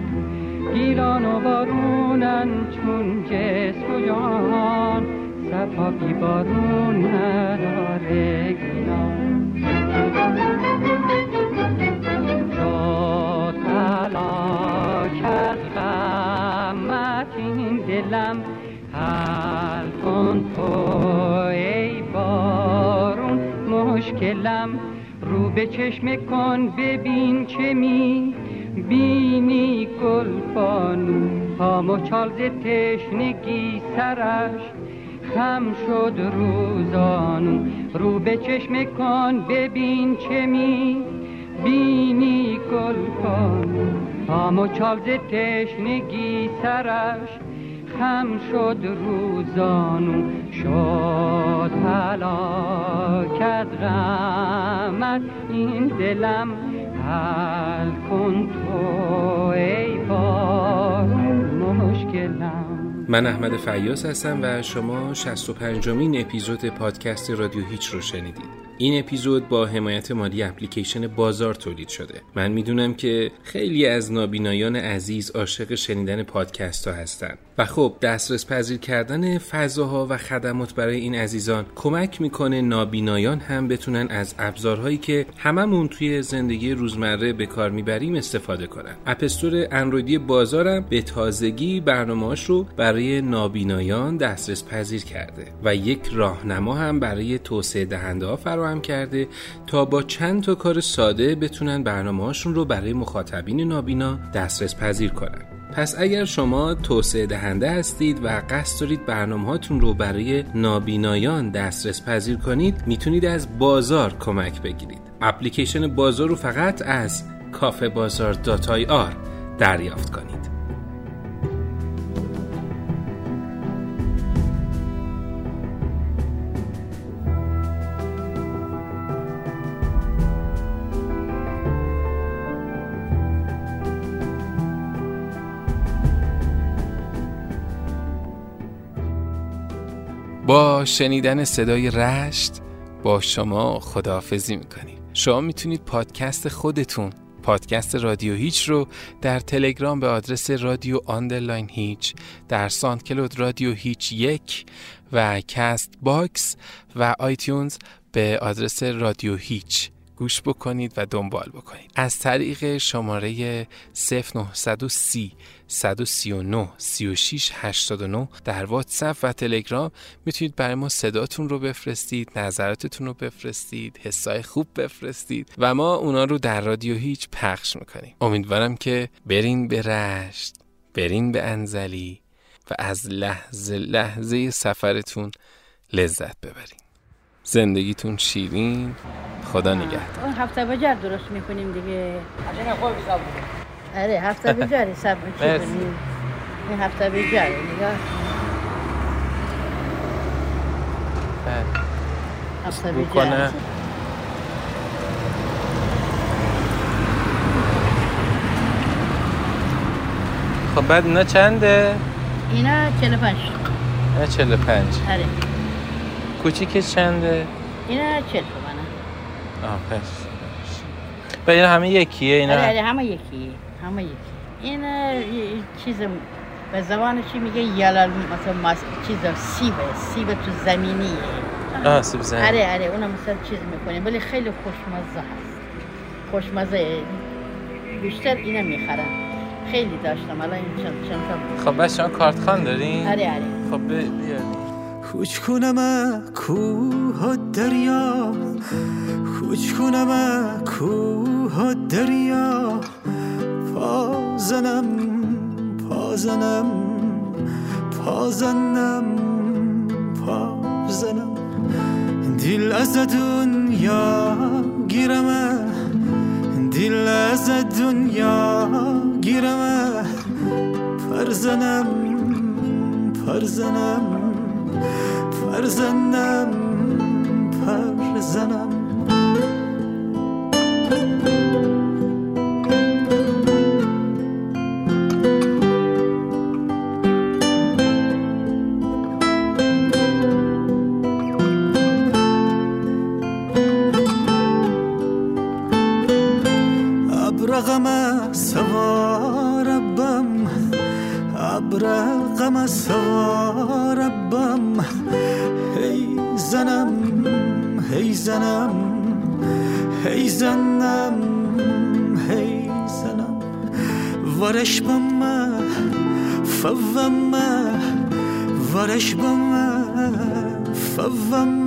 گیلان و بارونن چون جسم و جان صفا بی بارون نداره گیلان. شد این دلم حل کن تو ای بارون مشکلم رو به چشم کن ببین چه می بینی گلبانو پام و چال ز تشنگی سرش خم شد روزانو رو به چشم کن ببین چه می بینی گلبانو پام و چال ز تشنگی سرش خم شد روزانو شد هلاک از غمت این دلم حل کن تو ای مشکلم. من احمد فیاس هستم و شما 65 مین اپیزود پادکست رادیو هیچ رو شنیدید. این اپیزود با حمایت مالی اپلیکیشن بازار تولید شده. من می‌دونم که خیلی از نابینایان عزیز عاشق شنیدن پادکست ها هستن. و خب دسترس پذیر کردن فضاها و خدمات برای این عزیزان کمک می‌کنه نابینایان هم بتونن از ابزارهایی که هممون توی زندگی روزمره به کار می‌بریم استفاده کنن. اپستور اندرویدی بازارم به تازگی برنامه‌اش رو برای نابینایان دسترس پذیر کرده و یک راهنما هم برای توسعه دهنده ها فراهم کرده تا با چند تا کار ساده بتونن برنامه‌هاشون رو برای مخاطبین نابینا دسترس پذیر کنن. پس اگر شما توسعه دهنده هستید و قصد دارید برنامه هاتون رو برای نابینایان دسترس پذیر کنید می‌تونید از بازار کمک بگیرید. اپلیکیشن بازار رو فقط از کافه بازار داتای آر دریافت کنید. با شنیدن صدای رشت با شما خداحافظی می‌کنیم. شما می‌تونید پادکست خودتون پادکست رادیو هیچ رو در تلگرام به آدرس رادیو underline هیچ در SoundCloud رادیو هیچ یک و Castbox و iTunes به آدرس رادیو هیچ. گوش بکنید و دنبال بکنید. از طریق شماره 0930 139 36 89 در واتساپ و تلگرام. می‌تونید برای ما صداتون رو بفرستید نظراتتون رو بفرستید حسای خوب بفرستید و ما اونا رو در رادیو هیچ پخش می‌کنیم. امیدوارم که برین به رشت برین به انزلی و از لحظه لحظه سفرتون لذت ببرین. زندگیتون شیرین خدا نگهدار. اون هفته بجر درست می‌کنیم دیگه. آره هفته بجر حساب. می‌کنیم این هفته بجر نگاه. هفته بو بجر. خب بعد اینا چنده؟ اینا 45 اینا 45 آره. کوچیکش چنده؟ اینا 40 تومنه. آه پس. و اینا همه یکیه؟ اینا آره آره همه یکی همه یکی این چیز به زبان چی میگه؟ یلال مثلا ماس چیز سیب سیب تو زمینیه. آه سیب زمینی. آره آره اونم مثلا چیز می‌کنیم. ولی خیلی خوشمزه هست. خوشمزه بیشتر اینا می‌خرم خیلی داشتم. الان این چند چند تا خب بس شما کارت خان دارین؟ آره آره. خب بیارین کوچ کنم کوه و دریا. کوچ کنم کوه و دریا. پازنم پازنم پازنم پازنم. دل از دنیا گیرم دل از دنیا گیرم. پرزنم پرزنم. پرزنم پرزنم Of a.